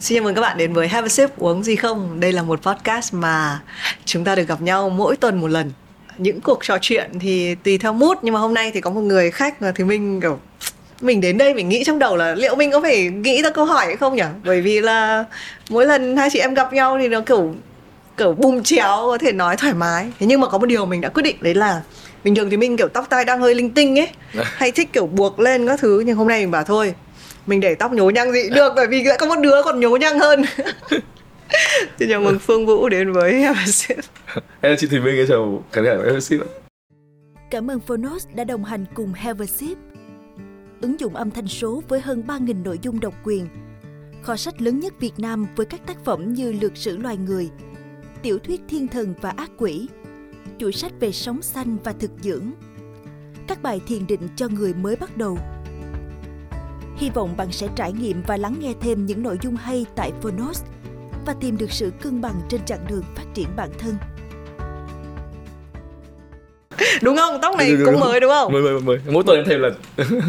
Xin chào mừng các bạn đến với Have a Sip uống gì không? Đây là một podcast mà chúng ta được gặp nhau mỗi tuần một lần. Những cuộc trò chuyện thì tùy theo mood nhưng mà hôm nay thì có một người khách mà thì mình kiểu mình đến đây mình nghĩ trong đầu là liệu mình có phải nghĩ ra câu hỏi hay không nhỉ? Bởi vì là mỗi lần hai chị em gặp nhau thì nó kiểu kiểu bùm chéo có thể nói thoải mái. Thế nhưng mà có một điều mình đã quyết định đấy là bình thường thì mình kiểu tóc tai đang hơi linh tinh ấy, hay thích kiểu buộc lên các thứ nhưng hôm nay mình bảo thôi mình để tóc nhố nhăng gì được bởi vì lại có một đứa còn nhố nhăng hơn. Xin chào mừng phương vũ đến với em là chị thùy minh chào khán giả của Eversip cảm ơn phonos đã đồng hành cùng Haversip ứng dụng âm thanh số với hơn 3.000 nội dung độc quyền. Kho sách lớn nhất Việt Nam với các tác phẩm như Lược sử loài người, tiểu thuyết thiên thần và ác quỷ, chuỗi sách về sống xanh và thực dưỡng, các bài thiền định cho người mới bắt đầu – Hy vọng bạn sẽ trải nghiệm và lắng nghe thêm những nội dung hay tại Phonos và tìm được sự cân bằng trên chặng đường phát triển bản thân. Đúng không? Tóc này đúng, cũng đúng. mới đúng không? Mới mới mới. Mỗi tuần em thêm lần.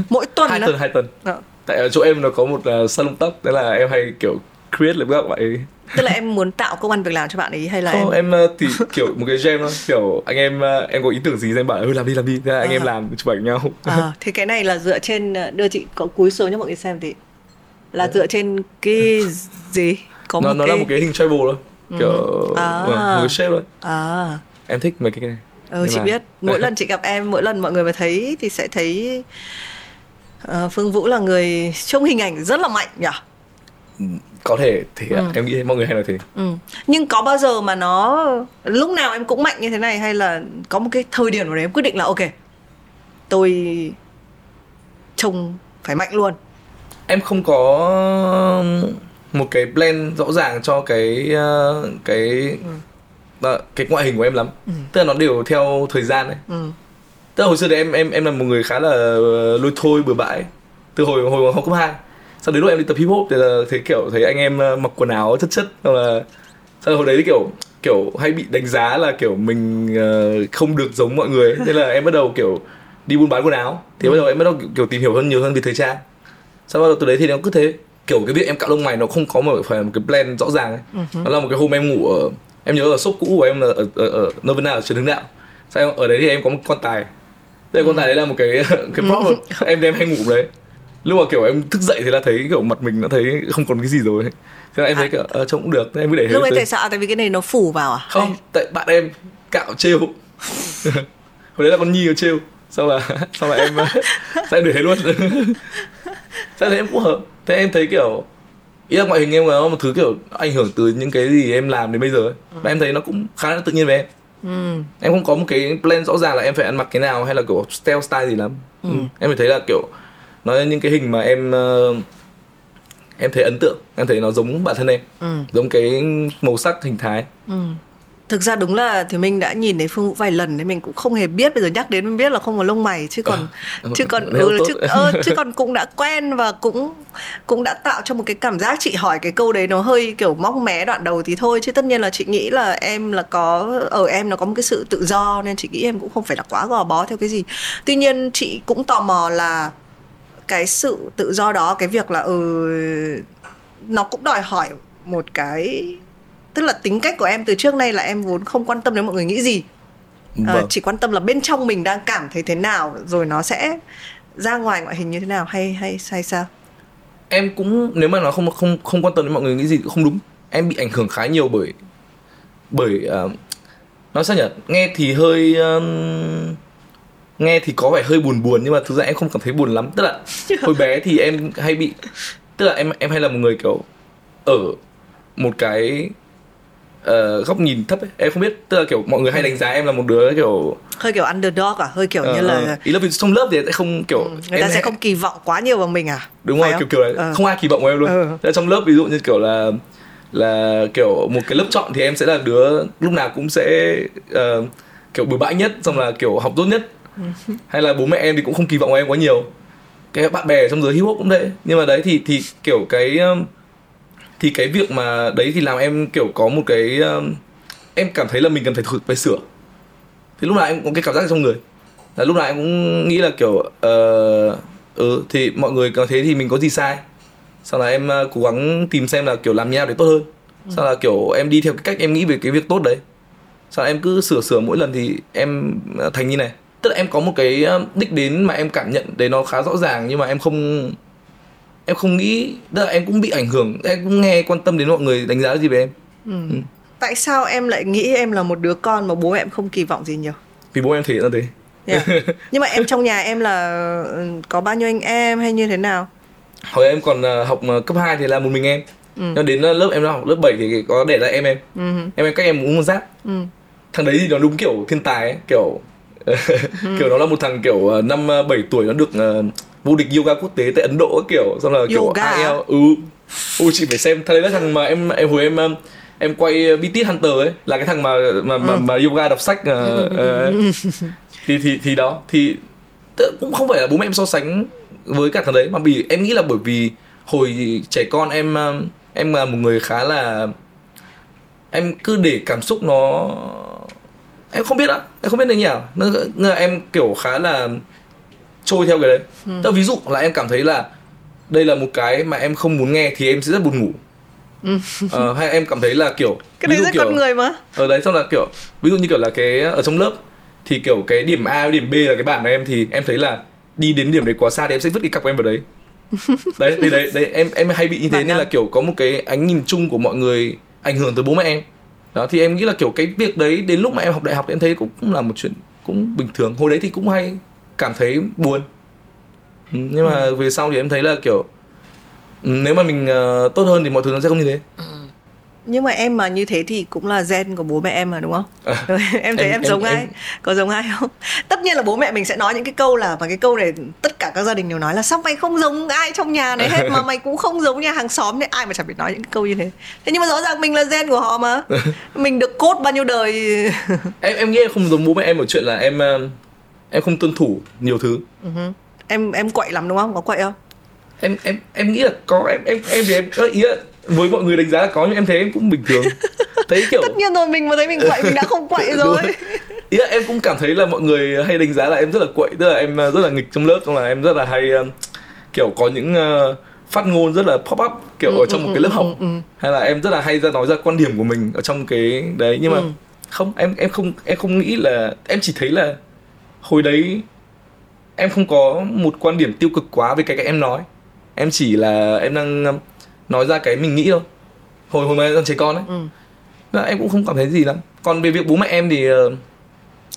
Mỗi tuần hai tuần hai tuần. À. Tại ở chỗ em nó có một uh, salon tóc, thế là em hay kiểu create lại các bạn ấy tức là em muốn tạo công an việc làm cho bạn ấy hay là không, em... em ờ, thì kiểu một cái jam thôi kiểu anh em ờ, em có ý tưởng gì em bảo ừ làm đi làm đi thế là anh à. em làm chụp ảnh nhau à, thì cái này là dựa trên ờ, đưa chị có cúi xuống cho mọi người xem thì là dựa trên cái gì có nó, một nó cái... là một cái hình tribal thôi ừ. kiểu ừ. à. một cái shape thôi à. em thích mấy cái này ừ, chị mà... biết mỗi lần chị gặp em mỗi lần mọi người mà thấy thì sẽ thấy uh, phương vũ là người trông hình ảnh rất là mạnh nhỉ có thể thì ừ. em nghĩ mọi người hay là thế ừ. nhưng có bao giờ mà nó lúc nào em cũng mạnh như thế này hay là có một cái thời điểm nào đấy em quyết định là ok tôi trông phải mạnh luôn em không có một cái plan rõ ràng cho cái ờ, cái ừ. cái ngoại hình của em lắm ừ. tức là nó đều theo thời gian ấy ừ. tức là hồi xưa thì em em em là một người khá là lôi thôi bừa bãi từ hồi hồi học cấp hai sau đến lúc em đi tập hip hop thì là thấy kiểu thấy anh em ờ, mặc quần áo chất chất hoặc là sau hồi đấy kiểu kiểu hay bị đánh giá là kiểu mình uh, không được giống mọi người nên là em bắt đầu kiểu đi buôn bán quần áo thì ừ. bắt đầu em bắt đầu kiểu, kiểu tìm hiểu hơn nhiều hơn về thời trang sau đó từ đấy thì nó cứ thế kiểu cái việc em cạo lông mày nó không có một phải một cái plan rõ ràng ấy. Uh-huh. nó là một cái hôm em ngủ ở em nhớ ở shop cũ của em là ở, ở, ở Novena ở trường Hưng Đạo sau ở đấy thì em có một con tài đây con tài đấy là một cái cái prop em đem hay ngủ đấy lúc mà kiểu em thức dậy thì là thấy kiểu mặt mình đã thấy không còn cái gì rồi thế là em thấy à. kiểu à, trông cũng được thế em cứ để lúc ấy tại sao tại vì cái này nó phủ vào à không tại bạn em cạo trêu hồi đấy là con nhi ở trêu sau là sau là em em để thế luôn sau đấy em cũng hợp thế em thấy kiểu ý là ngoại hình em là một thứ kiểu ảnh hưởng từ những cái gì em làm đến bây giờ ấy. và em thấy nó cũng khá là tự nhiên với em ừ. em không có một cái plan rõ ràng là em phải ăn mặc cái nào hay là kiểu style style gì lắm ừ. Ừ. em phải thấy là kiểu nó là những cái hình mà em uh, em thấy ấn tượng em thấy nó giống bản thân em. Ừ. giống cái màu sắc hình thái. Ừ. thực ra đúng là thì mình đã nhìn thấy phương vũ vài lần nên mình cũng không hề biết. Bây giờ nhắc đến mình biết là không có lông mày chứ còn à, chứ còn ừ, chứ, ờ, chứ còn cũng đã quen và cũng cũng đã tạo cho một cái cảm giác chị hỏi cái câu đấy nó hơi kiểu móc mé đoạn đầu thì thôi. Chứ tất nhiên là chị nghĩ là em là có ở em nó có một cái sự tự do nên chị nghĩ em cũng không phải là quá gò bó theo cái gì. Tuy nhiên chị cũng tò mò là cái sự tự do đó cái việc là ừ nó cũng đòi hỏi một cái tức là tính cách của em từ trước nay là em vốn không quan tâm đến mọi người nghĩ gì. À, vâng. chỉ quan tâm là bên trong mình đang cảm thấy thế nào rồi nó sẽ ra ngoài ngoại hình như thế nào hay hay hay sao? Em cũng nếu mà nó không không không quan tâm đến mọi người nghĩ gì cũng không đúng. Em bị ảnh hưởng khá nhiều bởi bởi uh, nói sao nhỉ? Nghe thì hơi uh, nghe thì có vẻ hơi buồn buồn nhưng mà thực ra em không cảm thấy buồn lắm. Tức là hồi bé thì em hay bị tức là em em hay là một người kiểu ở một cái uh, góc nhìn thấp ấy. em không biết tức là kiểu mọi người hay đánh giá em là một đứa kiểu hơi kiểu underdog à? Hơi kiểu uh, như là ý là vì trong lớp thì sẽ không kiểu ừ, người ta sẽ hay... không kỳ vọng quá nhiều vào mình à? Đúng rồi kiểu kiểu là uh. không ai kỳ vọng vào em luôn. Uh. trong lớp ví dụ như kiểu là là kiểu một cái lớp chọn thì em sẽ là đứa lúc nào cũng sẽ uh, kiểu bừa bãi nhất xong là kiểu học tốt nhất hay là bố mẹ em thì cũng không kỳ vọng em quá nhiều. Cái bạn bè trong giới hip hop cũng thế. Nhưng mà đấy thì thì kiểu cái um, thì cái việc mà đấy thì làm em kiểu có một cái um, em cảm thấy là mình cần phải thử phải sửa. Thì lúc nào em có cái cảm giác trong người. Là lúc nào em cũng nghĩ là kiểu uh, ừ thì mọi người có thế thì mình có gì sai. Sau là em uh, cố gắng tìm xem là kiểu làm nhau để tốt hơn. Ừ. sau là kiểu em đi theo cái cách em nghĩ về cái việc tốt đấy. Sau là em cứ sửa sửa mỗi lần thì em uh, thành như này tức là em có một cái đích đến mà em cảm nhận đấy nó khá rõ ràng nhưng mà em không em không nghĩ tức là em cũng bị ảnh hưởng em cũng nghe quan tâm đến mọi người đánh giá gì về em ừ. Ừ. tại sao em lại nghĩ em là một đứa con mà bố em không kỳ vọng gì nhiều vì bố em thể hiện ra thế yeah. nhưng mà em trong nhà em là ừ, có bao nhiêu anh em hay như thế nào hồi em còn ờ, học ờ, cấp 2 thì là một mình em ừ. nhưng đến ờ, lớp em học lớp 7 thì có để ra em em ừ. em em cách em uống một giáp ừ. thằng đấy thì nó đúng kiểu thiên tài ấy kiểu. kiểu nó là một thằng kiểu năm 7 tuổi nó được vô địch yoga quốc tế tại Ấn Độ kiểu xong là kiểu yoga IEL ừ. Chị phải xem thằng đấy là thằng mà em em hồi em em quay BT Hunter ấy là cái thằng mà mà mà, ừ. mà yoga đọc sách uh, uh, thì thì thì đó thì cũng không phải là bố mẹ em so sánh với cả thằng đấy mà vì em nghĩ là bởi vì hồi trẻ con em em là một người khá là em cứ để cảm xúc nó em không biết á em không biết nên nhỉ. Nên là em kiểu khá là trôi theo cái đấy. Ừ. Tức ví dụ là em cảm thấy là đây là một cái mà em không muốn nghe thì em sẽ rất buồn ngủ. Ừ. ờ, hay em cảm thấy là kiểu cái này rất kiểu, con người mà. Ở đấy xong là kiểu ví dụ như kiểu là cái ở trong lớp thì kiểu cái điểm A với điểm B là cái bản của em thì em thấy là đi đến điểm đấy quá xa thì em sẽ vứt cái cặp của em vào đấy. Đấy thì đấy đấy em em hay bị như thế Bạn nên là kiểu có một cái ánh nhìn chung của mọi người ảnh hưởng tới bố mẹ em đó thì em nghĩ là kiểu cái việc đấy đến lúc mà em học đại học thì em thấy cũng, cũng là một chuyện cũng bình thường. Hồi đấy thì cũng hay cảm thấy buồn. Ừ, nhưng mà ừ. về sau thì em thấy là kiểu ừ, nếu mà mình uh, tốt hơn thì mọi thứ nó sẽ không như thế. Ừ nhưng mà em mà như thế thì cũng là gen của bố mẹ em mà đúng không? À, em thấy em, em giống em, ai? em... có giống ai không? Tất nhiên là bố mẹ mình sẽ nói những cái câu là và cái câu này tất cả các gia đình đều nói là sao mày không giống ai trong nhà này hết mà mày cũng không giống nhà hàng xóm này? Ai mà chẳng biết nói những cái câu như thế. Thế nhưng mà rõ ràng mình là gen của họ mà. Mình được cốt bao nhiêu đời em em nghĩ em không giống bố mẹ em một chuyện là em em không tuân thủ nhiều thứ. Uh-huh. em em quậy lắm đúng không? Có quậy không? Em em em nghĩ là có em em em thì em ý là với mọi người đánh giá là có nhưng em thấy em cũng bình thường. Thấy kiểu tất nhiên rồi mình mà thấy mình quậy mình đã không quậy rồi. ý là em cũng cảm thấy là mọi người hay đánh giá là em rất là quậy tức là em ờ, rất là nghịch trong lớp xong là em rất là hay uh, kiểu có những uh, phát ngôn rất là pop up kiểu ừ, ở trong ừ, một cái lớp ừ, học. ừ, ừ. hay là em rất là hay ra nói ra quan điểm của mình ở trong cái đấy nhưng mà ừ. không em em không em không nghĩ là em chỉ thấy là hồi đấy em không có một quan điểm tiêu cực quá về cái cái em nói. Em chỉ là em đang nói ra cái mình nghĩ thôi. Hồi hồi mà còn trẻ con ấy. Ừ. Đó, em cũng không cảm thấy gì lắm. Còn về việc bố mẹ em thì uh...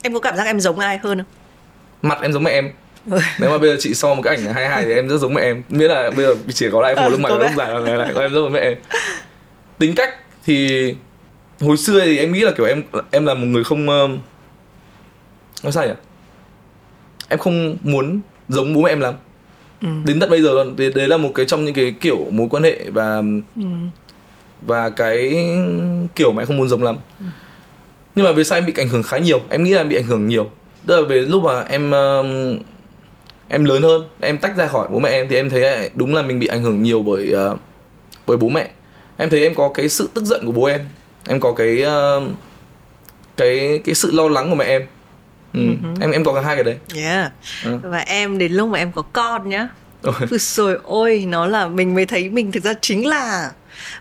em có cảm giác em giống ai hơn không? Mặt em giống mẹ em. Ừ. nếu mà bây giờ chị so một cái ảnh hai hai thì em rất giống mẹ em. Miễn là bây giờ chỉ có lại phổ lông mày lông dài là lại em rất giống mẹ em. Tính cách thì hồi xưa thì em nghĩ là kiểu em em là một người không uh... nói sao nhỉ? Em không muốn giống bố mẹ em lắm ừ. đến tận bây giờ thì đấy là một cái trong những cái kiểu mối quan hệ và ừ. và cái kiểu mà em không muốn giống lắm. Ừ. nhưng mà về sau em bị ảnh hưởng khá nhiều. Em nghĩ là em bị ảnh hưởng nhiều. Tức là về lúc mà em uh, em lớn hơn em tách ra khỏi bố mẹ em thì em thấy đúng là mình bị ảnh hưởng nhiều bởi uh, bởi bố mẹ. Em thấy em có cái sự tức giận của bố em. Em có cái uh, cái cái sự lo lắng của mẹ em ừ. uh-huh. em em có cả hai cái đấy yeah ừ. và em đến lúc mà em có con nhá rồi ôi nó là mình mới thấy mình thực ra chính là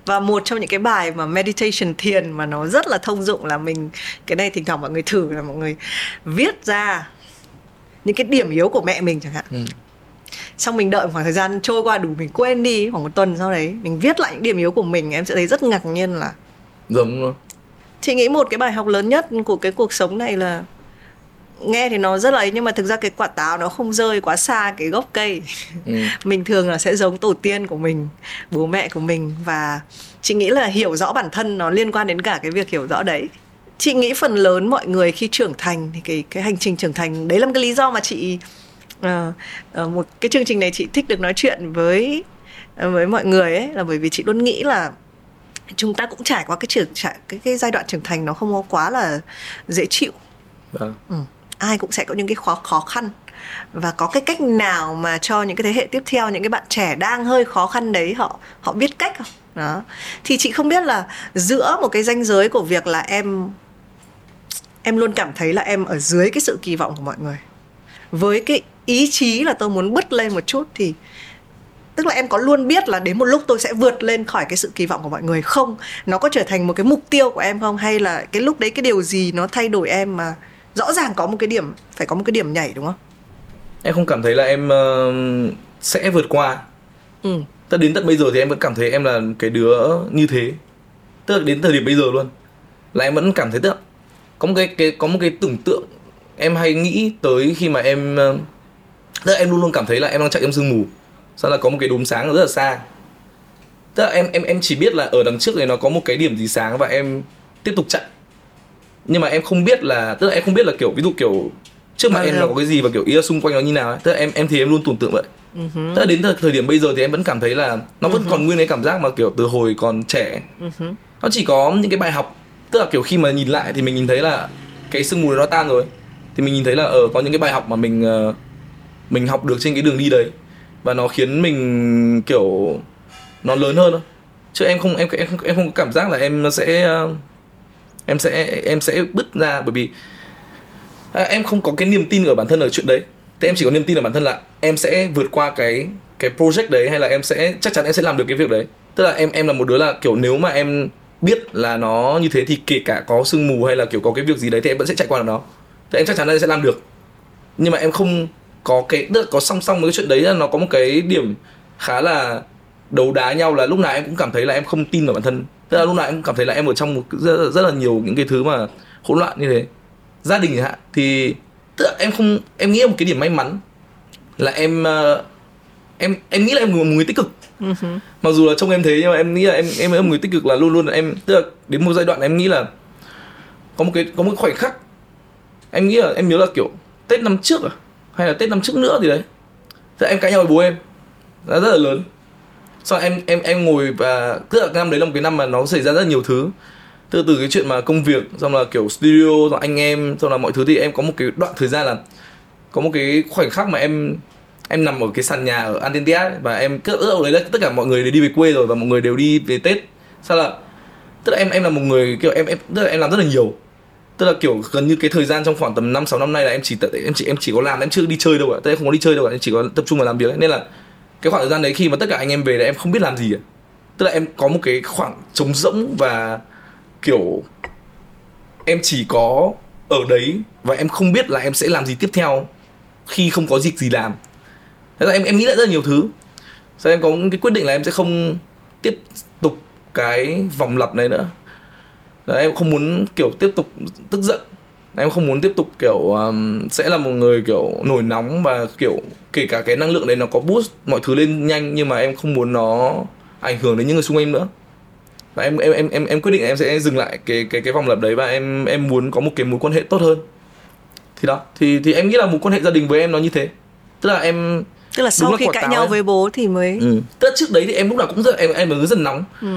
và một trong những cái bài mà meditation thiền mà nó rất là thông dụng là mình cái này thỉnh thoảng mọi người thử là mọi người viết ra những cái điểm yếu của mẹ mình chẳng hạn ừ. xong mình đợi khoảng thời gian trôi qua đủ mình quên đi khoảng một tuần sau đấy mình viết lại những điểm yếu của mình em sẽ thấy rất ngạc nhiên là giống luôn chị nghĩ một cái bài học lớn nhất của cái cuộc sống này là nghe thì nó rất là ấy nhưng mà thực ra cái quả táo nó không rơi quá xa cái gốc cây ừ. mình thường là sẽ giống tổ tiên của mình bố mẹ của mình và chị nghĩ là hiểu rõ bản thân nó liên quan đến cả cái việc hiểu rõ đấy chị nghĩ phần lớn mọi người khi trưởng thành thì cái cái hành trình trưởng thành đấy là một cái lý do mà chị uh, uh, một cái chương trình này chị thích được nói chuyện với uh, với mọi người ấy là bởi vì chị luôn nghĩ là chúng ta cũng trải qua cái trưởng cái cái giai đoạn trưởng thành nó không có quá là dễ chịu. Vâng. Ừ ai cũng sẽ có những cái khó khó khăn. Và có cái cách nào mà cho những cái thế hệ tiếp theo, những cái bạn trẻ đang hơi khó khăn đấy, họ họ biết cách không? Đó. Thì chị không biết là giữa một cái ranh giới của việc là em em luôn cảm thấy là em ở dưới cái sự kỳ vọng của mọi người. Với cái ý chí là tôi muốn bứt lên một chút thì, tức là em có luôn biết là đến một lúc tôi sẽ vượt lên khỏi cái sự kỳ vọng của mọi người không? Nó có trở thành một cái mục tiêu của em không? Hay là cái lúc đấy cái điều gì nó thay đổi em mà rõ ràng có một cái điểm phải có một cái điểm nhảy đúng không? Em không cảm thấy là em uh, sẽ vượt qua. Ừ. tất đến tận bây giờ thì em vẫn cảm thấy em là cái đứa như thế. Tức là đến thời điểm bây giờ luôn là em vẫn cảm thấy tức có một cái, cái có một cái tưởng tượng em hay nghĩ tới khi mà em uh, tức là em luôn luôn cảm thấy là em đang chạy trong sương mù. Sau là có một cái đốm sáng rất là xa. Tức là em em em chỉ biết là ở đằng trước này nó có một cái điểm gì sáng và em tiếp tục chạy nhưng mà em không biết là tức là em không biết là kiểu ví dụ kiểu trước mặt à, em là có cái gì và kiểu ý là xung quanh nó như nào ấy. tức là em em thì em luôn tưởng tượng vậy uh-huh. tức là đến thời điểm bây giờ thì em vẫn cảm thấy là nó vẫn uh-huh. còn nguyên cái cảm giác mà kiểu từ hồi còn trẻ uh-huh. nó chỉ có những cái bài học tức là kiểu khi mà nhìn lại thì mình nhìn thấy là cái sương mù nó tan rồi thì mình nhìn thấy là ở ờ, có những cái bài học mà mình uh, mình học được trên cái đường đi đấy và nó khiến mình kiểu nó lớn hơn thôi chứ em không em em không em không có cảm giác là em sẽ uh, em sẽ em sẽ bứt ra bởi vì à, em không có cái niềm tin ở bản thân ở chuyện đấy. Thế em chỉ có niềm tin ở bản thân là em sẽ vượt qua cái cái project đấy hay là em sẽ chắc chắn em sẽ làm được cái việc đấy. Tức là em em là một đứa là kiểu nếu mà em biết là nó như thế thì kể cả có sương mù hay là kiểu có cái việc gì đấy thì em vẫn sẽ chạy qua được nó. Thì em chắc chắn là em sẽ làm được. Nhưng mà em không có cái tức là có song song với cái chuyện đấy là nó có một cái điểm khá là đấu đá nhau là lúc nào em cũng cảm thấy là em không tin vào bản thân tức là lúc nào em cảm thấy là em ở trong một rất, rất là nhiều những cái thứ mà hỗn loạn như thế. Gia đình chẳng hạn thì tức là em không em nghĩ một cái điểm may mắn là em uh, em em nghĩ là em là một người tích cực. Uh-huh. mặc dù là trông em thế nhưng mà em nghĩ là em em là một người tích cực là luôn luôn là em tức là đến một giai đoạn em nghĩ là có một cái có một khoảnh khắc em nghĩ là em nhớ là kiểu tết năm trước à? Hay là tết năm trước nữa gì đấy. Thì em cãi nhau với bố em. Rất là lớn sau em em em ngồi và tức là năm đấy là một cái năm mà nó xảy ra rất nhiều thứ. Từ từ cái chuyện mà công việc, xong là kiểu studio rồi anh em, xong là mọi thứ thì em có một cái đoạn thời gian là có một cái khoảnh khắc mà em em nằm ở cái sàn nhà ở Antentia và em cứ ở đấy là tất cả mọi người đều đi về quê rồi và mọi người đều đi về Tết. Sao là, tức là em em là một người kiểu em em, tức là em làm rất là nhiều. Tức là kiểu gần như cái thời gian trong khoảng tầm năm, sáu năm nay là em chỉ em chỉ em chỉ có làm, em chưa đi chơi đâu ạ. Tức em không có đi chơi đâu ạ, em chỉ có tập trung vào làm việc ấy. nên là cái khoảng thời gian đấy khi mà tất cả anh em về là em không biết làm gì cả tức là em có một cái khoảng trống rỗng và kiểu em chỉ có ở đấy và em không biết là em sẽ làm gì tiếp theo khi không có dịch gì làm. Thế là em em nghĩ lại rất là nhiều thứ. Sau em có cái quyết định là em sẽ không tiếp tục cái vòng lặp này nữa. Đấy, em không muốn kiểu tiếp tục tức giận em không muốn tiếp tục kiểu um, sẽ là một người kiểu nổi nóng và kiểu kể cả cái năng lượng đấy nó có boost mọi thứ lên nhanh nhưng mà em không muốn nó ảnh hưởng đến những người xung quanh nữa và em em em em em quyết định em sẽ dừng lại cái cái cái vòng lặp đấy và em em muốn có một cái mối quan hệ tốt hơn thì đó thì thì em nghĩ là mối quan hệ gia đình với em nó như thế tức là em tức là sau khi cãi nhau ấy. với bố thì mới ừ. tức là trước đấy thì em lúc nào cũng rất em em cứ rất nóng ừ.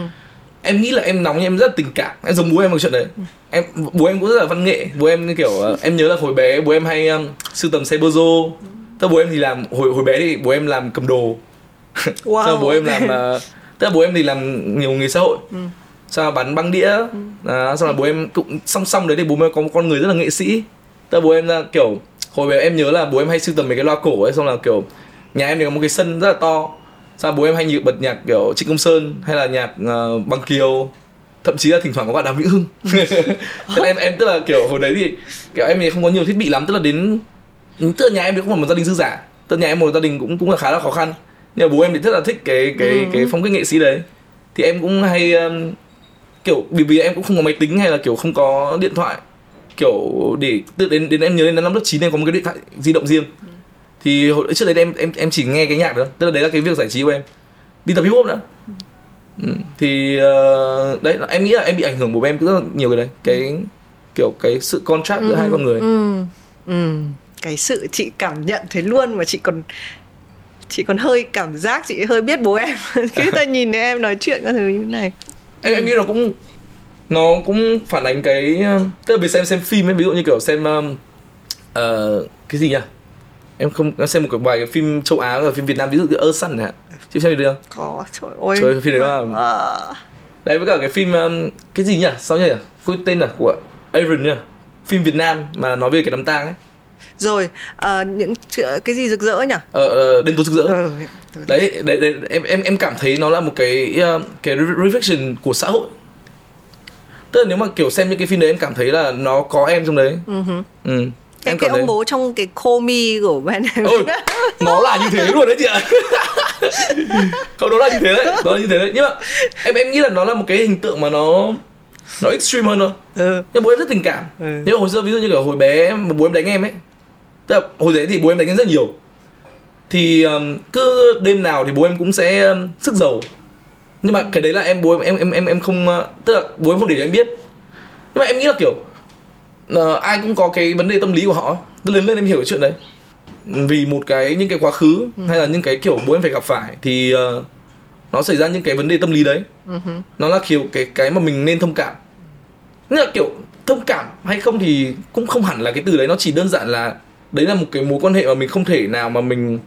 Em nghĩ là em nóng em rất là tình cảm em giống bố em một chuyện đấy ừ. em bố em cũng rất là văn nghệ bố em kiểu ờ, em nhớ là hồi bé bố em hay um, sưu tầm xe bozo tức bố em thì làm hồi hồi bé thì bố em làm cầm đồ wow. bố em làm uh, tức là bố em thì làm nhiều nghề xã hội ừ. sau bán băng đĩa ừ. à, sau là bố em cũng song song đấy thì bố em có một con người rất là nghệ sĩ tức là bố em là kiểu hồi bé em nhớ là bố em hay sưu tầm mấy cái loa cổ ấy xong là kiểu nhà em thì có một cái sân rất là to sao bố em hay nhiều bật nhạc kiểu trịnh công sơn hay là nhạc uh, bằng kiều? Thậm chí là thỉnh thoảng có bạn đàm vĩnh hưng. Thế em em tức là kiểu hồi đấy thì kiểu em thì không có nhiều thiết bị lắm tức là đến tức là nhà em thì cũng là một gia đình dư giả tức là nhà em một gia đình cũng cũng là khá là khó khăn. Nhưng mà bố em thì rất là thích cái cái ừ. cái phong cách nghệ sĩ đấy. Thì em cũng hay um, kiểu vì vì em cũng không có máy tính hay là kiểu không có điện thoại. Kiểu để tự đến đến em nhớ đến năm lớp 9 em có một cái điện thoại di động riêng. ừ. Thì hồi trước đấy em em em chỉ nghe cái nhạc đó tức là đấy là cái việc giải trí của em đi tập hip hop nữa ừ. thì uh, đấy em nghĩ là em bị ảnh hưởng bố em rất là nhiều cái đấy cái kiểu cái sự contract giữa ừ. hai con người ừ. Ừ. cái sự chị cảm nhận thế luôn mà chị còn chị còn hơi cảm giác chị hơi biết bố em khi ta nhìn thấy em nói chuyện các thứ như này em, em nghĩ nó cũng nó cũng phản ánh cái tức là vì xem xem phim ấy ví dụ như kiểu xem um, uh, cái gì nhỉ em không xem một cái bài phim châu Á và phim Việt Nam ví dụ như Ơ Săn này chị xem được không có trời ơi. Trời phim đấy là à. đấy với cả cái phim um, cái gì nhỉ? Sao nhỉ? Quên tên là của Aaron nhỉ? Phim Việt Nam mà nói về cái đám tang ấy. Rồi uh, những cái gì rực rỡ nhỉ? Ờ, ờ đêm tối rực rỡ. Ừ. đấy, đấy, đấy em em em cảm thấy nó là một cái cái reflection của xã hội. Tức là nếu mà kiểu xem những cái phim đấy em cảm thấy là nó có em trong đấy. Uh-huh. ừ cái, em cái ông bố trong cái Komi của Ben ừ, nó là như thế luôn đấy chị ạ. Không nó là như thế đấy nó là như thế đấy. Nhưng mà em em nghĩ là nó là một cái hình tượng mà nó nó extreme hơn thôi. Ừ. nhưng bố em rất tình cảm. Ừ. nhưng hồi xưa ví dụ như kiểu hồi bé bố em đánh em ấy tức là hồi đấy thì bố em đánh em rất nhiều. Thì um, cứ đêm nào thì bố em cũng sẽ um, sức dầu nhưng mà cái đấy là em bố em em em em không uh, tức là bố em không để cho em biết. Nhưng mà em nghĩ là kiểu uh, ai cũng có cái vấn đề tâm lý của họ lớn lên em hiểu cái chuyện đấy vì một cái những cái quá khứ ừ. hay là những cái kiểu bố em phải gặp phải thì uh, nó xảy ra những cái vấn đề tâm lý đấy uh-huh. nó là kiểu cái cái mà mình nên thông cảm nghĩa là kiểu thông cảm hay không thì cũng không hẳn là cái từ đấy nó chỉ đơn giản là đấy là một cái mối quan hệ mà mình không thể nào mà mình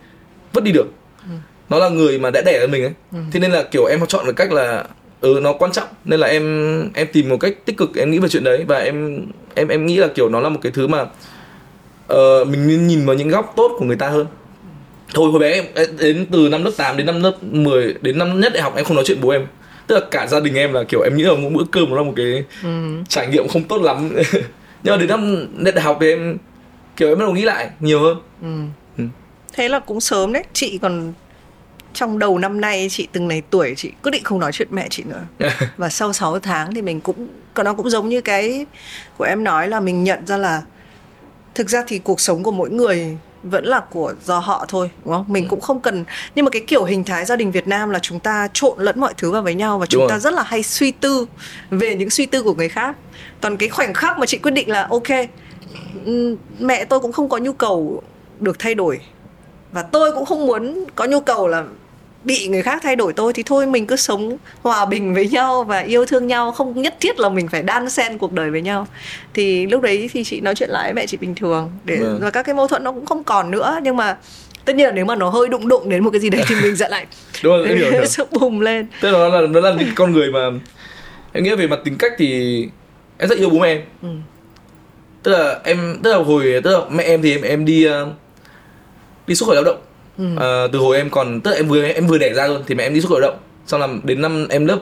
vứt đi được ừ. nó là người mà đã đẻ ra mình ấy ừ. thế nên là kiểu em chọn được cách là ừ nó quan trọng. Nên là em em tìm một cách tích cực em nghĩ về chuyện đấy. Và em em em nghĩ là kiểu nó là một cái thứ mà uh, mình nên nhìn vào những góc tốt của người ta hơn. Thôi hồi bé em đến từ năm lớp 8 đến năm lớp 10 đến năm nhất đại học em không nói chuyện bố em. Tức là cả gia đình em là kiểu em nghĩ là mỗi bữa cơm nó là một cái ừ. trải nghiệm không tốt lắm. Nhưng mà đến năm nhất đại học thì em kiểu em bắt đầu nghĩ lại nhiều hơn. Ừ. Ừ. thế là cũng sớm đấy. Chị còn trong đầu năm nay chị từng này tuổi chị quyết định không nói chuyện mẹ chị nữa và sau 6 tháng thì mình cũng còn nó cũng giống như cái của em nói là mình nhận ra là thực ra thì cuộc sống của mỗi người vẫn là của do họ thôi đúng không mình ừ. cũng không cần nhưng mà cái kiểu hình thái gia đình Việt Nam là chúng ta trộn lẫn mọi thứ vào với nhau và chúng đúng ta rồi. rất là hay suy tư về những suy tư của người khác còn cái khoảnh khắc mà chị quyết định là ok mẹ tôi cũng không có nhu cầu được thay đổi và tôi cũng không muốn có nhu cầu là bị người khác thay đổi tôi thì thôi mình cứ sống hòa bình với nhau và yêu thương nhau không nhất thiết là mình phải đan xen cuộc đời với nhau thì lúc đấy thì chị nói chuyện lại với mẹ chị bình thường để ừ. và các cái mâu thuẫn nó cũng không còn nữa nhưng mà tất nhiên là nếu mà nó hơi đụng đụng đến một cái gì đấy thì mình sẽ lại đúng rồi hiểu, hiểu. sự bùng lên tức là nó là nó là những con người mà em nghĩ về mặt tính cách thì em rất yêu bố mẹ em ừ. tức là em tức là hồi tức là mẹ em thì em em đi uh, đi xuất khẩu lao động ừ. uh, từ hồi em còn tức là em vừa em vừa đẻ ra luôn thì mẹ em đi xuất khẩu động. Xong là đến năm em lớp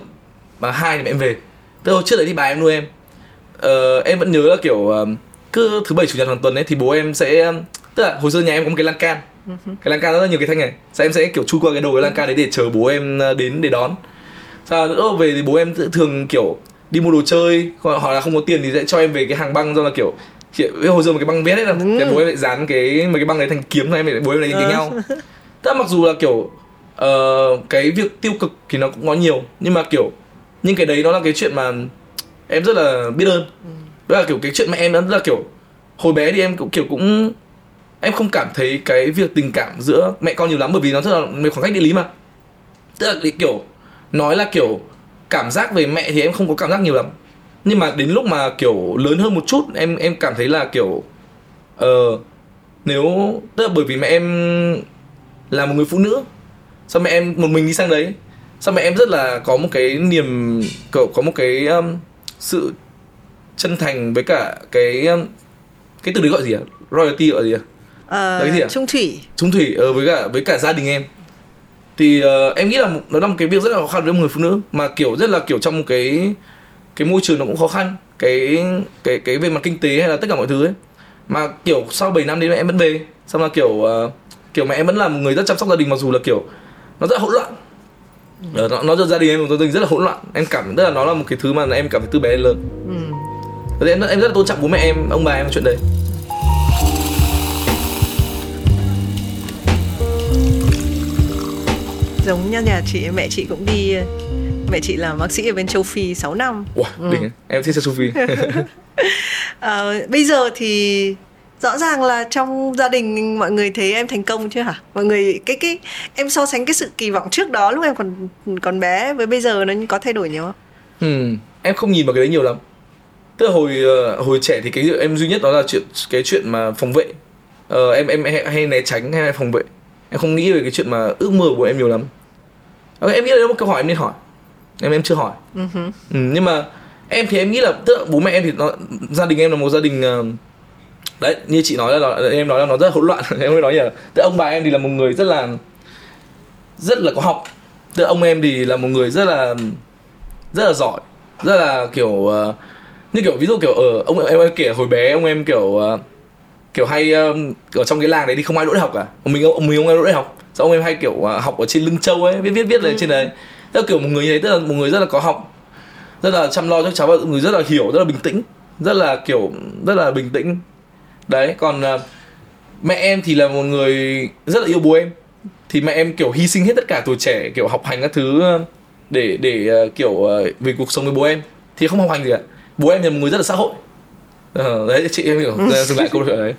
mà hai thì mẹ em về. Tức là trước đấy thì bà em nuôi em. Uh, em vẫn nhớ là kiểu uh, cứ thứ bảy chủ nhật hàng tuần ấy thì bố em sẽ tức là hồi xưa nhà em có một cái lan can. Cái lan can rất là nhiều cái thanh này. Sao em sẽ kiểu chui qua cái đầu cái lan can đấy để chờ bố em đến để đón. Sau nữa về thì bố em thường kiểu đi mua đồ chơi hoặc là không có tiền thì sẽ cho em về cái hàng băng do là kiểu chị hồi giờ một cái băng vét ấy là ừ. cái bố em lại dán cái mấy cái băng đấy thành kiếm thôi em lại bố em lại đánh ừ. nhau tức là mặc dù là kiểu uh, cái việc tiêu cực thì nó cũng có nhiều nhưng mà kiểu nhưng cái đấy nó là cái chuyện mà em rất là biết ơn ừ. là kiểu cái chuyện mà em đó là kiểu hồi bé thì em cũng kiểu cũng em không cảm thấy cái việc tình cảm giữa mẹ con nhiều lắm bởi vì nó rất là mấy khoảng cách địa lý mà tức là kiểu nói là kiểu cảm giác về mẹ thì em không có cảm giác nhiều lắm nhưng mà đến lúc mà kiểu lớn hơn một chút em em cảm thấy là kiểu ờ uh, nếu tức là bởi vì mẹ em là một người phụ nữ sao mẹ em một mình đi sang đấy sao mẹ em rất là có một cái niềm cậu có một cái um, sự chân thành với cả cái um, cái từ đấy gọi gì à? Royalty gọi gì à? Ờ, gì à? trung thủy. Trung thủy uh, với cả với cả gia đình em. Thì uh, em nghĩ là nó là một cái việc rất là khó khăn với một người phụ nữ mà kiểu rất là kiểu trong một cái cái môi trường nó cũng khó khăn cái cái cái về mặt kinh tế hay là tất cả mọi thứ ấy. Mà kiểu sau 7 năm đến mẹ em vẫn về xong là kiểu uh, kiểu mẹ em vẫn là một người rất chăm sóc gia đình mặc dù là kiểu nó rất hỗn loạn. Ừ. nó nó gia đình em một gia đình rất là hỗn loạn. Em cảm tức là nó là một cái thứ mà em cảm thấy từ bé đến lớn. Ừ. em em rất là tôn trọng bố mẹ em ông bà em chuyện đấy. Giống như nhà chị mẹ chị cũng đi mẹ chị là bác sĩ ở bên châu Phi 6 năm. Wow, ừ. đỉnh em thích châu Phi. à, bây giờ thì rõ ràng là trong gia đình mọi người thấy em thành công chưa hả? Mọi người cái cái em so sánh cái sự kỳ vọng trước đó lúc em còn còn bé với bây giờ nó có thay đổi nhiều không? Ừ, em không nhìn vào cái đấy nhiều lắm. Tức là hồi ờ, hồi trẻ thì cái em duy nhất đó là chuyện cái chuyện mà phòng vệ. Ờ, em em hay, hay né tránh hay phòng vệ. Em không nghĩ về cái chuyện mà ước mơ của em nhiều lắm. Em nghĩ là một câu hỏi em nên hỏi em em chưa hỏi. Uh-huh. ừ, nhưng mà em thì em nghĩ là tức là bố mẹ em thì nó gia đình em là một gia đình uh, đấy như chị nói là nó, em nói là nó rất là hỗn loạn. Em mới nói là tức ông bà em thì là một người rất là rất là có học. Tức ông em thì là một người rất là rất là giỏi rất là kiểu uh, như kiểu ví dụ kiểu ở ông em, em kể hồi bé ông em kiểu uh, kiểu hay um, ở trong cái làng đấy thì không ai đỗ đại học cả. Mình ông mình ông em đỗ đại học. Sao ông em hay kiểu uh, học ở trên lưng châu ấy viết viết viết lên ừ. trên đấy tức là kiểu một người như thế tức là một người rất là có học rất là chăm lo cho cháu và người rất là hiểu rất là bình tĩnh rất là kiểu rất là bình tĩnh. Đấy còn uh, mẹ em thì là một người rất là yêu bố em. Thì mẹ em kiểu hy sinh hết tất cả tuổi trẻ kiểu học hành các thứ để để uh, kiểu uh, vì cuộc sống với bố em. Thì không học hành gì cả. Bố em là một người rất là xã hội. Ờ, đấy chị em hiểu. Dừng lại câu chuyện đấy.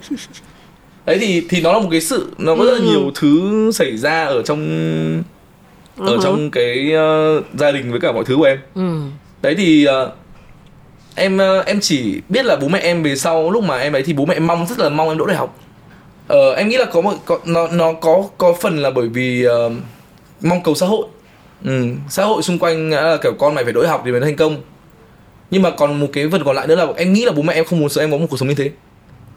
Đấy thì thì nó là một cái sự nó có rất là ừ. nhiều thứ xảy ra ở trong ở uh-huh. trong cái uh, gia đình với cả mọi thứ của em. Ừ. đấy thì uh, em uh, em chỉ biết là bố mẹ em về sau lúc mà em ấy thì bố mẹ em mong rất là mong em đỗ đại học. Ờ, em nghĩ là có một có, nó nó có có phần là bởi vì uh, mong cầu xã hội. Ừ, xã hội xung quanh là kiểu con mày phải đỗ đại học thì mới thành công. Nhưng mà còn một cái phần còn lại nữa là em nghĩ là bố mẹ em không muốn sợ em có một cuộc sống như thế.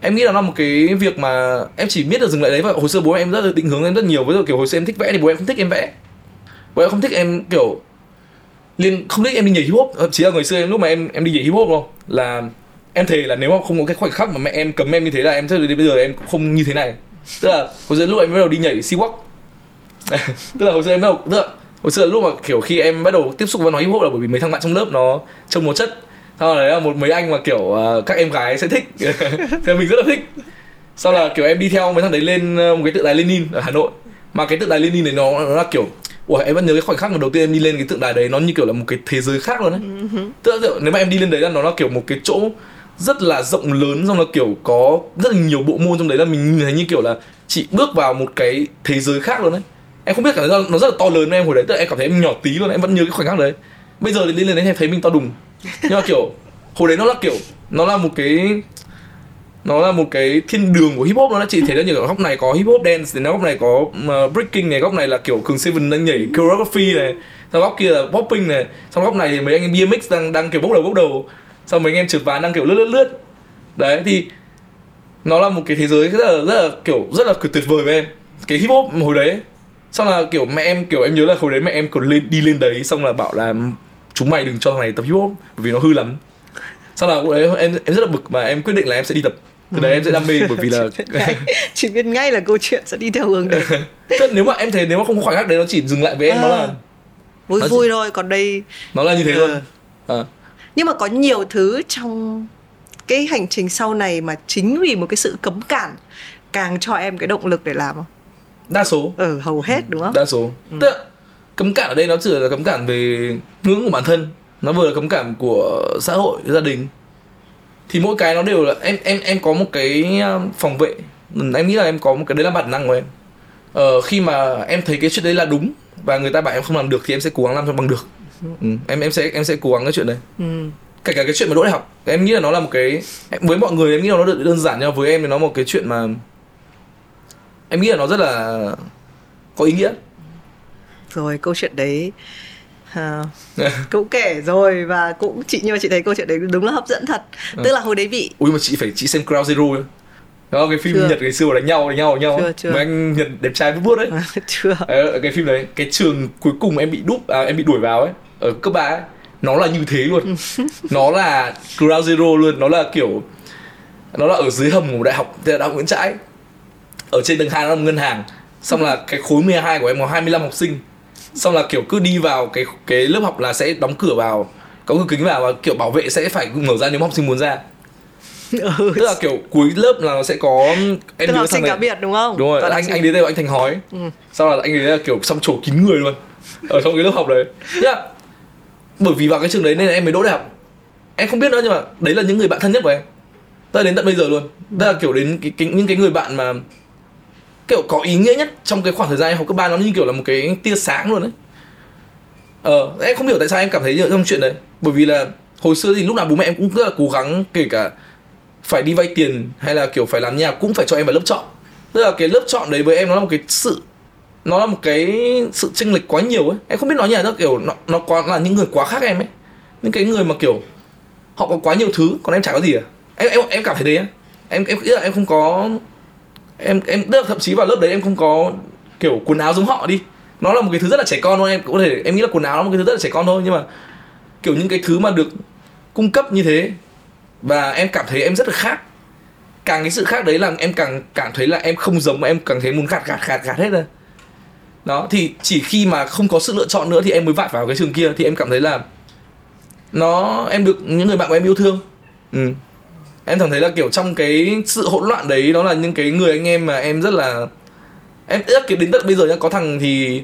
Em nghĩ là nó một cái việc mà em chỉ biết được dừng lại đấy và hồi xưa bố em rất là định hướng em rất nhiều. Dụ kiểu hồi xưa em thích vẽ thì bố em không thích em vẽ bố em không thích em kiểu liên không thích em đi nhảy hip hop. Ờ, chỉ là ngày xưa em lúc mà em em đi nhảy hip hop không là em thề là nếu mà không có cái khoảnh khắc mà mẹ em cấm em như thế là em chắc đến bây giờ em cũng không như thế này. Tức là hồi xưa lúc em bắt đầu đi nhảy si walk tức là hồi xưa em bắt đầu tức là hồi xưa lúc mà kiểu khi em bắt đầu tiếp xúc với nói hip hop là bởi vì mấy thằng bạn trong lớp nó trông một chất. Sau đấy là một mấy anh mà kiểu uh, các em gái sẽ thích. Thì mình rất là thích. Sau là kiểu em đi theo mấy thằng đấy lên ờ, một cái tượng đài Lenin ở Hà Nội. Mà cái tượng đài Lenin này nó, nó là kiểu Ủa em vẫn nhớ cái khoảnh khắc mà đầu tiên em đi lên cái tượng đài đấy nó như kiểu là một cái thế giới khác luôn đấy. Uh-huh. Tức là nếu mà em đi lên đấy là nó là kiểu một cái chỗ rất là rộng lớn xong là kiểu có rất là nhiều bộ môn trong đấy là mình nhìn thấy như kiểu là chị bước vào một cái thế giới khác luôn đấy em không biết cả nó rất là to lớn em hồi đấy tức là em cảm thấy em nhỏ tí luôn em vẫn nhớ cái khoảnh khắc đấy bây giờ thì đi lên đấy em thấy mình to đùng nhưng mà kiểu hồi đấy nó là kiểu nó là một cái nó là một cái thiên đường của hip hop nó là chị thấy là nhiều góc này có hip hop dance thì góc này có ờ, breaking này, góc này là kiểu cường seven đang nhảy choreography này sau góc kia là popping này sau góc này thì mấy anh em BMX đang đang kiểu bốc đầu bốc đầu sau mấy anh em trượt ván đang kiểu lướt lướt lướt. Đấy, thì nó là một cái thế giới rất là rất là kiểu, rất là tuyệt vời với em. Cái hip hop hồi đấy, xong là kiểu mẹ em, kiểu em nhớ là hồi đấy mẹ em còn lên, đi lên đấy, xong là bảo là, chúng mày đừng cho thằng này tập hip hop vì nó hư lắm. Sau là đấy em em rất là bực và em quyết định là em sẽ đi tập từ đấy em sẽ đam mê bởi vì là chỉ biết ngay là câu chuyện sẽ đi theo hướng đấy. Nếu mà em thấy nếu mà không có khoảnh khắc đấy nó chỉ dừng lại với em à, nó là vui vui chỉ... thôi còn đây nó là như thế luôn. À. nhưng mà có nhiều thứ trong cái hành trình sau này mà chính vì một cái sự cấm cản càng cho em cái động lực để làm không? Đa số. Ừ hầu hết đúng không? Đa số. Ừ. tức là cấm cản ở đây nó chỉ là cấm cản về ngưỡng của bản thân. Nó vừa là cấm cản của xã hội gia đình thì mỗi cái nó đều là em em em có một cái um, phòng vệ. Em nghĩ là em có một cái đấy là bản năng của em. Ờ, khi mà em thấy cái chuyện đấy là đúng và người ta bảo em không làm được thì em sẽ cố gắng làm cho bằng được. Ừ, em em sẽ em sẽ cố gắng cái chuyện đấy. Ừ. kể cả cái chuyện mà đỗ đại học. Em nghĩ là nó là một cái với mọi người em nghĩ là nó đơn giản nhưng với em thì nó một cái chuyện mà em nghĩ là nó rất là có ý nghĩa. Rồi câu chuyện đấy À, cũng kể rồi và cũng chị nhưng mà chị thấy câu chuyện đấy đúng là hấp dẫn thật. À. tức là hồi đấy vị ui mà chị phải chị xem Ground Zero đó cái phim chưa. Nhật ngày xưa đánh nhau đánh nhau đánh nhau. Chưa, chưa. mà anh Nhật đẹp trai bút bút đấy. Chưa. À, cái phim đấy cái trường cuối cùng em bị đúp à, em bị đuổi vào ấy ở cấp ba ấy nó là như thế luôn. Nó là Ground Zero luôn nó là kiểu nó là ở dưới hầm của đại học đại học Nguyễn Trãi. Ở trên tầng hai nó là ngân hàng. Xong là cái khối 12 của em có 25 học sinh xong là kiểu cứ đi vào cái cái lớp học là sẽ đóng cửa vào có cửa kính vào và kiểu bảo vệ sẽ phải mở ra nếu học sinh muốn ra. Ừ. tức là kiểu cuối lớp là nó sẽ có em tức học sinh cá biệt đúng không? Đúng rồi anh anh đến đây anh thành hói. Ừ. sau là anh ấy là kiểu xăm trổ kín người luôn ở trong cái lớp học đấy. Nhá bởi vì vào cái trường đấy nên là em mới đỗ đại học. Em không biết nữa nhưng mà đấy là những người bạn thân nhất của em. Tới đến tận bây giờ luôn. Tức là kiểu đến cái, cái những cái người bạn mà kiểu có ý nghĩa nhất trong cái khoảng thời gian em học cấp 3 nó như kiểu là một cái tia sáng luôn đấy ờ em không hiểu tại sao em cảm thấy như trong chuyện đấy. Bởi vì là hồi xưa thì lúc nào bố mẹ em cũng rất là cố gắng kể cả phải đi vay tiền hay là kiểu phải làm nhà cũng phải cho em vào lớp chọn. Tức là cái lớp chọn đấy với em nó là một cái sự, nó là một cái sự chênh lệch quá nhiều ấy. Em không biết nói như nó kiểu nó nó quá là những người quá khác em ấy. Những cái người mà kiểu họ có quá nhiều thứ, còn em chả có gì à. Em em em cảm thấy đấy á em em là em không có em em, tức là thậm chí vào lớp đấy em không có, kiểu, quần áo giống họ đi. Nó là một cái thứ rất là trẻ con thôi, em cũng có thể, em nghĩ là quần áo là một cái thứ rất là trẻ con thôi, nhưng mà, kiểu, những cái thứ mà được cung cấp như thế, và em cảm thấy em rất là khác. Càng cái sự khác đấy là em càng cảm thấy là em không giống mà em càng thấy muốn gạt gạt gạt gạt hết rồi đó, thì chỉ khi mà không có sự lựa chọn nữa thì em mới vạch vào cái trường kia, thì em cảm thấy là nó, em được những người bạn của em yêu thương. Ừ em cảm thấy là kiểu trong cái sự hỗn loạn đấy đó là những cái người anh em mà em rất là em rất kiểu đến tận bây giờ nhá có thằng thì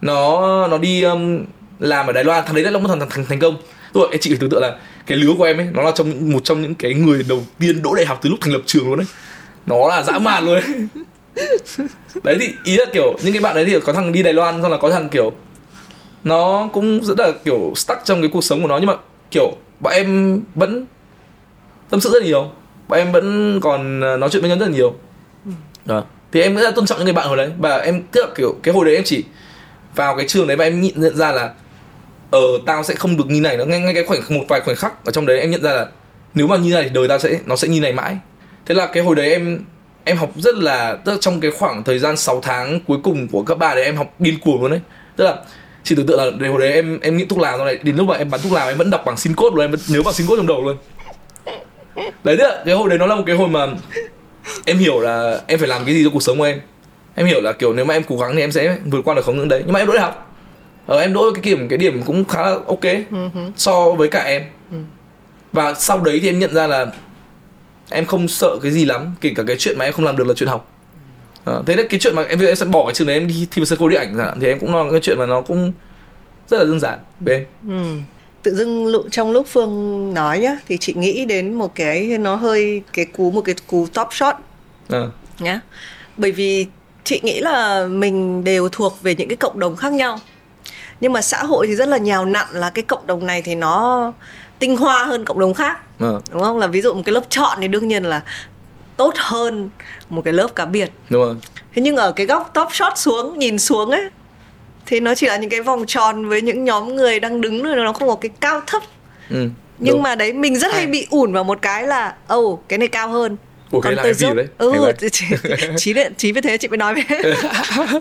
nó nó đi um, làm ở Đài Loan. Thằng đấy là một thằng thằng thành công. Rồi chị phải tưởng tượng là cái lứa của em ấy nó là trong một trong những cái người đầu tiên đỗ đại học từ lúc thành lập trường luôn đấy nó là dã man luôn đấy đấy thì ý là kiểu những cái bạn đấy thì có thằng đi Đài Loan xong là có thằng kiểu nó cũng rất là kiểu stuck trong cái cuộc sống của nó. Nhưng mà kiểu bọn em vẫn tâm sự rất nhiều. Bọn em vẫn còn ờ, nói chuyện với nhau rất là nhiều. Đó. thì em rất là tôn trọng những người bạn hồi đấy. Và em tức là kiểu cái hồi đấy em chỉ vào cái trường đấy và em nhận ra là ờ tao sẽ không được như này nữa. Ngay ngay cái khoảnh một vài khoảnh khắc ở trong đấy em nhận ra là nếu mà như này thì đời tao sẽ nó sẽ như này mãi. Thế là cái hồi đấy em em học rất là tức là trong cái khoảng thời gian 6 tháng cuối cùng của cấp ba đấy em học điên cuồng luôn đấy. Tức là chỉ tưởng tượng là hồi đấy em em nghĩ thuốc lào rồi này đến lúc mà em bắn thuốc lào em vẫn đọc bằng xin cốt luôn em vẫn nhớ bằng xin cốt trong đầu luôn đấy là cái hồi đấy nó là một cái hồi mà em hiểu là em phải làm cái gì cho cuộc sống của em. Em hiểu là kiểu nếu mà em cố gắng thì em sẽ vượt qua được không những đấy nhưng mà em đỗ đại học. Ờ, em đỗ cái điểm cái điểm cũng khá là ok so với cả em. Uh-huh. và sau đấy thì em nhận ra là em không sợ cái gì lắm kể cả cái chuyện mà em không làm được là chuyện học. À, thế đấy cái chuyện mà em em sẽ bỏ cái trường đấy em đi thi vào sân khấu điện ảnh thì em cũng lo cái chuyện mà nó cũng rất là đơn giản em ừ. Tự dưng trong lúc phương nói nhá thì chị nghĩ đến một cái nó hơi cái cú một cái cú top shot à. nhá. Bởi vì chị nghĩ là mình đều thuộc về những cái cộng đồng khác nhau. Nhưng mà xã hội thì rất là nhào nặn là cái cộng đồng này thì nó tinh hoa hơn cộng đồng khác à. đúng không? Là ví dụ một cái lớp chọn thì đương nhiên là tốt hơn một cái lớp cá biệt. Đúng rồi. Thế nhưng ở cái góc top shot xuống nhìn xuống ấy thì nó chỉ là những cái vòng tròn với những nhóm người đang đứng rồi nó không có cái cao thấp. Ừ, nhưng đúng. mà đấy mình rất hay bị ủn vào một cái là ồ oh, cái này cao hơn. Ủa, còn tôi giúp đấy? Ừ chí đấy chí với thế chị mới nói với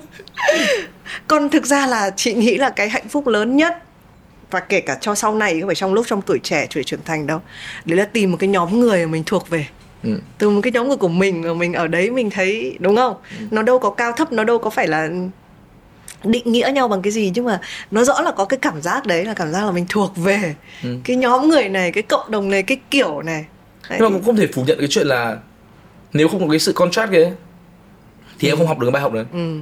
còn thực ra là chị nghĩ là cái hạnh phúc lớn nhất và kể cả cho sau này không phải trong lúc trong tuổi trẻ tuổi trưởng thành đâu đấy là tìm một cái nhóm người mà mình thuộc về. Ừ. từ một cái nhóm người của mình mà mình ở đấy mình thấy đúng không? Ừ. nó đâu có cao thấp nó đâu có phải là định nghĩa nhau bằng cái gì nhưng mà nó rõ là có cái cảm giác đấy là cảm giác là mình thuộc về ừ. cái nhóm người này cái cộng đồng này cái kiểu này đấy. nhưng mà cũng không thể phủ nhận cái chuyện là nếu không có cái sự contract kia thì ừ. em không học được cái bài học đấy ừ.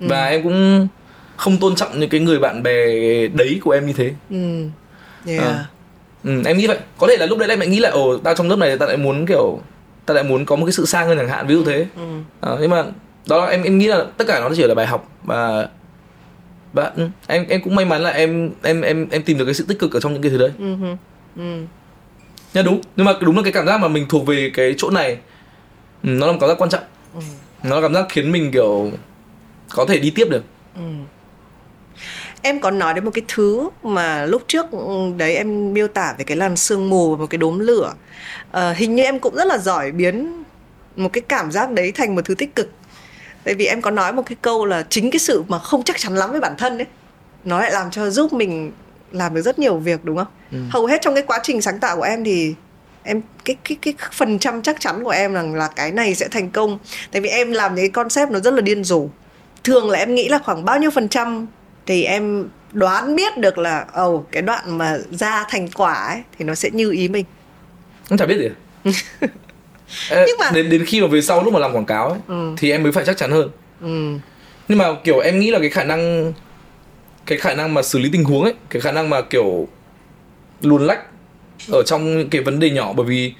Ừ. và em cũng không tôn trọng những cái người bạn bè đấy của em như thế ừ. Yeah. À. Ừ, em nghĩ vậy có thể là lúc đấy em lại nghĩ là ồ tao trong lớp này tao lại muốn kiểu tao lại muốn có một cái sự sang hơn chẳng hạn ví dụ thế ừ. à, nhưng mà đó là em em nghĩ là tất cả nó chỉ là bài học và và em em cũng may mắn là em em em em tìm được cái sự tích cực ở trong những cái thứ đấy ừ. Ừ. nha đúng nhưng mà đúng là cái cảm giác mà mình thuộc về cái chỗ này ừ, nó là một cảm giác quan trọng ừ. nó là cảm giác khiến mình kiểu có thể đi tiếp được ừ em có nói đến một cái thứ mà lúc trước đấy em miêu tả về cái làn sương mù và một cái đốm lửa à, hình như em cũng rất là giỏi biến một cái cảm giác đấy thành một thứ tích cực tại vì em có nói một cái câu là chính cái sự mà không chắc chắn lắm với bản thân đấy nó lại làm cho giúp mình làm được rất nhiều việc đúng không? Ừ. hầu hết trong cái quá trình sáng tạo của em thì em cái cái cái phần trăm chắc chắn của em rằng là cái này sẽ thành công. Tại vì em làm những cái concept nó rất là điên rồ. Thường là em nghĩ là khoảng bao nhiêu phần trăm thì em đoán biết được là ồ oh, cái đoạn mà ra thành quả ấy thì nó sẽ như ý mình. Không chả biết gì Ê, nhưng mà đến đến khi mà về sau lúc mà làm quảng cáo ấy ừ. thì em mới phải chắc chắn hơn ừ. nhưng mà kiểu em nghĩ là cái khả năng cái khả năng mà xử lý tình huống ấy cái khả năng mà kiểu luồn lách ở trong những cái vấn đề nhỏ bởi vì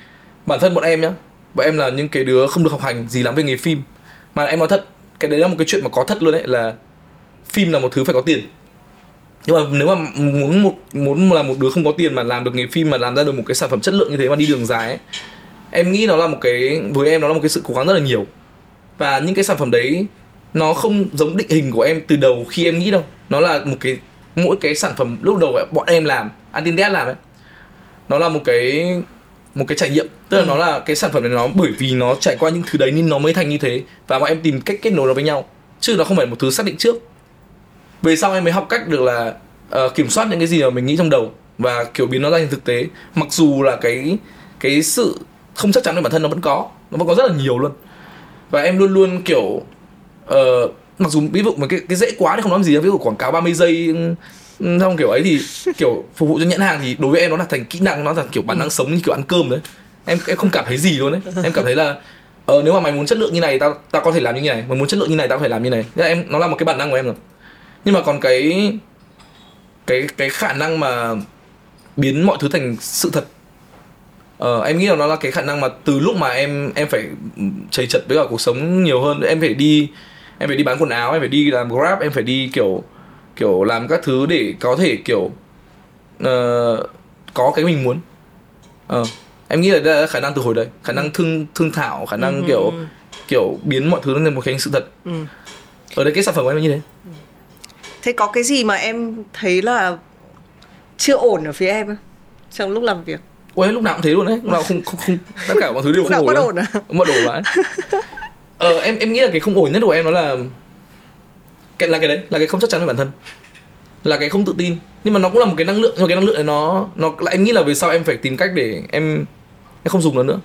bản thân bọn em nhá bọn em là những cái đứa không được học hành gì lắm về nghề phim mà em nói thật cái đấy là một cái chuyện mà có thật luôn đấy là phim là một thứ phải có tiền nhưng mà nếu mà muốn một muốn là một đứa không có tiền mà làm được nghề phim mà làm ra được một cái sản phẩm chất lượng như thế mà đi đường dài ấy, em nghĩ nó là một cái với em nó là một cái sự cố gắng rất là nhiều. Và những cái sản phẩm đấy nó không giống định hình của em từ đầu khi em nghĩ đâu. Nó là một cái mỗi cái sản phẩm lúc đầu bọn em làm Antindead làm ấy nó là một cái một cái trải nghiệm. Tức là ừ. nó là cái sản phẩm này nó bởi vì nó trải qua những thứ đấy nên nó mới thành như thế. Và bọn em tìm cách kết nối nó với nhau. Chứ nó không phải một thứ xác định trước. Về sau em mới học cách được là uh, kiểm soát những cái gì mà mình nghĩ trong đầu. Và kiểu biến nó ra thành thực tế. Mặc dù là cái cái sự không chắc chắn về bản thân nó vẫn có nó vẫn có rất là nhiều luôn. Và em luôn luôn kiểu uh, mặc dù ví dụ mà cái cái dễ quá thì không nói gì ví dụ quảng cáo 30 giây ừ, ừ, trong kiểu ấy thì kiểu phục vụ cho nhãn hàng thì đối với em nó là thành kỹ năng nó là kiểu bản năng sống như kiểu ăn cơm đấy. Em em không cảm thấy gì luôn đấy. Em cảm thấy là ờ nếu mà mày muốn chất lượng như này tao tao có thể làm như này. Mày muốn chất lượng như này tao có thể làm như này. Thế em nó là một cái bản năng của em rồi. Nhưng mà còn cái cái cái khả năng mà biến mọi thứ thành sự thật ờ, em nghĩ là nó là cái khả năng mà từ lúc mà em em phải chầy chật với cả cuộc sống nhiều hơn em phải đi em phải đi bán quần áo em phải đi làm grab em phải đi kiểu kiểu làm các thứ để có thể kiểu uh, có cái mình muốn ờ, em nghĩ là đây là khả năng từ hồi đấy khả năng thương thương thảo khả năng ừ. kiểu kiểu biến mọi thứ thành một cái sự thật ừ. ở đây cái sản phẩm của em là như thế thế có cái gì mà em thấy là chưa ổn ở phía em không? trong lúc làm việc Ôi lúc nào cũng thế luôn đấy. Lúc nào không không, không tất cả mọi thứ đều không ổn ổn à? mất ổn vậy ờ em em nghĩ là cái không ổn nhất của em đó là cái là cái đấy là cái không chắc chắn về bản thân. Là cái không tự tin. Nhưng mà nó cũng là một cái năng lượng nhưng mà cái năng lượng này nó nó lại em nghĩ là về sau em phải tìm cách để em em không dùng nó nữa.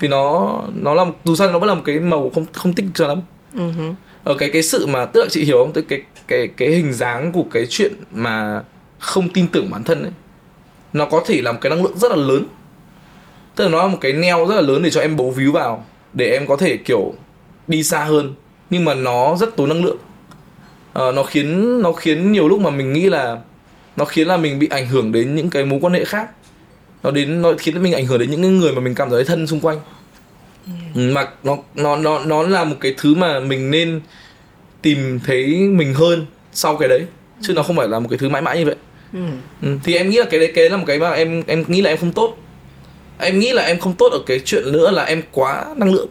Vì nó nó là dù sao nó vẫn là một cái màu không không tích cho lắm. Uh-huh. ở cái cái sự mà tức là chị hiểu không? Tức cái cái cái hình dáng của cái chuyện mà không tin tưởng bản thân ấy nó có thể là một cái năng lượng rất là lớn tức là nó là một cái neo rất là lớn để cho em bấu víu vào để em có thể kiểu đi xa hơn nhưng mà nó rất tốn năng lượng à, nó khiến nó khiến nhiều lúc mà mình nghĩ là nó khiến là mình bị ảnh hưởng đến những cái mối quan hệ khác nó đến nó khiến mình ảnh hưởng đến những người mà mình cảm thấy thân xung quanh ừ. mà nó nó nó nó là một cái thứ mà mình nên tìm thấy mình hơn sau cái đấy chứ nó không phải là một cái thứ mãi mãi như vậy ừ. Ừ. thì em nghĩ là cái đấy cái là một cái mà em em nghĩ là em không tốt em nghĩ là em không tốt ở cái chuyện nữa là em quá năng lượng.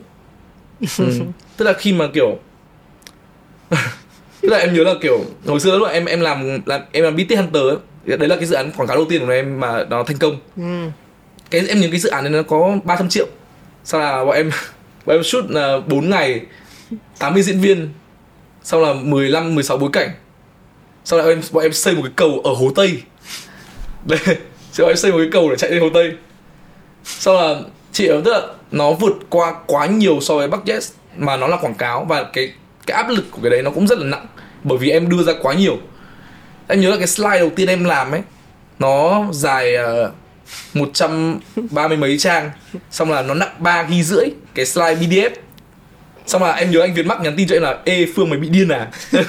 Ừ. tức là khi mà kiểu tức là em nhớ là kiểu hồi xưa lúc mà em em làm làm em làm BT Hunter ấy đấy là cái dự án quảng cáo đầu tiên của em mà nó thành công. Ừ. cái em nhớ cái dự án này nó có 300 triệu. Sau là bọn em bọn em shoot là 4 ngày 80 diễn viên. Sau là 15 16 bối cảnh. Sau đó em bọn em xây một cái cầu ở hồ tây. Đây bọn em xây một cái cầu để chạy lên hồ tây sau là chị ở tức là nó vượt qua quá nhiều so với budget mà nó là quảng cáo và cái cái áp lực của cái đấy nó cũng rất là nặng bởi vì em đưa ra quá nhiều. Em nhớ là cái slide đầu tiên em làm ấy nó dài ờ, một trăm ba mươi mấy trang xong là nó nặng ba ghi rưỡi cái slide pdf xong là em nhớ anh Việt Mắc nhắn tin cho em là ê Phương mày bị điên à?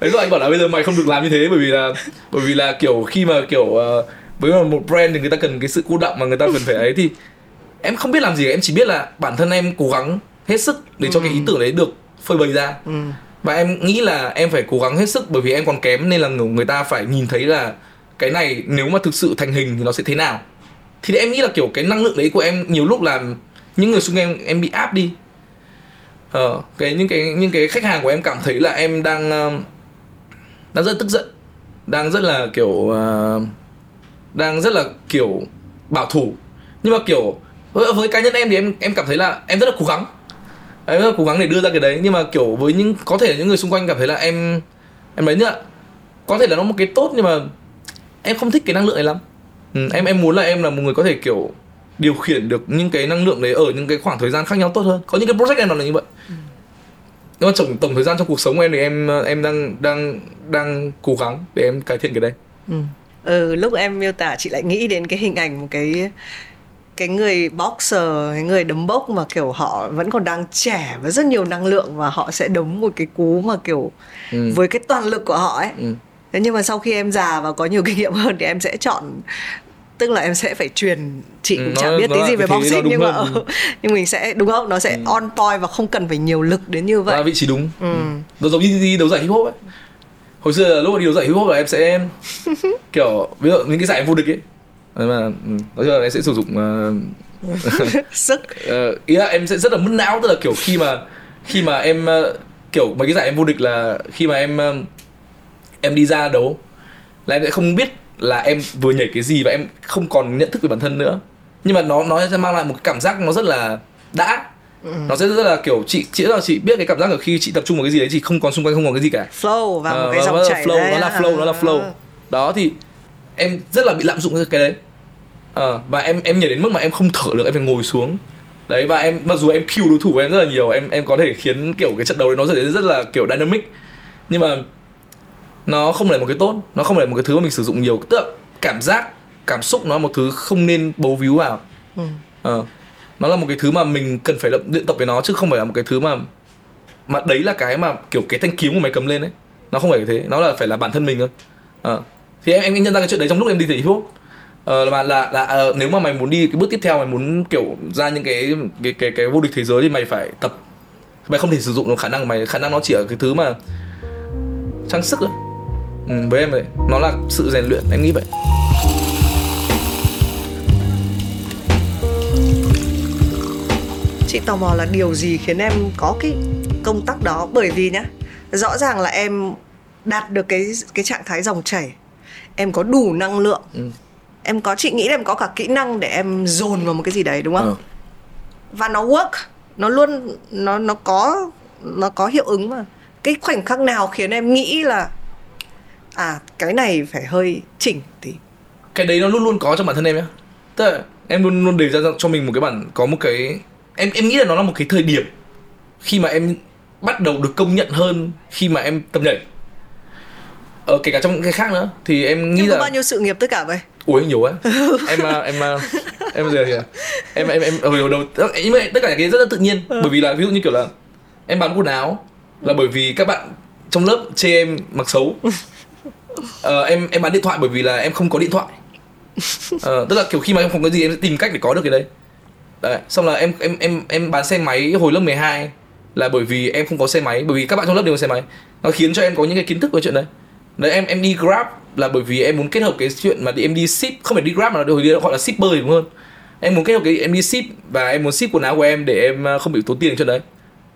Đấy rồi anh bảo là bây giờ mày không được làm như thế bởi vì là bởi vì là kiểu khi mà kiểu uh, với một brand thì người ta cần cái sự cô động mà người ta cần phải ấy thì em không biết làm gì em chỉ biết là bản thân em cố gắng hết sức để cho ừ. cái ý tưởng đấy được phơi bày ra ừ. và em nghĩ là em phải cố gắng hết sức bởi vì em còn kém nên là người ta phải nhìn thấy là cái này nếu mà thực sự thành hình thì nó sẽ thế nào thì em nghĩ là kiểu cái năng lượng đấy của em nhiều lúc là những người xung quanh em em bị áp đi ờ cái những cái những cái khách hàng của em cảm thấy là em đang đang rất tức giận đang rất là kiểu uh, đang rất là kiểu bảo thủ. Nhưng mà kiểu với, với cá nhân em thì em em cảm thấy là em rất là cố gắng. Em rất là cố gắng để đưa ra cái đấy. Nhưng mà kiểu với những có thể những người xung quanh cảm thấy là em em đấy nhá. Có thể là nó một cái tốt nhưng mà em không thích cái năng lượng này lắm. Ừ, em em muốn là em là một người có thể kiểu điều khiển được những cái năng lượng đấy ở những cái khoảng thời gian khác nhau tốt hơn. Có những cái project em làm là như vậy. Ừ. Nhưng mà tổng tổng thời gian trong cuộc sống của em thì em em đang đang đang cố gắng để em cải thiện cái đấy. Ừ. ừ lúc em miêu tả chị lại nghĩ đến cái hình ảnh một cái cái người boxer cái người đấm bốc mà kiểu họ vẫn còn đang trẻ và rất nhiều năng lượng và họ sẽ đấm một cái cú mà kiểu ừ. với cái toàn lực của họ ấy ừ. thế nhưng mà sau khi em già và có nhiều kinh nghiệm hơn thì em sẽ chọn tức là em sẽ phải truyền chị cũng ừ, chẳng biết tí gì về boxing nhưng mà nhưng mình sẽ đúng không nó sẽ ừ. on point và không cần phải nhiều lực đến như vậy và vị trí đúng ừ. ừ. giống như đi đấu giải hip hop ấy hồi xưa là lúc mà đi đấu giải hip hop là em sẽ kiểu ví dụ những cái giải vô địch ấy. Mà ừ, nói chung là em sẽ sử dụng uh, sức. Uh, ý là em sẽ rất là mất não tức là kiểu khi mà khi mà em uh, kiểu mấy cái giải em vô địch là khi mà em uh, em đi ra đấu là em sẽ không biết là em vừa nhảy cái gì và em không còn nhận thức về bản thân nữa. Nhưng mà nó nó sẽ mang lại một cái cảm giác nó rất là đã ừ. nó sẽ rất là kiểu chị chị là chị biết cái cảm giác ở khi chị tập trung vào cái gì đấy chị không còn xung quanh không còn cái gì cả flow và một uh, cái dòng chảy flow đấy. nó là flow nó là flow à. đó thì em rất là bị lạm dụng cái đấy à, và em em nhảy đến mức mà em không thở được em phải ngồi xuống đấy và em mặc dù em kill đối thủ của em rất là nhiều em em có thể khiến kiểu cái trận đấu đấy nó trở nên rất là kiểu dynamic nhưng mà nó không phải một cái tốt nó không phải một cái thứ mà mình sử dụng nhiều tức là cảm giác cảm xúc nó là một thứ không nên bấu víu vào ừ. à, nó là một cái thứ mà mình cần phải luyện tập với nó chứ không phải là một cái thứ mà mà đấy là cái mà kiểu cái thanh kiếm của mày cầm lên ấy. Nó không phải thế nó là phải là bản thân mình thôi. À, thì em em nhận ra cái chuyện đấy trong lúc em đi thầy thuốc ờ, là là là à, nếu mà mày muốn đi cái bước tiếp theo mày muốn kiểu ra những cái cái cái cái vô địch thế giới thì mày phải tập. Mày không thể sử dụng được khả năng của mày khả năng nó chỉ ở cái thứ mà trang sức thôi. Ừ, với em vậy nó là sự rèn luyện em nghĩ vậy chị tò mò là điều gì khiến em có cái công tắc đó? Bởi vì nhá rõ ràng là em đạt được cái cái trạng thái dòng chảy. Em có đủ năng lượng. Ừ. em có chị nghĩ là em có cả kỹ năng để em dồn vào một cái gì đấy đúng không? Ừ. và nó work. Nó luôn nó nó có nó có hiệu ứng mà. Cái khoảnh khắc nào khiến em nghĩ là à cái này phải hơi chỉnh thì cái đấy nó luôn luôn có trong bản thân em nhá. Tức là em luôn luôn đề ra cho mình một cái bản có một cái em em nghĩ là nó là một cái thời điểm khi mà em bắt đầu được công nhận hơn khi mà em tập nhảy. Ờ kể cả trong cái khác nữa thì em nghĩ em là bao nhiêu sự nghiệp tất cả vậy? Ui nhiều quá. Em à, em à, em giờ thì em em em ở đầu đầu nhưng mà tất cả cái rất là tự nhiên. Ừ. bởi vì là ví dụ như kiểu là em bán quần áo là bởi vì các bạn trong lớp chê em mặc xấu. Ờ, em em bán điện thoại bởi vì là em không có điện thoại. Ờ, tức là kiểu khi mà em không có gì em sẽ tìm cách để có được cái đấy đấy xong là em em em em bán xe máy hồi lớp 12 là bởi vì em không có xe máy bởi vì các bạn trong lớp đều có xe máy. Nó khiến cho em có những cái kiến thức về chuyện đấy. Đấy em em đi grab là bởi vì em muốn kết hợp cái chuyện mà đi em đi ship không phải đi grab mà hồi đi gọi là shipper đúng hơn. Em muốn kết hợp cái em đi ship và em muốn ship quần áo của em để em à, không bị tốn tiền chuyện đấy.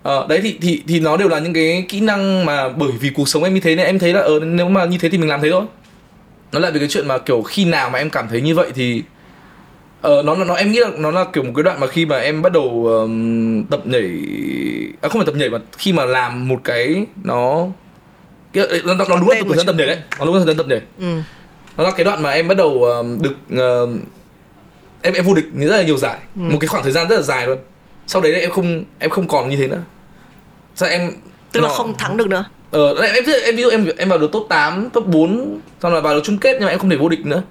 Ờ, đấy thì thì thì nó đều là những cái kỹ năng mà bởi vì cuộc sống em như thế nên em thấy là ờ nếu mà như thế thì mình làm thế thôi. Nó lại về cái chuyện mà kiểu khi nào mà em cảm thấy như vậy thì ờ nó nó em nghĩ là nó là kiểu một cái đoạn mà khi mà em bắt đầu um, tập nhảy à không phải tập nhảy mà khi mà làm một cái nó cái, nó, nó, nó đúng là thời gian tập nhảy đấy. nó đúng là thời gian tập nhảy. Ừ. nó là cái đoạn mà em bắt đầu um, được uh, em em vô địch rất là nhiều giải. Ừ. một cái khoảng thời gian rất là dài luôn. Sau đấy em không em không còn như thế nữa. Sao em tức nó, là không thắng được nữa? Ờ em, em em ví dụ em em vào được top 8, top 4 xong là vào được chung kết nhưng mà em không thể vô địch nữa.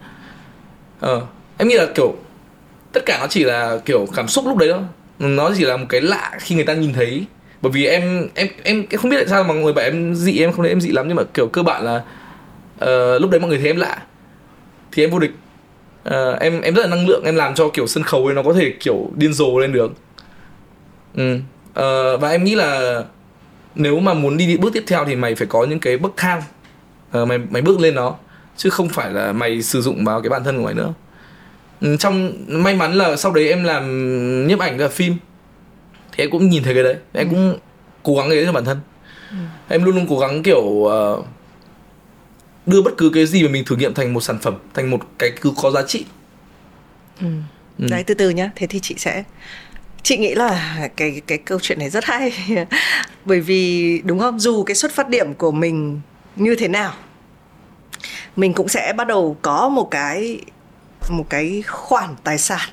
Ờ em nghĩ là kiểu tất cả nó chỉ là kiểu cảm xúc lúc đấy thôi. Nó chỉ là một cái lạ khi người ta nhìn thấy. Bởi vì em em em, em không biết tại sao mà người bạn em dị em không thấy em dị lắm nhưng mà kiểu cơ bản là uh, lúc đấy mọi người thấy em lạ. Thì em vô địch. Uh, em em rất là năng lượng em làm cho kiểu sân khấu ấy nó có thể kiểu điên rồ lên được. Ừ. uh, và em nghĩ là nếu mà muốn đi, đi bước tiếp theo thì mày phải có những cái bậc thang. Uh, mày mày bước lên nó chứ không phải là mày sử dụng vào cái bản thân của mày nữa trong may mắn là sau đấy em làm nhiếp ảnh và phim thì em cũng nhìn thấy cái đấy em ừ. cũng cố gắng cái đấy cho bản thân ừ. em luôn luôn cố gắng kiểu uh, đưa bất cứ cái gì mà mình thử nghiệm thành một sản phẩm thành một cái cứ có giá trị ừ. Ừ. đấy từ từ nhá thế thì chị sẽ chị nghĩ là cái cái câu chuyện này rất hay bởi vì đúng không dù cái xuất phát điểm của mình như thế nào mình cũng sẽ bắt đầu có một cái một cái khoản tài sản.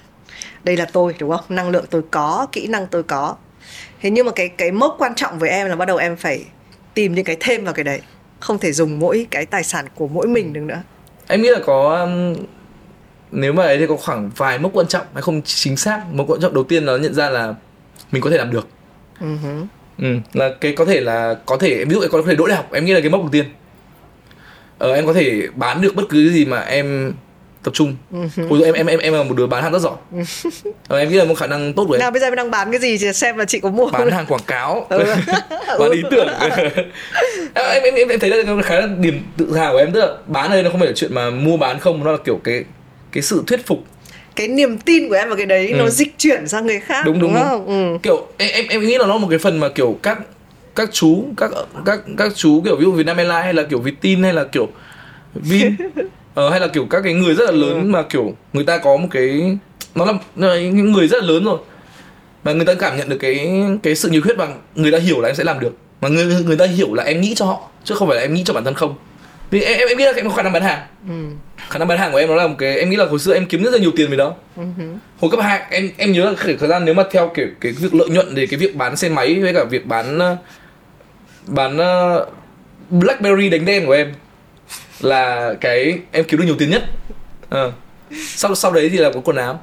Đây là tôi đúng không? Năng lượng tôi có kỹ năng tôi có. Thế nhưng mà cái cái mốc quan trọng với em là bắt đầu em phải tìm những cái thêm vào cái đấy. Không thể dùng mỗi cái tài sản của mỗi mình được nữa. Em nghĩ là có um, nếu mà ấy thì có khoảng vài mốc quan trọng hay không chính xác. Mốc quan trọng đầu tiên nó nhận ra là mình có thể làm được. Uh-huh. ừ, là cái có thể là có thể ví dụ em có thể đỗ đại học em nghĩ là cái mốc đầu tiên. Ờ, em có thể bán được bất cứ cái gì mà em tập trung. Ôi em em em em là một đứa bán hàng rất giỏi. Em nghĩ là một khả năng tốt của em. Nào bây giờ em đang bán cái gì thì xem là chị có mua bán hàng quảng cáo. Ừ. bán ý tưởng. Em, em em em thấy là khá là niềm tự hào của em. Tức là bán đây nó không phải là chuyện mà mua bán không nó là kiểu cái cái sự thuyết phục. Cái niềm tin của em vào cái đấy ừ. nó dịch chuyển sang người khác đúng đúng, đúng không. Ừ. kiểu em, em em nghĩ là nó một cái phần mà kiểu các các chú các các các chú kiểu ví dụ Vietnam Airlines hay là kiểu Viettin hay là kiểu Vin ờ, hay là kiểu các cái người rất là lớn ừ. mà kiểu người ta có một cái nó là, những người rất là lớn rồi. Và người ta cảm nhận được cái cái sự nhiệt huyết và người ta hiểu là em sẽ làm được. Mà người người ta hiểu là em nghĩ cho họ chứ không phải là em nghĩ cho bản thân không. Vì em em, em nghĩ là em có khả năng bán hàng. Ừ. khả năng bán hàng của em nó là một cái em nghĩ là hồi xưa em kiếm rất là nhiều tiền về đó. Ừ hồi cấp 2 em em nhớ là thời gian nếu mà theo kiểu cái việc lợi nhuận thì cái việc bán xe máy với cả việc bán ờ, bán ờ, blackberry đánh đen của em là cái em kiếm được nhiều tiền nhất Ờ. sau sau đấy thì là có quần áo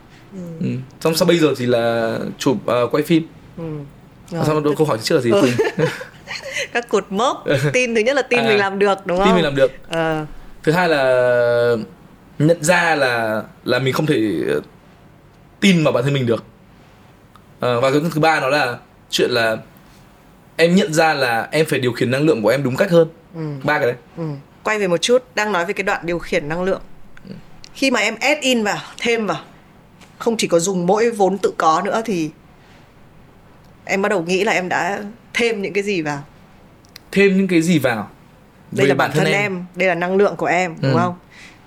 ừ. xong sau bây giờ thì là chụp ờ, quay phim ừ. à, sau đó câu hỏi trước là gì Ừ. các cột mốc tin thứ nhất là tin À. mình làm được đúng không tin mình làm được Ờ. thứ hai là nhận ra là là mình không thể ờ, tin vào bản thân mình được Ờ, và cái thứ ba nó là chuyện là em nhận ra là em phải điều khiển năng lượng của em đúng cách hơn Ừ. ba cái đấy Ừ. Quay về một chút, đang nói về cái đoạn điều khiển năng lượng. Khi mà em add in vào, thêm vào, không chỉ có dùng mỗi vốn tự có nữa thì em bắt đầu nghĩ là em đã thêm những cái gì vào. thêm những cái gì vào Đây là bản thân em. đây là năng lượng của em, đúng Ừ. không?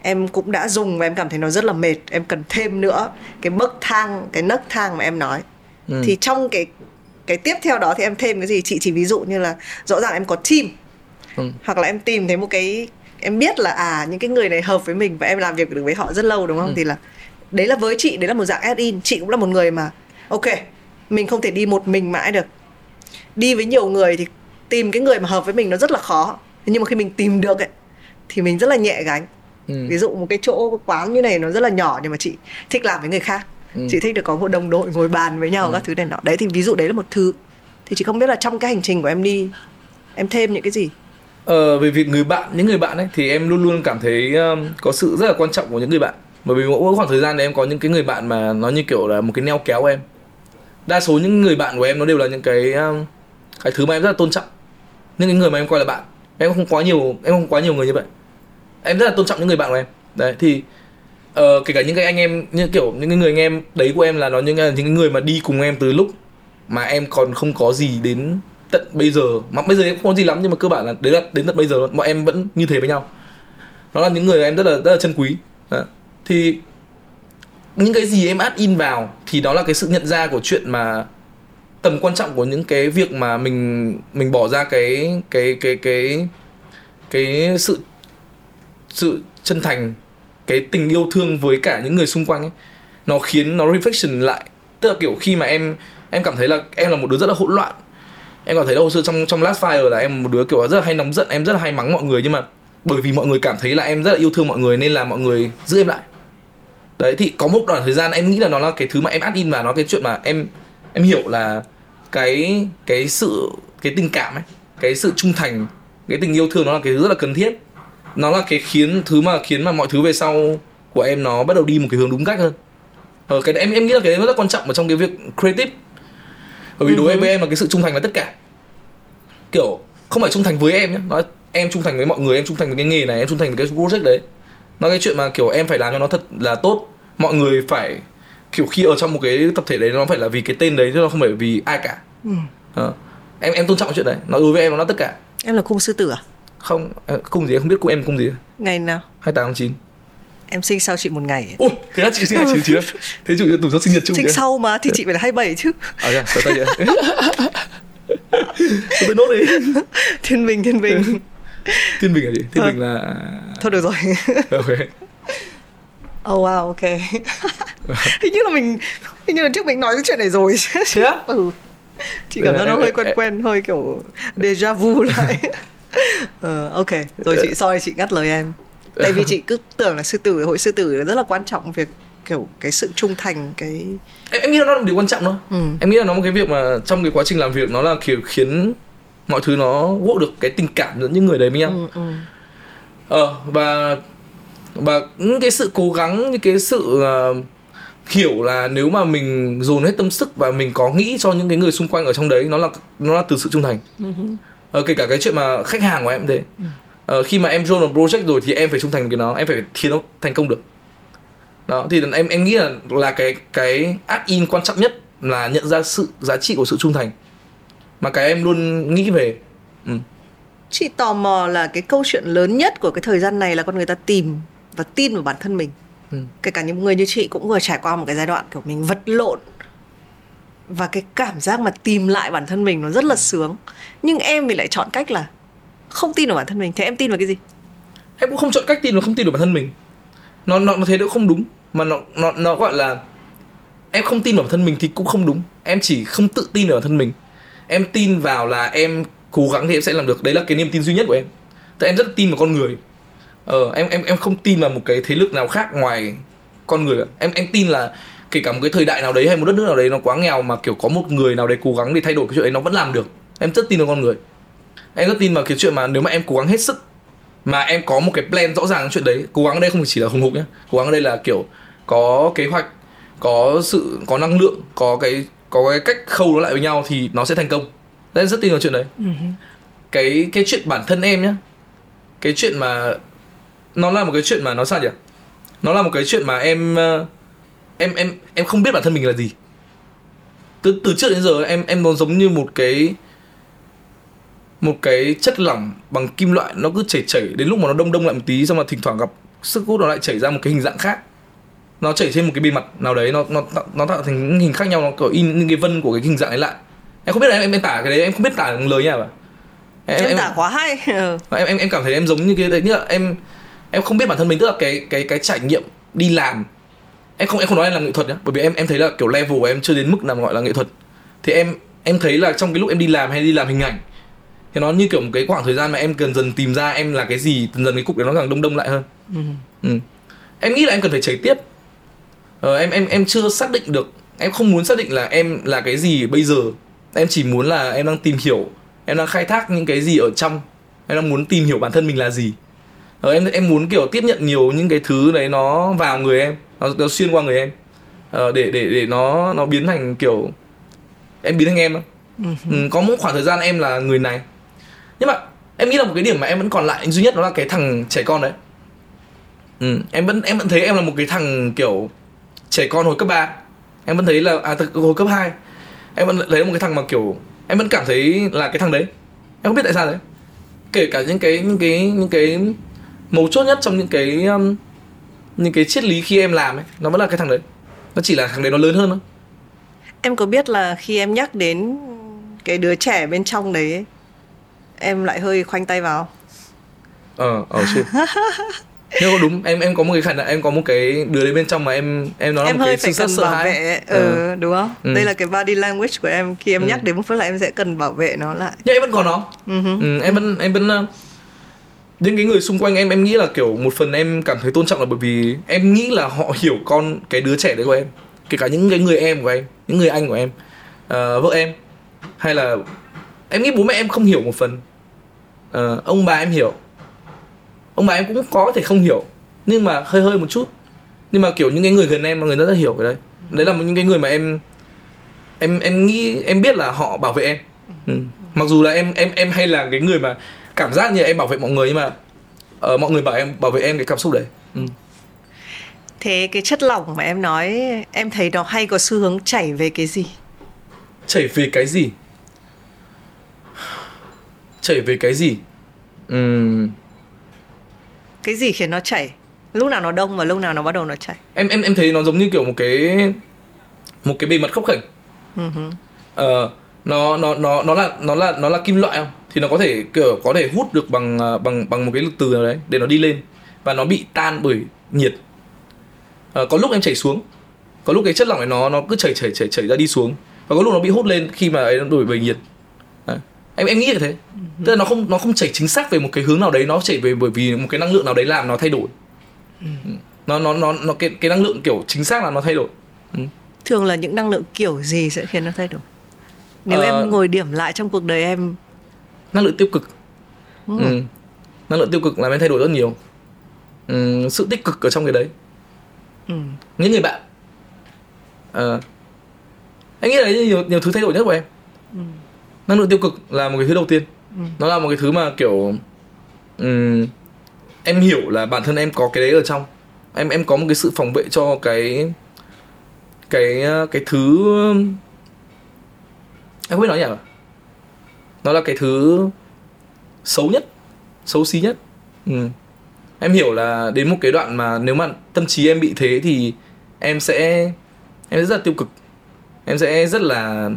Em cũng đã dùng và em cảm thấy nó rất là mệt, em cần thêm nữa cái bậc thang, cái nấc thang mà em nói. Ừ. Thì trong cái cái tiếp theo đó thì em thêm cái gì? Chị chỉ ví dụ như là rõ ràng em có team Ừ. hoặc là em tìm thấy một cái em biết là à những cái người này hợp với mình và em làm việc được với họ rất lâu đúng không? Ừ. thì là đấy là với chị đấy là một dạng add in chị cũng là một người mà ok mình không thể đi một mình mãi được. Đi với nhiều người thì tìm cái người mà hợp với mình nó rất là khó. Nhưng mà khi mình tìm được ấy thì mình rất là nhẹ gánh. Ừ. ví dụ một cái chỗ quán như này nó rất là nhỏ nhưng mà chị thích làm với người khác. Ừ. chị thích được có một đồng đội ngồi bàn với nhau các thứ này nọ. Đấy thì ví dụ đấy là một thứ. Thì chị không biết là trong cái hành trình của em đi em thêm những cái gì Ờ, về việc người bạn những người bạn ấy thì em luôn luôn cảm thấy um, có sự rất là quan trọng của những người bạn. Bởi vì mỗi khoảng thời gian này em có những cái người bạn mà nó như kiểu là một cái neo kéo em. Đa số những người bạn của em nó đều là những cái um, cái thứ mà em rất là tôn trọng. Những cái người mà em coi là bạn. Em không quá nhiều em không quá nhiều người như vậy. Em rất là tôn trọng những người bạn của em. Đấy thì uh, kể cả những cái anh em như kiểu những cái người anh em đấy của em là nó những à, những người mà đi cùng em từ lúc mà em còn không có gì đến tận bây giờ. Mà bây giờ em không có gì lắm, nhưng mà cơ bản là đấy là đến tận bây giờ mọi em vẫn như thế với nhau. Nó là những người em rất là rất là chân quý. Đó. thì những cái gì em add in vào thì đó là cái sự nhận ra của chuyện mà tầm quan trọng của những cái việc mà mình mình bỏ ra cái cái cái cái cái sự sự chân thành, cái tình yêu thương với cả những người xung quanh ấy, nó khiến nó reflection lại. Tức là kiểu khi mà em em cảm thấy là em là một đứa rất là hỗn loạn em cảm thấy là hồi xưa trong trong last fire là em một đứa kiểu rất là hay nóng giận em rất là hay mắng mọi người nhưng mà bởi vì mọi người cảm thấy là em rất là yêu thương mọi người nên là mọi người giữ em lại. Đấy thì có một đoạn thời gian em nghĩ là nó là cái thứ mà em add in và nó cái chuyện mà em em hiểu là cái cái sự cái tình cảm ấy cái sự trung thành cái tình yêu thương nó là cái thứ rất là cần thiết. Nó là cái khiến thứ mà khiến mà mọi thứ về sau của em nó bắt đầu đi một cái hướng đúng cách hơn. Ờ, cái em em nghĩ là cái đấy rất quan trọng ở trong cái việc creative bởi vì đối với em là cái sự trung thành là tất cả kiểu không phải trung thành với em nhé nói em trung thành với mọi người em trung thành với cái nghề này em trung thành với cái project đấy nó cái chuyện mà kiểu em phải làm cho nó thật là tốt mọi người phải kiểu khi ở trong một cái tập thể đấy nó phải là vì cái tên đấy chứ nó không phải vì ai cả Ừ. Ờ. em em tôn trọng chuyện đấy nó đối với em nó là tất cả Em là cung sư tử à? không ờ, cung gì em không biết cung em cung gì Ngày nào? 28 tháng 9 Em sinh sau chị một ngày. Ôi, thế là chị sinh ngày 9 chín Thế chủ tủ cho sinh nhật chung Sinh sau mà thì chị phải là 27 chứ. À dạ, sợ tay vậy Tôi nốt đi Thiên Bình, Thiên Bình. Thiên Bình là gì? Thiên Ờ. Bình là Thôi được rồi. Ok Oh wow, ok. hình như là mình hình như là trước mình nói cái chuyện này rồi. Thế á? ừ. Chị cảm thấy nó Em- hơi quen quen, hơi kiểu deja vu lại. ờ, ok, rồi chị sorry chị ngắt lời em. Tại vì chị cứ tưởng là sư tử, hội sư tử rất là quan trọng việc kiểu cái sự trung thành cái em, em nghĩ là nó là một điều quan trọng thôi. Ừ. Em nghĩ là nó một cái việc mà trong cái quá trình làm việc Nó là kiểu khiến mọi thứ nó work được cái tình cảm giữa những người đấy với nhau. Ừ, ừ. Ờ, và và những cái sự cố gắng những cái sự ờ, hiểu là nếu mà mình dồn hết tâm sức và mình có nghĩ cho những cái người xung quanh ở trong đấy nó là nó là từ sự trung thành. Ờ, kể cả cái chuyện mà khách hàng của em cũng thế ờ, khi mà em join một project rồi thì em phải trung thành với nó em phải khiến nó thành công được đó thì em em nghĩ là là cái cái add in quan trọng nhất là nhận ra sự giá trị của sự trung thành mà cái em luôn nghĩ về ừ. Chị tò mò là cái câu chuyện lớn nhất của cái thời gian này là con người ta tìm và tin vào bản thân mình. ừ. kể cả những người như chị cũng vừa trải qua một cái giai đoạn kiểu mình vật lộn và cái cảm giác mà tìm lại bản thân mình nó rất là sướng nhưng em thì lại chọn cách là không tin vào bản thân mình thế em tin vào cái gì? Em cũng không chọn cách tin và không tin vào bản thân mình. Nó nó, nó thế nó không đúng mà nó nó nó gọi là em không tin vào bản thân mình thì cũng không đúng. Em chỉ không tự tin vào bản thân mình. Em tin vào là em cố gắng thì em sẽ làm được. Đấy là cái niềm tin duy nhất của em. Tại em rất tin vào con người. Ờ em em em không tin vào một cái thế lực nào khác ngoài con người em em tin là kể cả một cái thời đại nào đấy hay một đất nước nào đấy nó quá nghèo mà kiểu có một người nào đấy cố gắng để thay đổi cái chuyện ấy nó vẫn làm được. Em rất tin vào con người em rất tin vào cái chuyện mà nếu mà em cố gắng hết sức mà em có một cái plan rõ ràng chuyện đấy cố gắng ở đây không chỉ là hùng hục nhé cố gắng ở đây là kiểu có kế hoạch có sự có năng lượng có cái có cái cách khâu nó lại với nhau thì nó sẽ thành công. Em rất tin vào chuyện đấy. Uh-huh. cái cái chuyện bản thân em nhá cái chuyện mà nó là một cái chuyện mà nó sao nhỉ? Nó là một cái chuyện mà em ờ, em em em không biết bản thân mình là gì. Từ từ trước đến giờ em em nó giống như một cái một cái chất lỏng bằng kim loại nó cứ chảy chảy đến lúc mà nó đông đông lại một tí xong mà thỉnh thoảng gặp sức hút nó lại chảy ra một cái hình dạng khác. Nó chảy trên một cái bề mặt nào đấy nó nó nó tạo thành những hình khác nhau nó kiểu in những cái vân của cái hình dạng ấy lại. Em không biết là em em tả cái đấy em không biết tả lời nha mà em, em, em tả quá hay. Ừ. em em em cảm thấy em giống như cái đấy như là em em không biết bản thân mình tức là cái cái cái trải nghiệm đi làm. Em không em không nói em làm nghệ thuật nhá bởi vì em em thấy là kiểu level của em chưa đến mức nào gọi là nghệ thuật. Thì em em thấy là trong cái lúc em đi làm hay đi làm hình ảnh thì nó như kiểu một cái khoảng thời gian mà em cần dần tìm ra em là cái gì dần dần cái cục đấy nó càng đông đông lại hơn. Ừ. Ừ. em nghĩ là em cần phải chảy tiếp. Ờ, em em em chưa xác định được. Em không muốn xác định là em là cái gì bây giờ. Em chỉ muốn là em đang tìm hiểu em đang khai thác những cái gì ở trong. Em đang muốn tìm hiểu bản thân mình là gì. Ờ, em em muốn kiểu tiếp nhận nhiều những cái thứ đấy nó vào người em nó, nó xuyên qua người em. Ờ, để để để nó nó biến thành kiểu em biến thành em ừ. ừ, có một khoảng thời gian em là người này nhưng mà em nghĩ là một cái điểm mà em vẫn còn lại duy nhất đó là cái thằng trẻ con đấy. Ừ, em vẫn em vẫn thấy em là một cái thằng kiểu trẻ con hồi cấp 3 em vẫn thấy là à hồi cấp 2 em vẫn lấy một cái thằng mà kiểu em vẫn cảm thấy là cái thằng đấy. Em không biết tại sao đấy. Kể cả những cái những cái những cái mấu chốt nhất trong những cái um, những cái triết lý khi em làm ấy nó vẫn là cái thằng đấy. Nó chỉ là thằng đấy nó lớn hơn thôi. Em có biết là khi em nhắc đến cái đứa trẻ bên trong đấy em lại hơi khoanh tay vào ờ ờ chứ nếu có đúng em em có một cái khả năng em có một cái đứa đấy bên trong mà em em nó là em một hơi cái phải cần bảo hãi. vệ ừ, ừ đúng không ừ. đây là cái body language của em khi em ừ. nhắc đến một phút là em sẽ cần bảo vệ nó lại nhưng em vẫn còn nó uh-huh. ừ, em vẫn em vẫn uh, những cái người xung quanh em em nghĩ là kiểu một phần em cảm thấy tôn trọng là bởi vì em nghĩ là họ hiểu con cái đứa trẻ đấy của em kể cả những cái người em của em những người anh của em uh, vợ em hay là em nghĩ bố mẹ em không hiểu một phần uh, ông bà em hiểu. Ông bà em cũng có thể không hiểu nhưng mà hơi hơi một chút. Nhưng mà kiểu những cái người gần em là người rất là hiểu cái đấy. Đấy là những cái người mà em em em nghĩ em biết là họ bảo vệ em. Ừ. mặc dù là em em em hay là cái người mà cảm giác như em bảo vệ mọi người nhưng mà uh, mọi người bảo em bảo vệ em cái cảm xúc đấy. Ừ. thế cái chất lỏng mà em nói em thấy nó hay có xu hướng chảy về cái gì? Chảy về cái gì chảy về cái gì? Uhm. cái gì khiến nó chảy? Lúc nào nó đông và lúc nào nó bắt đầu nó chảy? Em em em thấy nó giống như kiểu một cái một cái bề mặt khốc khỉnh uh-huh. ờ, nó nó nó nó là nó là nó là kim loại không? Thì nó có thể kiểu có thể hút được bằng à, bằng bằng một cái lực từ nào đấy để nó đi lên và nó bị tan bởi nhiệt. À, có lúc em chảy xuống có lúc cái chất lỏng này nó nó cứ chảy chảy chảy chảy ra đi xuống và có lúc nó bị hút lên khi mà ấy nó đổi bởi nhiệt em em nghĩ là thế ừ. tức là nó không nó không chảy chính xác về một cái hướng nào đấy nó chảy về bởi vì một cái năng lượng nào đấy làm nó thay đổi ừ. nó nó nó nó cái cái năng lượng kiểu chính xác là nó thay đổi ừ. thường là những năng lượng kiểu gì sẽ khiến nó thay đổi nếu à, em ngồi điểm lại trong cuộc đời em năng lượng tiêu cực ừ. Ừ. năng lượng tiêu cực làm em thay đổi rất nhiều ừ, sự tích cực ở trong cái đấy ừ. những người bạn à, anh nghĩ là nhiều nhiều thứ thay đổi nhất của em. Năng lượng tiêu cực là một cái thứ đầu tiên. Ừ. nó là một cái thứ mà kiểu um, em hiểu là bản thân em có cái đấy ở trong. Em em có một cái sự phòng vệ cho cái cái cái thứ em không biết nói nhỉ nó là cái thứ xấu nhất xấu xí nhất. Ừ. em hiểu là đến một cái đoạn mà nếu mà tâm trí em bị thế thì em sẽ em sẽ rất là tiêu cực. Em sẽ rất là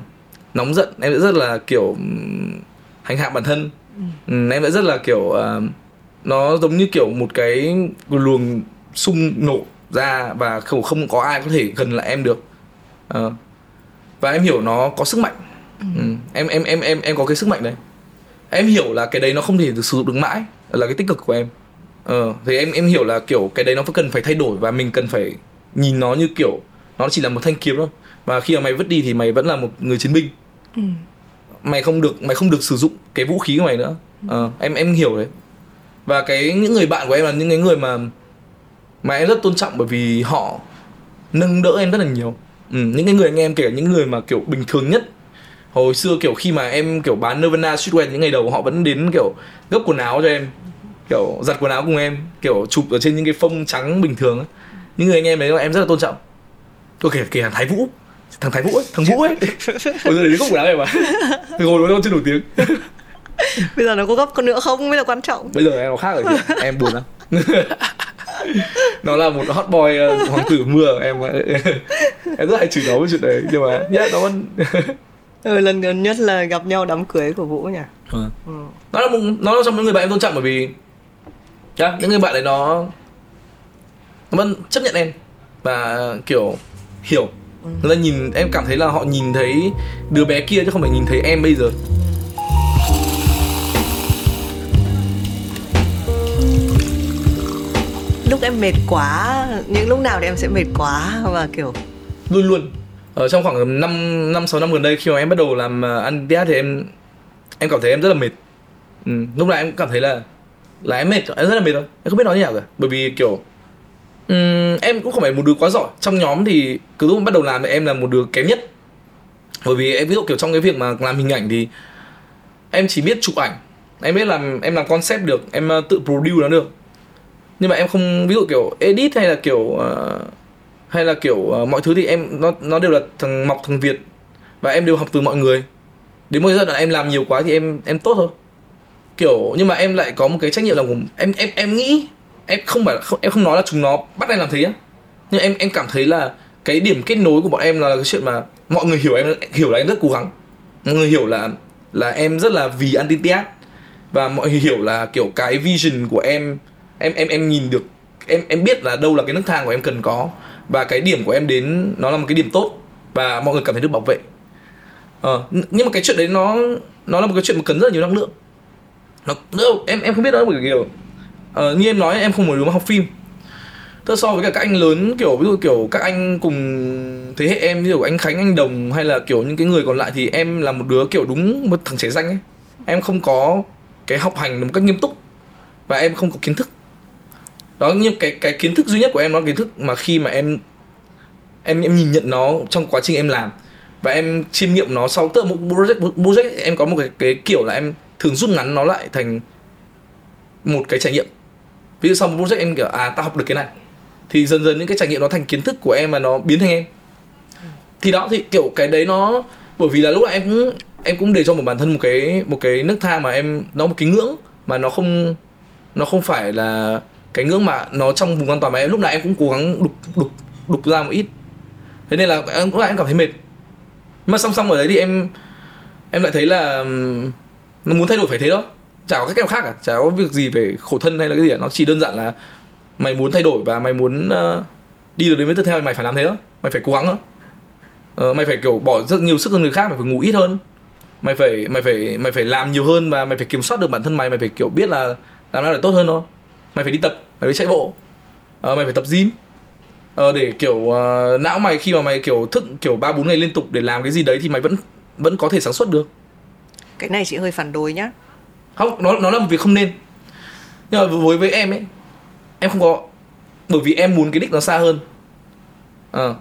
nóng giận em sẽ rất là kiểu hành hạ bản thân. Ừ. em sẽ rất là kiểu uh, nó giống như kiểu một cái luồng xung nổ ra và không không có ai có thể gần lại em được. Uh, và em hiểu nó có sức mạnh. Ừ. Ừ. em em em em em có cái sức mạnh đấy. Em hiểu là cái đấy nó không thể được sử dụng được mãi là cái tích cực của em. Ờ thì em em hiểu là kiểu cái đấy nó cần phải thay đổi và mình cần phải nhìn nó như kiểu nó chỉ là một thanh kiếm thôi. Và khi mà mày vứt đi thì mày vẫn là một người chiến binh ừ. mày không được mày không được sử dụng cái vũ khí của mày nữa. Ờ em em hiểu đấy. Và cái những người bạn của em là những cái người mà mà em rất tôn trọng bởi vì họ nâng đỡ em rất là nhiều. Ừ, những cái người anh em kể cả những người mà kiểu bình thường nhất. Hồi xưa kiểu khi mà em kiểu bán Nirvana streetwear những ngày đầu họ vẫn đến kiểu gấp quần áo cho em. Kiểu giặt quần áo cùng em kiểu chụp ở trên những cái phông trắng bình thường ấy. những người anh em đấy em rất là tôn trọng. Tôi kể kể thằng Thái Vũ thằng Thái Vũ ấy thằng Vũ ấy. Bây giờ đến gấp quần áo em mà. Ngồi nó chưa nổi tiếng. Bây giờ nó có gấp con nữa không mới là quan trọng. Bây giờ em có khác rồi em buồn lắm. Nó là một hot boy uh, hoàng tử mưa. Em em rất hay chửi nó với chuyện đấy. Nhưng mà nhá nó vẫn ừ, lần gần nhất là gặp nhau đám cưới của vũ nhỉ? Ừ. ừ. nó là một nó là trong những người bạn em tôn trọng bởi vì yeah, những người bạn đấy nó nó vẫn chấp nhận em và kiểu hiểu. Người ta nhìn em cảm thấy là họ nhìn thấy đứa bé kia chứ không phải nhìn thấy em bây giờ. Lúc em mệt quá những lúc nào thì em sẽ mệt quá và kiểu luôn luôn. Ở trong khoảng 5 năm sáu năm gần đây khi mà em bắt đầu làm uh, ăn diet thì em em cảm thấy em rất là mệt. Ừ, lúc nào em cảm thấy là là em mệt em rất là mệt thôi. Em không biết nói như nào cả. Bởi vì kiểu um, em cũng không phải một đứa quá giỏi. Trong nhóm thì cứ lúc bắt đầu làm thì em là một đứa kém nhất. Bởi vì em ví dụ kiểu trong cái việc mà làm hình ảnh thì em chỉ biết chụp ảnh. Em biết làm em làm concept được em ờ, tự produce nó được. Nhưng mà em không ví dụ kiểu edit hay là kiểu uh, hay là kiểu uh, mọi thứ thì em nó nó đều là thằng mọc thằng việt. Và em đều học từ mọi người. Đến một giai đoạn em làm nhiều quá thì em em tốt thôi. Kiểu nhưng mà em lại có một cái trách nhiệm là của em em em nghĩ em không phải không, em không nói là chúng nó bắt em làm thế nhá nhưng em em cảm thấy là cái điểm kết nối của bọn em là cái chuyện mà mọi người hiểu em hiểu là em rất cố gắng. Mọi người hiểu là là em rất là vì anti tiết và mọi người hiểu là kiểu cái vision của em em em em nhìn được em em biết là đâu là cái nước thang của em cần có. Và cái điểm của em đến nó là một cái điểm tốt. Và mọi người cảm thấy được bảo vệ. Ờ, nhưng mà cái chuyện đấy nó nó là một cái chuyện mà cần rất là nhiều năng lượng. Nó nó em em không biết đó bởi kiểu ờ, như em nói em không muốn đứa mà học phim. Tức so với cả các anh lớn kiểu ví dụ kiểu các anh cùng thế hệ em ví dụ anh Khánh anh Đồng hay là kiểu những cái người còn lại thì em là một đứa kiểu đúng một thằng trẻ danh ấy. Em không có cái học hành một cách nghiêm túc và em không có kiến thức. Đó nhưng cái cái kiến thức duy nhất của em nó kiến thức mà khi mà em em em nhìn nhận nó trong quá trình em làm và em chiêm nghiệm nó sau Tức một project project em có một cái cái kiểu là em thường rút ngắn nó lại thành một cái trải nghiệm ví dụ sau một project em kiểu à tao học được cái này, thì dần dần những cái trải nghiệm nó thành kiến thức của em và nó biến thành em. Thì đó, thì kiểu cái đấy nó, bởi vì là lúc nào em cũng em cũng để cho một bản thân một cái một cái nước thang mà em, nó một cái ngưỡng mà nó không nó không phải là cái ngưỡng mà nó trong vùng an toàn mà em. Lúc nào em cũng cố gắng đục đục đục ra một ít. Thế nên là em cũng lại em cảm thấy mệt. Nhưng mà song song ở đấy thì em em lại thấy là nó muốn thay đổi phải thế đó chả có cách nào khác cả. Chả có việc gì về khổ thân hay là cái gì cả. Nó chỉ đơn giản là mày muốn thay đổi và mày muốn uh, đi được đến với tiếp theo thì mày phải làm thế đó mày phải cố gắng đó uh, ờ, mày phải kiểu bỏ rất nhiều sức hơn người khác mày phải ngủ ít hơn. Mày phải mày phải mày phải làm nhiều hơn và mày phải kiểm soát được bản thân mày. Mày phải kiểu biết là làm nào để tốt hơn thôi. Mày phải đi tập mày phải chạy bộ uh, mày phải tập gym. Uh, để kiểu uh, não mày khi mà mày kiểu thức kiểu ba bốn ngày liên tục để làm cái gì đấy thì mày vẫn vẫn có thể sản xuất được. Cái này chị hơi phản đối nhá không nó nó là một việc không nên. Nhưng mà với với em ấy em không có bởi vì em muốn cái đích nó xa hơn. À,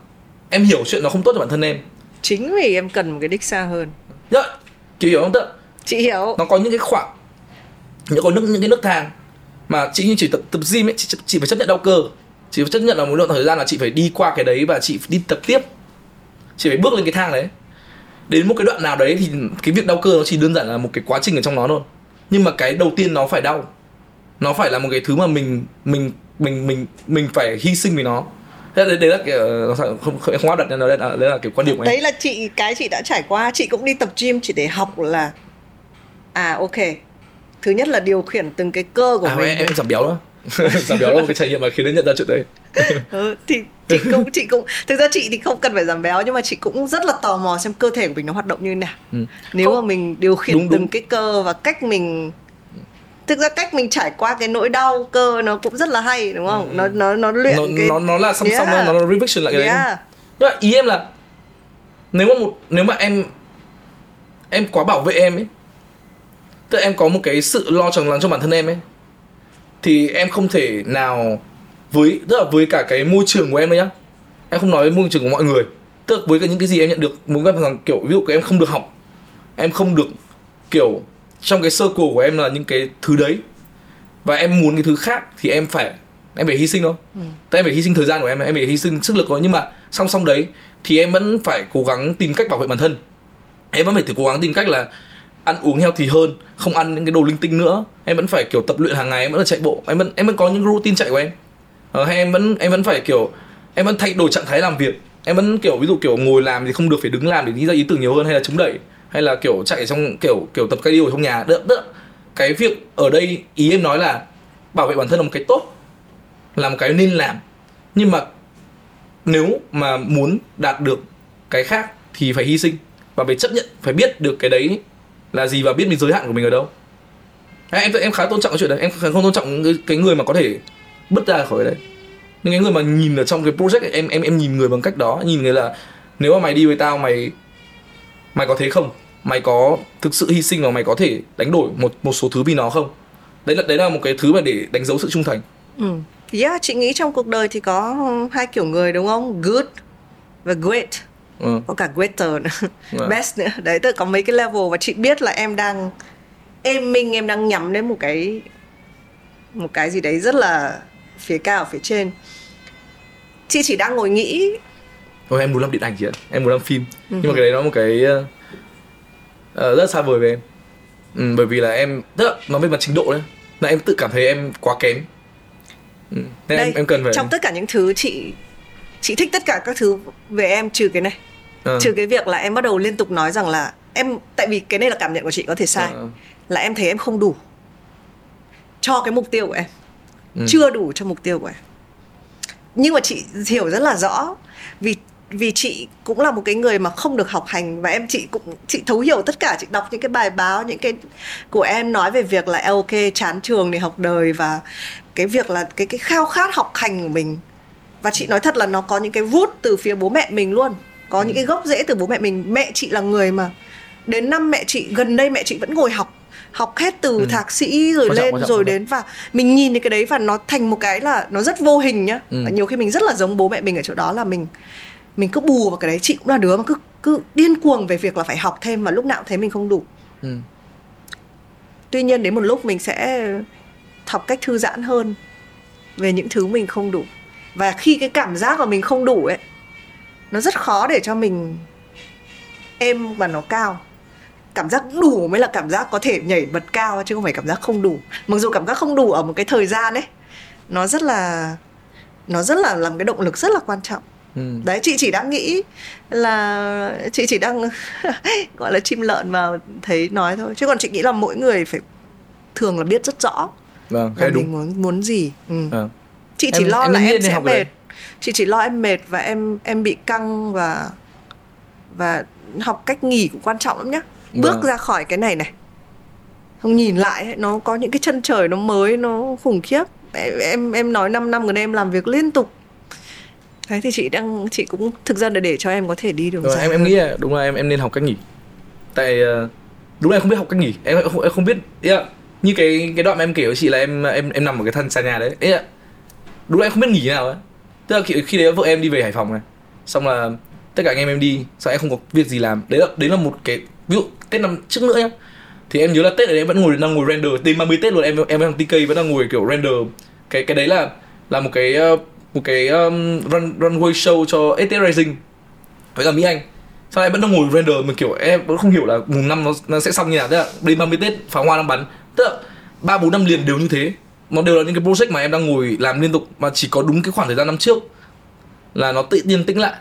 em hiểu chuyện nó không tốt cho bản thân em. Chính vì em cần một cái đích xa hơn. Nhớ, chị hiểu không tự chị hiểu. Nó có những cái khoảng những có nước những cái nước thang mà chị như chỉ tập tập gym ấy chị, chị phải chấp nhận đau cơ. Chị phải chấp nhận là một lượng thời gian là chị phải đi qua cái đấy và chị đi tập tiếp. Chị phải bước lên cái thang đấy. Đến một cái đoạn nào đấy thì cái việc đau cơ nó chỉ đơn giản là một cái quá trình ở trong nó thôi nhưng mà cái đầu tiên nó phải đau. Nó phải là một cái thứ mà mình mình mình mình mình phải hy sinh vì nó. Thế đấy, đấy là kiểu không không, không áp đặt nó đấy là, đấy là kiểu quan điểm của em. Đấy là chị cái chị đã trải qua. Chị cũng đi tập gym chỉ để học là à ok. Thứ nhất là điều khiển từng cái cơ của à, mình. em, em giảm béo đó. Giảm béo là một cái trải nghiệm mà khiến em nhận ra chuyện đấy. Ừ, thì chị cũng chị cũng thực ra chị thì không cần phải giảm béo nhưng mà chị cũng rất là tò mò xem cơ thể của mình nó hoạt động như thế nào ừ. nếu Không. mà mình điều khiển Đúng, từng đúng. cái cơ và cách mình thực ra cách mình trải qua cái nỗi đau cơ nó cũng rất là hay đúng không nó nó nó luyện nó, cái nó nó là song song Yeah. nó nó revision lại cái đấy yeah. Nhưng mà ý em là nếu mà một nếu mà em em quá bảo vệ em ấy tức là em có một cái sự lo chồng lắng cho bản thân em ấy thì em không thể nào với tức là với cả cái môi trường của em đấy nhá. Em không nói với môi trường của mọi người. Tức là với cả những cái gì em nhận được muốn gặp rằng kiểu ví dụ của em không được học em không được kiểu trong cái circle của em là những cái thứ đấy và em muốn cái thứ khác thì em phải em phải hy sinh thôi. Ừ. em phải hy sinh thời gian của em em phải hy sinh sức lực em nhưng mà song song đấy thì em vẫn phải cố gắng tìm cách bảo vệ bản thân. Em vẫn phải thử cố gắng tìm cách là ăn uống healthy hơn không ăn những cái đồ linh tinh nữa. Em vẫn phải kiểu tập luyện hàng ngày em vẫn là chạy bộ. Em vẫn em vẫn có những routine chạy của em ờ, hay em vẫn em vẫn phải kiểu em vẫn thay đổi trạng thái làm việc? Em vẫn kiểu ví dụ kiểu ngồi làm thì không được phải đứng làm để nghĩ ra ý tưởng nhiều hơn hay là chống đẩy? Hay là kiểu chạy trong kiểu kiểu tập cardio ở trong nhà? Đỡ đỡ. Cái việc ở đây ý em nói là bảo vệ bản thân là một cái tốt là một cái nên làm. Nhưng mà nếu mà muốn đạt được cái khác thì phải hy sinh và phải chấp nhận phải biết được cái đấy là gì và biết mình giới hạn của mình ở đâu. Em em khá tôn trọng cái chuyện đấy em không tôn trọng cái người mà có thể bứt ra khỏi đấy nhưng cái người mà nhìn ở trong cái project ấy, em em em nhìn người bằng cách đó nhìn người là nếu mà mày đi với tao mày mày có thế không mày có thực sự hy sinh và mày có thể đánh đổi một một số thứ vì nó không đấy là đấy là một cái thứ mà để đánh dấu sự trung thành Ừ. Yeah, chị nghĩ trong cuộc đời thì có hai kiểu người đúng không? Good và great. ừ. Có cả greater nữa. Vâng. Best nữa. Đấy, tức có mấy cái level và chị biết là em đang em mình em đang nhắm đến một cái một cái gì đấy rất là phía cao phía trên. Chị chỉ đang ngồi nghĩ Thôi em muốn làm điện ảnh chị ạ Em muốn làm phim Nhưng mà cái đấy nó một cái uh, Rất xa vời với em ừ, Bởi vì là em Tức là nói về mặt trình độ đấy Là em tự cảm thấy em quá kém ừ. Nên đây em, em cần phải trong tất cả những thứ chị chị thích tất cả các thứ về em trừ cái này. Ờ. Trừ cái việc là em bắt đầu liên tục nói rằng là em tại vì cái này là cảm nhận của chị có thể sai. Ờ. Là em thấy em không đủ cho cái mục tiêu của em. Ừ. Chưa đủ cho mục tiêu của em. Nhưng mà chị hiểu rất là rõ vì vì chị cũng là một cái người mà không được học hành và em chị cũng chị thấu hiểu tất cả chị đọc những cái bài báo những cái của em nói về việc là ok chán trường để học đời và cái việc là cái cái khao khát học hành của mình. Và chị nói thật là nó có những cái root từ phía bố mẹ mình luôn. Có những cái gốc rễ từ bố mẹ mình. Mẹ chị là người mà đến năm mẹ chị gần đây mẹ chị vẫn ngồi học học hết từ thạc sĩ rồi Quan trọng, lên quan trọng, rồi đến và mình nhìn thấy cái đấy và nó thành một cái là nó rất vô hình nhá. Ừ. Và nhiều khi mình rất là giống bố mẹ mình ở chỗ đó là mình mình cứ bù vào cái đấy. Chị cũng là đứa mà cứ cứ điên cuồng về việc là phải học thêm và lúc nào cũng thấy mình không đủ. Ừ. tuy nhiên đến một lúc mình sẽ học cách thư giãn hơn về những thứ mình không đủ. Và khi cái cảm giác mà mình không đủ ấy nó rất khó để cho mình êm và nó cao cảm giác đủ mới là cảm giác có thể nhảy bật cao chứ không phải cảm giác không đủ mặc dù cảm giác không đủ ở một cái thời gian ấy nó rất là nó rất là làm cái động lực rất là quan trọng Ừ. đấy chị chỉ đang nghĩ là chị chỉ đang gọi là chim lợn mà thấy nói thôi chứ còn chị nghĩ là mỗi người phải thường là biết rất rõ Vâng, là cái mình đúng muốn muốn gì ừ. Vâng. chị chỉ Em- lo em là em sẽ mệt đấy. chị chỉ lo em mệt và em em bị căng và và học cách nghỉ cũng quan trọng lắm nhá bước Vâng. ra khỏi cái này này. Không nhìn lại ấy, nó có những cái chân trời nó mới nó khủng khiếp. Em em, em nói 5 năm gần đây em làm việc liên tục. Thế thì chị đang chị cũng thực ra là để cho em có thể đi Rồi, dài em em nghĩ là đúng là em em nên học cách nghỉ. Tại ờ, đúng là em không biết học cách nghỉ. Em em không, em không biết là, như cái cái đoạn mà em kể với chị là em em em nằm ở cái thân xa nhà đấy. Là, đúng là em không biết nghỉ nào ấy. Tức là khi, khi đấy vợ em đi về hải phòng này. Xong là tất cả anh em em đi xong em không có việc gì làm. Đấy là đấy là một cái ví dụ tết năm trước nữa nhá. Thì em nhớ là tết ở đấy em vẫn ngồi đang ngồi render. Đến 30 tết luôn em em đang TK vẫn đang ngồi kiểu render. Cái cái đấy là là một cái ờ, một cái um, run runway show cho et Racing với cả Mỹ Anh. Sau lại vẫn đang ngồi render mình kiểu em vẫn không hiểu là mùng năm nó, nó sẽ xong như nào. Tức là đến 30 Tết pháo hoa đang bắn. Tức là ba bốn năm liền đều như thế. Nó đều là những cái project mà em đang ngồi làm liên tục mà chỉ có đúng cái khoảng thời gian năm trước là nó tự nhiên tĩnh lại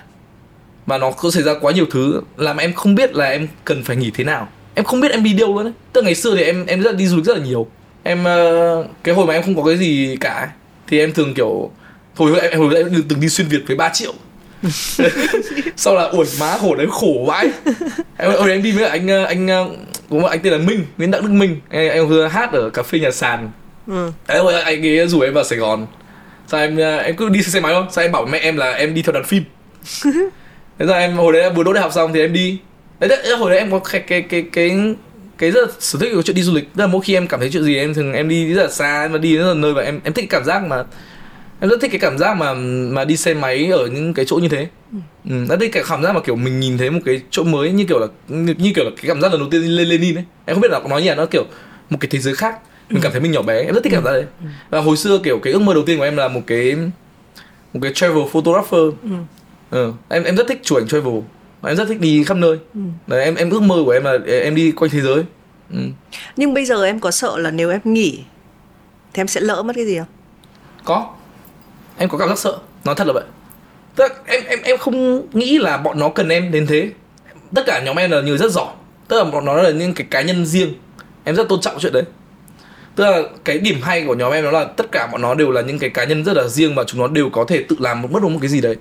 và nó có xảy ra quá nhiều thứ làm em không biết là em cần phải nghỉ thế nào. Em không biết em đi đâu luôn đấy tức ngày xưa thì em em rất là đi du lịch rất là nhiều. Em uh, cái hồi mà em không có cái gì cả thì em thường kiểu hồi em hồi em từng đi xuyên việt với 3 triệu. Sau là ủi má khổ đấy khổ vãi. Em hồi em đi với anh ờ, anh ờ, có một anh tên là minh nguyễn đặng đức minh. Em, em vừa hát ở cà phê nhà sàn. Ừ. đấy hồi anh ấy rủ em vào sài gòn. Sao em em cứ đi xe máy thôi sao em bảo mẹ em là em đi theo đoàn phim thế ra em hồi đấy vừa đỗ đại học xong thì em đi. Đấy, đấy hồi đấy em có cái cái cái cái cái rất là sở thích của chuyện đi du lịch. Tức là mỗi khi em cảm thấy chuyện gì em thường em đi rất là xa em đi rất là nơi và em em thích cái cảm giác mà em rất thích cái cảm giác mà mà đi xe máy ở những cái chỗ như thế. Ừ. rất thích cái cảm giác mà kiểu mình nhìn thấy một cái chỗ mới như kiểu là như, như kiểu là cái cảm giác lần đầu tiên lên Lenin ấy. Em không biết là nói như là nó kiểu một cái thế giới khác. Mình cảm thấy mình nhỏ bé em rất thích cảm giác đấy. Và hồi xưa kiểu cái ước mơ đầu tiên của em là một cái một cái travel photographer. Ừ. Ừ. em em rất thích chụp ảnh travel em rất thích đi khắp nơi. Ừ. đấy em em ước mơ của em là em đi quanh thế giới. Ừ. nhưng bây giờ em có sợ là nếu em nghỉ thì em sẽ lỡ mất cái gì không? Có. Em có cảm giác sợ. Nói thật là vậy. Tức là em em em không nghĩ là bọn nó cần em đến thế. Tất cả nhóm em là người rất giỏi. Tức là bọn nó là những cái cá nhân riêng. Em rất tôn trọng chuyện đấy. Tức là cái điểm hay của nhóm em đó là tất cả bọn nó đều là những cái cá nhân rất là riêng và chúng nó đều có thể tự làm một mất một cái gì đấy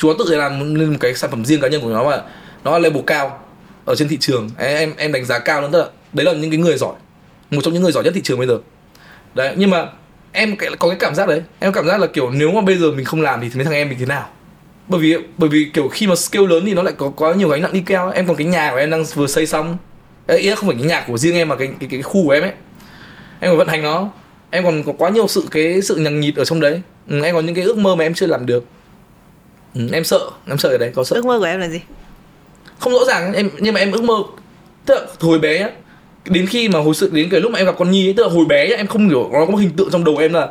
chúng nó tự làm lên một cái sản phẩm riêng cá nhân của nó mà nó là level cao ở trên thị trường. Em em đánh giá cao lắm tức là đấy là những cái người giỏi một trong những người giỏi nhất thị trường bây giờ. Đấy nhưng mà em có cái cảm giác đấy. Em cảm giác là kiểu nếu mà bây giờ mình không làm thì mấy thằng em mình thế nào? Bởi vì bởi vì kiểu khi mà scale lớn thì nó lại có quá nhiều gánh nặng đi keo em còn cái nhà của em đang vừa xây xong. Ý là không phải cái nhà của riêng em mà cái cái, cái khu của em ấy. Em còn vận hành nó. Em còn có quá nhiều sự cái sự nhằng nhịt ở trong đấy. Ừ, em còn những cái ước mơ mà em chưa làm được ừ, em sợ em sợ ở đấy có sợ. Ước mơ của em là gì? Không rõ ràng em nhưng mà em ước mơ tức là hồi bé đến khi mà hồi sự đến cái lúc mà em gặp con nhi ấy, tức là hồi bé ấy, em không hiểu nó có một hình tượng trong đầu em là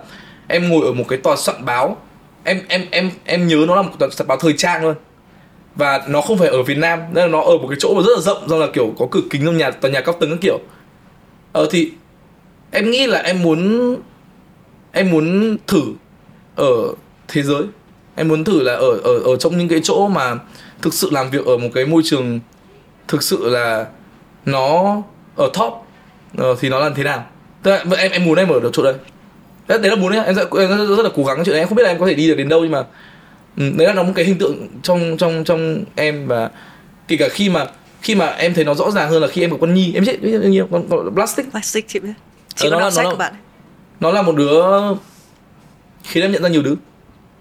em ngồi ở một cái tòa soạn báo. Em em em em nhớ nó là một tòa soạn báo thời trang luôn và nó không phải ở Việt Nam nên là nó ở một cái chỗ mà rất là rộng do là kiểu có cửa kính trong nhà tòa nhà cao tầng các kiểu. Ờ thì em nghĩ là em muốn em muốn thử ở thế giới em muốn thử là ở ở ở trong những cái chỗ mà thực sự làm việc ở một cái môi trường thực sự là nó ở top ờ, thì nó là thế nào? Tức là em em muốn em ở được chỗ đây đấy, đấy là muốn đấy. Em, em rất, rất là cố gắng chuyện đấy em không biết là em có thể đi được đến đâu nhưng mà ừ, đấy là nó một cái hình tượng trong trong trong em và kể cả khi mà khi mà em thấy nó rõ ràng hơn là khi em có con nhi. Em biết biết nhiều con, con plastic. Plastic chị biết. Chị ờ, có đọc sách của bạn nó là một đứa khiến em nhận ra nhiều thứ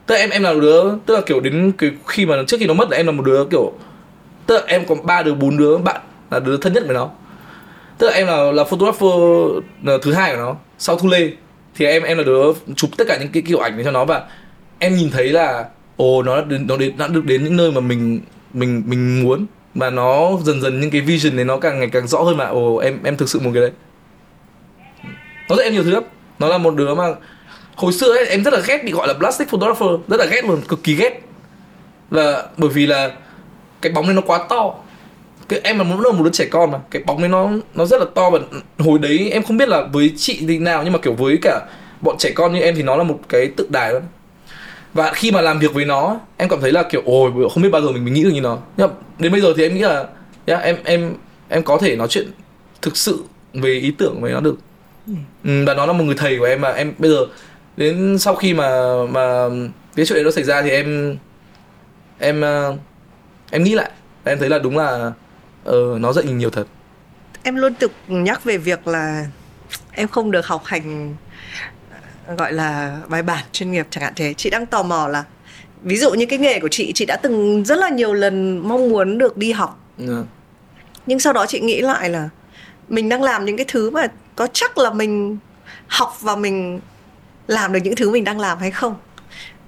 tức là em em là một đứa tức là kiểu đến cái khi mà trước khi nó mất là em là một đứa kiểu tức là em có ba đứa bốn đứa bạn là đứa thân nhất với nó. Tức là em là là photographer thứ hai của nó. Sau thu lê thì em em là đứa chụp tất cả những cái kiểu ảnh để cho nó và em nhìn thấy là ồ nó đã, nó đến, đã được đến những nơi mà mình mình mình muốn và nó dần dần những cái vision này nó càng ngày càng rõ hơn mà ồ em em thực sự muốn cái đấy. Nó dạy em nhiều thứ lắm. Nó là một đứa mà hồi xưa ấy, em rất là ghét bị gọi là plastic photographer rất là ghét luôn cực kỳ ghét. Là bởi vì là cái bóng này nó quá to. Cái em là một là một đứa trẻ con mà cái bóng ấy nó nó rất là to và hồi đấy em không biết là với chị thì nào nhưng mà kiểu với cả bọn trẻ con như em thì nó là một cái tự đài luôn. Và khi mà làm việc với nó em cảm thấy là kiểu ôi không biết bao giờ mình mình nghĩ được như nó. Nhưng mà đến bây giờ thì em nghĩ là yeah, em em em có thể nói chuyện thực sự về ý tưởng với nó được. Ừ, và nó là một người thầy của em mà em bây giờ đến sau khi mà mà cái chuyện đấy nó xảy ra thì em em uh, em nghĩ lại em thấy là đúng là uh, nó dạy mình nhiều thật em luôn tục nhắc về việc là em không được học hành gọi là bài bản chuyên nghiệp chẳng hạn thế chị đang tò mò là ví dụ như cái nghề của chị chị đã từng rất là nhiều lần mong muốn được đi học yeah. Dạ. nhưng sau đó chị nghĩ lại là mình đang làm những cái thứ mà có chắc là mình học và mình làm được những thứ mình đang làm hay không?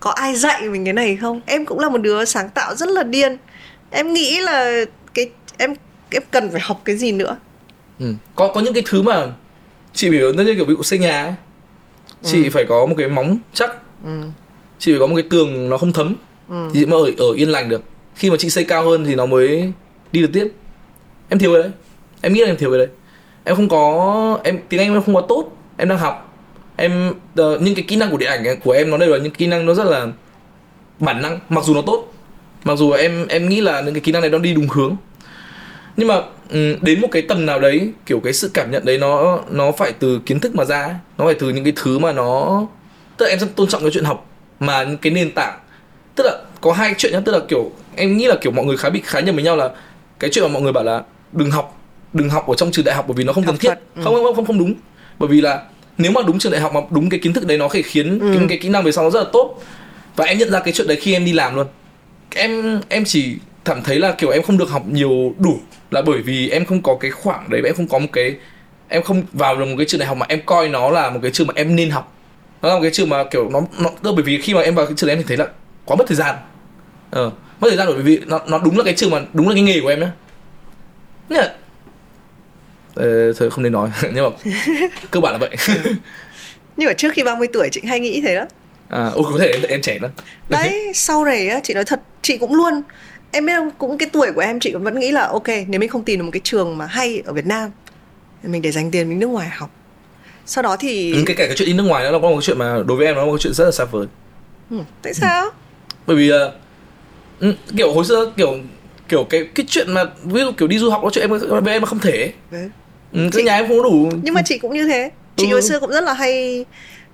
Có ai dạy mình cái này không? Em cũng là một đứa sáng tạo rất là điên. Em nghĩ là cái em em cần phải học cái gì nữa? Ừ. có có những cái thứ mà chị biểu nó như kiểu ví dụ xây nhà ấy. Chị ừ. phải có một cái móng chắc. Ừ. chị phải có một cái tường nó không thấm. Ừ. thì chị mới ở, ở yên lành được. Khi mà chị xây cao hơn thì nó mới đi được tiếp. Em thiếu cái đấy. Em nghĩ là em thiếu cái đấy. Em không có em tiếng anh em không có tốt. Em đang học em uh, những cái kỹ năng của điện ảnh ấy, của em nó đều là những kỹ năng nó rất là bản năng mặc dù nó tốt. Mặc dù em em nghĩ là những cái kỹ năng này nó đi đúng hướng. Nhưng mà um, đến một cái tầm nào đấy kiểu cái sự cảm nhận đấy nó nó phải từ kiến thức mà ra ấy. nó phải từ những cái thứ mà nó tức là em rất tôn trọng cái chuyện học mà những cái nền tảng. Tức là có hai chuyện nhá tức là kiểu em nghĩ là kiểu mọi người khá bị khá nhầm với nhau là cái chuyện mà mọi người bảo là đừng học đừng học ở trong trường đại học bởi vì nó không cần thiết. ừ. không không không không đúng. Bởi vì là nếu mà đúng trường đại học mà đúng cái kiến thức đấy nó có thể khiến Ừ. cái, cái kỹ năng về sau nó rất là tốt. Và em nhận ra cái chuyện đấy khi em đi làm luôn. Em em chỉ cảm thấy là kiểu em không được học nhiều đủ là bởi vì em không có cái khoảng đấy và em không có một cái em không vào được một cái trường đại học mà em coi nó là một cái trường mà em nên học. Nó là một cái trường mà kiểu nó nó tức bởi vì khi mà em vào cái trường đấy em thì thấy là quá mất thời gian. Ờ mất thời gian bởi vì nó nó đúng là cái trường mà đúng là cái nghề của em nhá ờ, thôi không nên nói. Nhưng mà cơ bản là vậy. Nhưng mà trước khi 30 tuổi chị hay nghĩ thế đó à ôi có thể em, em trẻ lắm. Đấy sau này á chị nói thật chị cũng luôn em biết không cũng cái tuổi của em chị vẫn nghĩ là ok nếu mình không tìm được một cái trường mà hay ở Việt Nam mình để dành tiền mình nước ngoài học. Sau đó thì ừ, cái cả cái chuyện đi nước ngoài nó là có một cái chuyện mà đối với em nó là một cái chuyện rất là xa vời. Ừ, tại sao? Bởi vì ừ, kiểu hồi xưa kiểu kiểu cái cái chuyện mà ví dụ kiểu đi du học nó chuyện em với em mà không thể Đấy. Ừ, Chị- nhà em không đủ nhưng mà chị cũng như thế chị Ừ. hồi xưa cũng rất là hay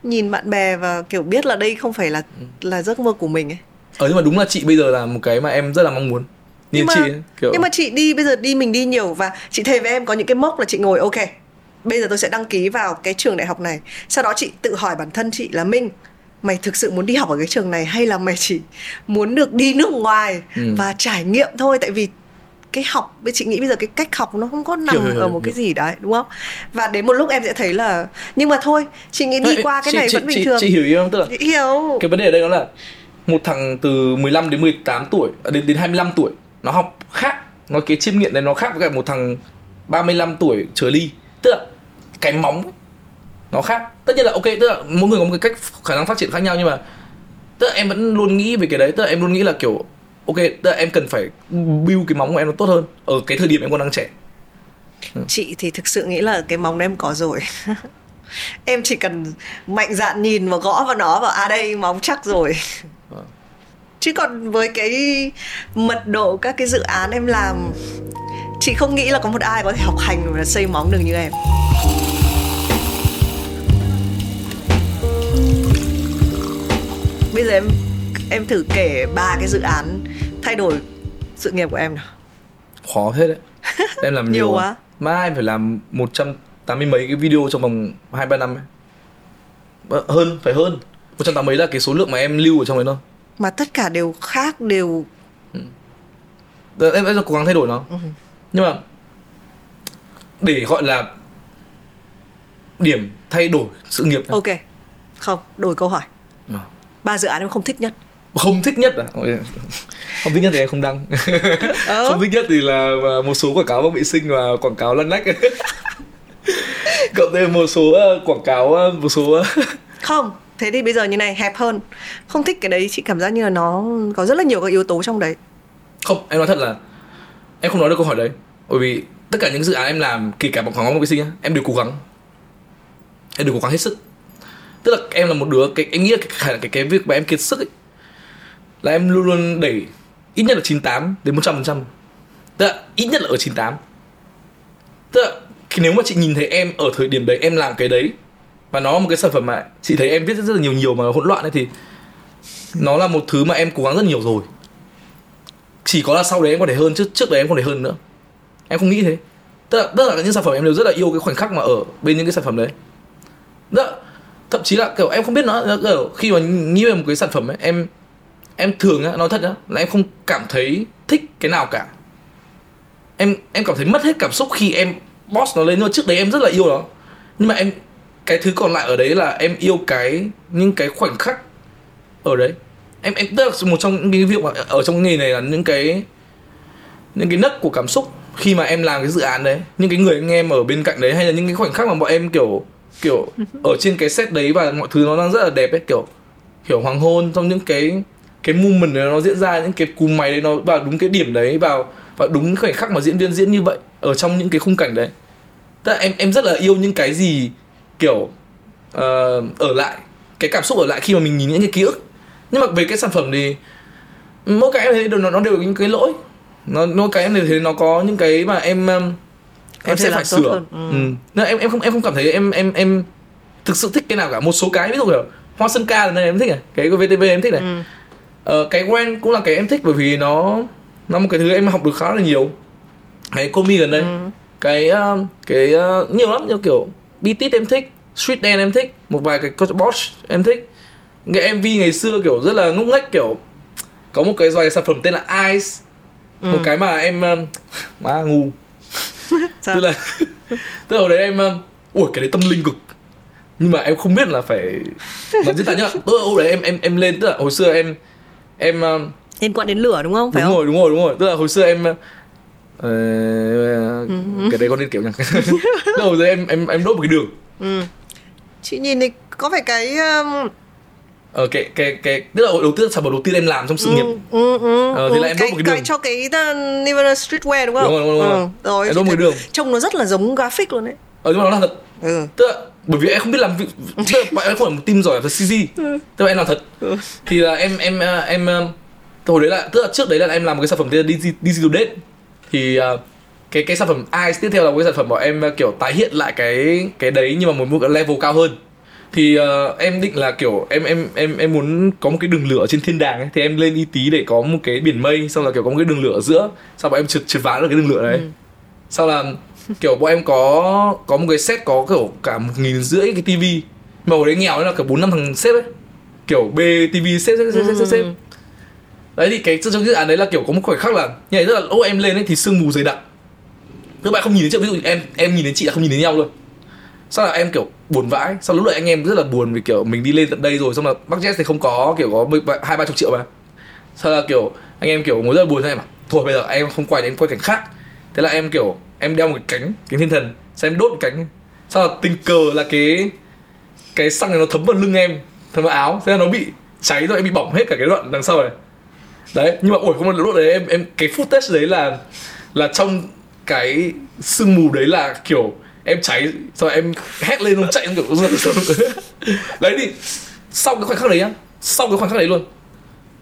nhìn bạn bè và kiểu biết là đây không phải là Ừ. là giấc mơ của mình ấy ờ nhưng mà đúng là chị bây giờ là một cái mà em rất là mong muốn nhìn nhưng mà, chị ấy, kiểu nhưng mà chị đi bây giờ đi mình đi nhiều và chị thề với em có những cái mốc là chị ngồi ok bây giờ tôi sẽ đăng ký vào cái trường đại học này sau đó chị tự hỏi bản thân chị là minh mày thực sự muốn đi học ở cái trường này hay là mày chỉ muốn được đi nước ngoài Ừ. và trải nghiệm thôi tại vì cái học với chị nghĩ bây giờ cái cách học nó không có nằm hiểu, ở một cái gì đấy đúng không? Và đến một lúc em sẽ thấy là nhưng mà thôi chị nghĩ đi qua cái này chị, vẫn bình chị, thường. chị hiểu ý không tức là Chị hiểu. cái vấn đề ở đây đó là một thằng từ 15 đến 18 tuổi à, đến đến 25 tuổi nó học khác nó cái chiêm nghiệm này nó khác với cả một thằng 35 tuổi trở đi. Tức là cái móng ấy, nó khác. Tất nhiên là ok tức là mỗi người có một cái cách khả năng phát triển khác nhau nhưng mà tức là em vẫn luôn nghĩ về cái đấy. Tức là em luôn nghĩ là kiểu ok tức là em cần phải build cái móng của em nó tốt hơn. Ở cái thời điểm em còn đang trẻ. Chị thì thực sự nghĩ là cái móng em có rồi. Em chỉ cần mạnh dạn nhìn và gõ vào nó và à đây móng chắc rồi. Vâng. chứ còn với cái mật độ các cái dự án em làm chị không nghĩ là có một ai có thể học hành và xây móng được như em. Bây giờ em em thử kể ba cái dự án thay đổi sự nghiệp của em nào? Khó hết đấy. Em làm nhiều, Nhiều quá. Em phải làm 180 mấy cái video trong vòng hai ba năm ấy. Ờ, hơn phải hơn. 180 là cái số lượng mà em lưu ở trong đấy thôi. Mà tất cả đều khác đều Ờ, em em cố gắng thay đổi nó. Ừ. nhưng mà để gọi là điểm thay đổi sự nghiệp nhá. ok. Không đổi câu hỏi. Ờ. ba dự án em không thích nhất không thích nhất à? Không thích nhất thì em không đăng. Ờ. không thích nhất thì là một số quảng cáo bác vệ sinh và quảng cáo lăn nách cộng thêm một số ờ, quảng cáo ờ, một số ờ, không thế thì bây giờ như này hẹp hơn. Không thích cái đấy chị cảm giác như là nó có rất là nhiều các yếu tố trong đấy. Không em nói thật là em không nói được câu hỏi đấy. Bởi vì tất cả những dự án em làm kể cả bằng quảng cáo marketing sinh em đều cố gắng. Em đều cố gắng hết sức. Tức là em là một đứa cái em nghĩ là cái cái, cái, cái việc mà em kiệt sức ấy là em luôn luôn đẩy ít nhất là 98 đến 100 phần trăm. Tức là ít nhất là ở 98 tức là khi nếu mà chị nhìn thấy em ở thời điểm đấy em làm cái đấy và nó là một cái sản phẩm mà chị thấy em viết rất, rất là nhiều nhiều mà hỗn loạn ấy thì nó là một thứ mà em cố gắng rất nhiều rồi. Chỉ có là sau đấy em có thể hơn chứ trước đấy em không thể hơn nữa. Em không nghĩ thế. Tức là, tức là những sản phẩm em đều rất là yêu cái khoảnh khắc mà ở bên những cái sản phẩm đấy. Tức là, thậm chí là kiểu em không biết nó kiểu khi mà nghĩ về một cái sản phẩm ấy em em thường á nói thật á là em không cảm thấy thích cái nào cả. Em em cảm thấy mất hết cảm xúc khi em boss nó lên. Nhưng mà trước đấy em rất là yêu nó. Nhưng mà em cái thứ còn lại ở đấy là em yêu cái những cái khoảnh khắc ở đấy. Em em tức là một trong những cái việc mà ở trong nghề này là những cái những cái nấc của cảm xúc khi mà em làm cái dự án đấy. Những cái người anh em ở bên cạnh đấy hay là những cái khoảnh khắc mà bọn em kiểu kiểu ở trên cái set đấy và mọi thứ nó đang rất là đẹp ấy kiểu kiểu hoàng hôn trong những cái cái moment đấy nó diễn ra những cái cú máy đấy nó vào đúng cái điểm đấy vào vào đúng khoảnh khắc mà diễn viên diễn như vậy ở trong những cái khung cảnh đấy tức là em em rất là yêu những cái gì kiểu uh, ở lại cái cảm xúc ở lại khi mà mình nhìn những cái ký ức nhưng mà về cái sản phẩm thì mỗi cái em thấy nó nó đều có những cái lỗi nó mỗi cái em đều thấy nó có những cái mà em em sẽ phải sửa hơn. Ừ. ừ. Nên em em không em không cảm thấy em em em thực sự thích cái nào cả một số cái ví dụ kiểu hoa sơn ca này em thích này cái của vtv em thích này ừ. Ờ, cái quen cũng là cái em thích bởi vì nó nó một cái thứ em học được khá là nhiều. Cái comi gần đây. Ừ. cái uh, cái uh, nhiều lắm như kiểu BTS em thích Street Dance em thích một vài cái Bosch em thích. Cái MV ngày xưa kiểu rất là ngốc nghếch kiểu có một cái vài sản phẩm tên là Ice. Ừ. một cái mà em uh, má ngu. Tức là tức là hồi đấy em ui cái đấy tâm linh cực. Nhưng mà em không biết là phải là diễn tả nhá tức là hồi đấy em em em lên tức là hồi xưa em em um, em quặn đến lửa đúng không? Phải đúng không? rồi đúng rồi đúng rồi. Tức là hồi xưa em uh, cái đấy con nên kiểu nhỉ? Đầu rồi em em em đốt một cái đường. Ừ. chị nhìn thì có phải cái um, ờ cái cái cái tức là đầu tiên sản phẩm đầu tiên em làm trong sự nghiệp. ừ, ừ, ừ, ờ, thì là em đốt một cái đường. cái cho cái uh, Nirvana Streetwear đúng không? Đúng rồi đúng rồi, đúng rồi. Ừ, rồi em đốt một cái đường. trông nó rất là giống graphic luôn đấy. Ờ nhưng mà nó là thật. Ừ. tức là bởi vì em không biết làm việc tức là bọn em không phải một team giỏi về CG tức là em làm thật. Ừ. thì là em em uh, em uh, hồi đấy là tức là trước đấy là em làm một cái sản phẩm tên là Digital Date. Thì uh, cái cái sản phẩm Ice tiếp theo là một cái sản phẩm bọn em kiểu tái hiện lại cái cái đấy nhưng mà một một level cao hơn. Thì uh, em định là kiểu em em em em muốn có một cái đường lửa trên thiên đàng ấy. Thì em lên y tí để có một cái biển mây xong là kiểu có một cái đường lửa ở giữa. Sau bọn em trượt trượt ván được cái đường lửa đấy. Ừ. sau là kiểu bọn em có có một cái set có kiểu cả một nghìn rưỡi cái tivi mà hồi đấy nghèo là cả bốn năm thằng xếp ấy. Kiểu b tivi xếp xếp xếp xếp xếp, xếp. Ừ. đấy thì cái trong dự án đấy là kiểu có một khoảnh khắc là như này tức là lúc em lên ấy thì sương mù dày đặc. Các bạn không nhìn đến chị ví dụ em em nhìn đến chị là không nhìn đến nhau luôn. Sau là em kiểu buồn vãi. Sau lúc đấy anh em rất là buồn vì kiểu mình đi lên tận đây rồi xong là budget thì không có kiểu có hai ba chục triệu mà. Sau là kiểu anh em kiểu ngồi rất là buồn em bảo thôi bây giờ em không quay đến quay cảnh khác. Thế là em kiểu em đeo một cái cánh cánh thiên thần xem em đốt một cánh. Sau là tình cờ là cái cái xăng này nó thấm vào lưng em thấm vào áo thế là nó bị cháy rồi em bị bỏng hết cả cái đoạn đằng sau này. Đấy nhưng mà ủi không lúc đấy em em cái footage đấy là là trong cái sương mù đấy là kiểu em cháy rồi em hét lên luôn chạy em kiểu đấy đi sau cái khoảnh khắc đấy nhá, sau cái khoảnh khắc đấy luôn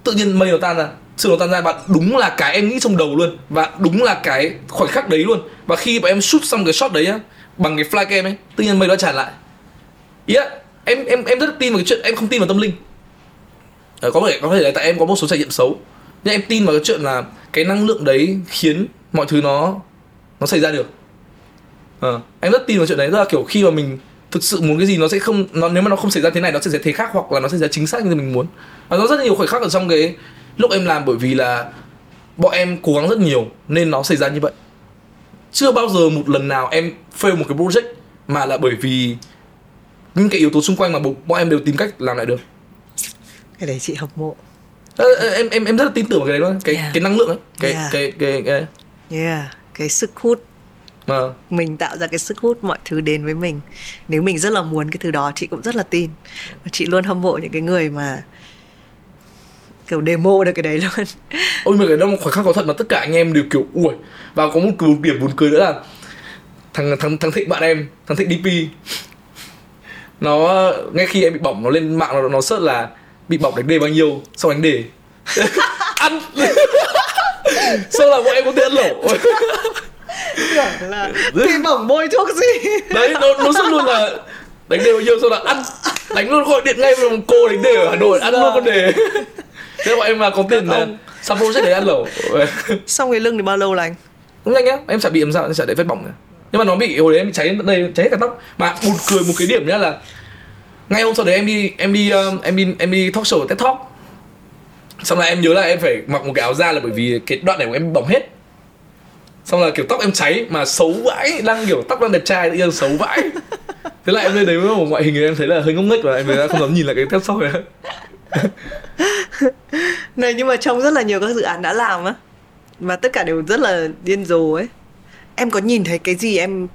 tự nhiên mây nó tan ra sự nó tan ra và đúng là cái em nghĩ trong đầu luôn. Và đúng là cái khoảnh khắc đấy luôn. Và khi mà em shoot xong cái shot đấy á bằng cái flycam ấy tự nhiên mây nó tràn lại. Ý yeah, em em em rất tin vào cái chuyện em không tin vào tâm linh. À, có thể có thể là tại em có một số trải nghiệm xấu. Nhưng em tin vào cái chuyện là cái năng lượng đấy khiến mọi thứ nó nó xảy ra được. À, em rất tin vào chuyện đấy. Rất là kiểu khi mà mình thực sự muốn cái gì nó sẽ không nó nếu mà nó không xảy ra thế này nó sẽ xảy ra thế khác hoặc là nó sẽ xảy ra chính xác như mình muốn. Và nó rất nhiều khoảnh khắc ở trong cái lúc em làm bởi vì là bọn em cố gắng rất nhiều nên nó xảy ra như vậy. Chưa bao giờ một lần nào em fail một cái project mà là bởi vì những cái yếu tố xung quanh mà bọn em đều tìm cách làm lại được. Cái đấy chị học mộ em em em rất là tin tưởng vào cái đấy luôn. Cái yeah. cái năng lượng ấy. Cái, yeah. cái, cái cái cái yeah. Cái sức hút. À. mình tạo ra cái sức hút mọi thứ đến với mình. Nếu mình rất là muốn cái thứ đó chị cũng rất là tin. Và chị luôn hâm mộ những cái người mà kiểu demo được cái đấy luôn. Ôi mà cái đó một khoảnh khắc có thật mà tất cả anh em đều kiểu ui. Và có một cử điểm buồn cười nữa là thằng thằng thằng thịnh bạn em thằng thịnh dp nó ngay khi em bị bỏng nó lên mạng nó nó search là bị bỏng đánh đề bao nhiêu? Sau đánh đề? Ăn. Sao là bọn em có tiền lẩu? Tưởng là bị bỏng bôi thuốc gì? Đấy nó nó rất luôn là đánh đề bao nhiêu sau là ăn. Đánh luôn gọi điện ngay với cô đánh đề ở hà nội ăn luôn con đề thế bọn em mà có tiền là xong project để ăn lẩu. Xong cái lưng thì bao lâu lành cũng nhanh nhá em chả bị làm sao em chả để vết bỏng nữa. Nhưng mà nó bị hồi đấy em bị cháy đây cháy cả tóc. Mà buồn cười một cái điểm nhá là ngay hôm sau đấy em đi em đi um, em đi em đi talk show TED Talk. Xong là em nhớ là em phải mặc một cái áo da là bởi vì cái đoạn này của em bỏng hết. Xong là kiểu tóc em cháy mà xấu vãi đang kiểu tóc đang đẹp trai tự nhiên xấu vãi. Thế là em lên đấy với một ngoại hình thì em thấy là hơi ngốc nghếch và em thấy không dám nhìn lại cái tép sau nữa này nhưng mà trong rất là nhiều các dự án đã làm á và tất cả đều rất là điên rồ ấy. Em có nhìn thấy cái gì em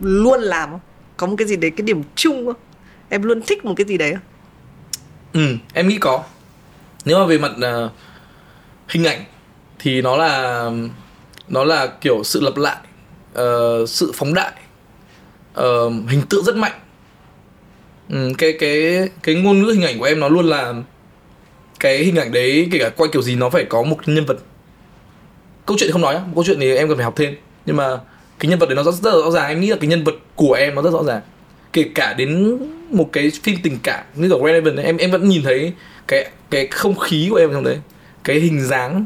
luôn làm không? Có một cái gì đấy cái điểm chung không? Em luôn thích một cái gì đấy không? Ừ em nghĩ có. Nếu mà về mặt uh, hình ảnh thì nó là nó là kiểu sự lặp lại uh, sự phóng đại uh, hình tượng rất mạnh ừ, cái cái cái ngôn ngữ hình ảnh của em nó luôn là cái hình ảnh đấy kể cả quay kiểu gì nó phải có một nhân vật. Câu chuyện không nói nhá câu chuyện thì em cần phải học thêm. Nhưng mà cái nhân vật đấy nó rất, rất là rõ ràng em nghĩ là cái nhân vật của em nó rất rõ ràng. Kể cả đến một cái phim tình cảm như kiểu relevant em em vẫn nhìn thấy cái cái không khí của em trong đấy cái hình dáng.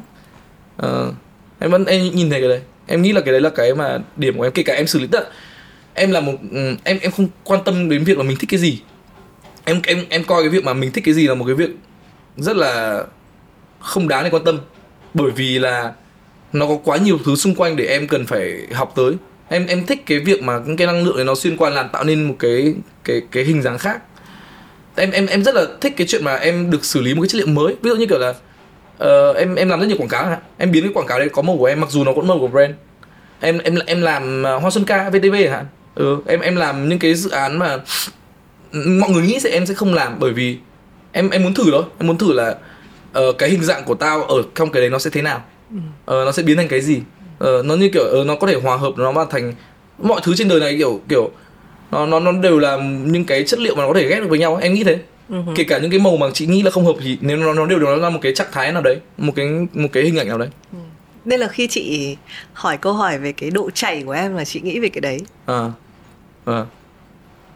Uh, em vẫn em nhìn thấy cái đấy. Em nghĩ là cái đấy là cái mà điểm của em kể cả em xử lý tận. Em là một ừ, em em không quan tâm đến việc là mình thích cái gì em em em coi cái việc mà mình thích cái gì là một cái việc rất là không đáng để quan tâm. Bởi vì là nó có quá nhiều thứ xung quanh để em cần phải học tới. Em em thích cái việc mà cái năng lượng này nó xuyên qua làm tạo nên một cái cái cái hình dáng khác. Em em em rất là thích cái chuyện mà em được xử lý một cái chất liệu mới. Ví dụ như kiểu là uh, em em làm rất nhiều quảng cáo em biến cái quảng cáo đấy có màu của em mặc dù nó cũng màu của brand. Em em em làm ờ, hoa xuân ca vtv hả? Ừ, em em làm những cái dự án mà mọi người nghĩ sẽ em sẽ không làm bởi vì em em muốn thử thôi. Em muốn thử là uh, cái hình dạng của tao ở trong cái đấy nó sẽ thế nào. Uh, nó sẽ biến thành cái gì. Uh, nó như kiểu uh, nó có thể hòa hợp nó vào thành mọi thứ trên đời này kiểu kiểu nó nó nó đều là những cái chất liệu mà nó có thể ghép được với nhau em nghĩ thế. Uh-huh. kể cả những cái màu mà chị nghĩ là không hợp thì nếu nó nó đều nó ra một cái trạng thái nào đấy một cái một cái hình ảnh nào đấy. Uh nên là khi chị hỏi câu hỏi về cái độ chảy của em là chị nghĩ về cái đấy. À, à.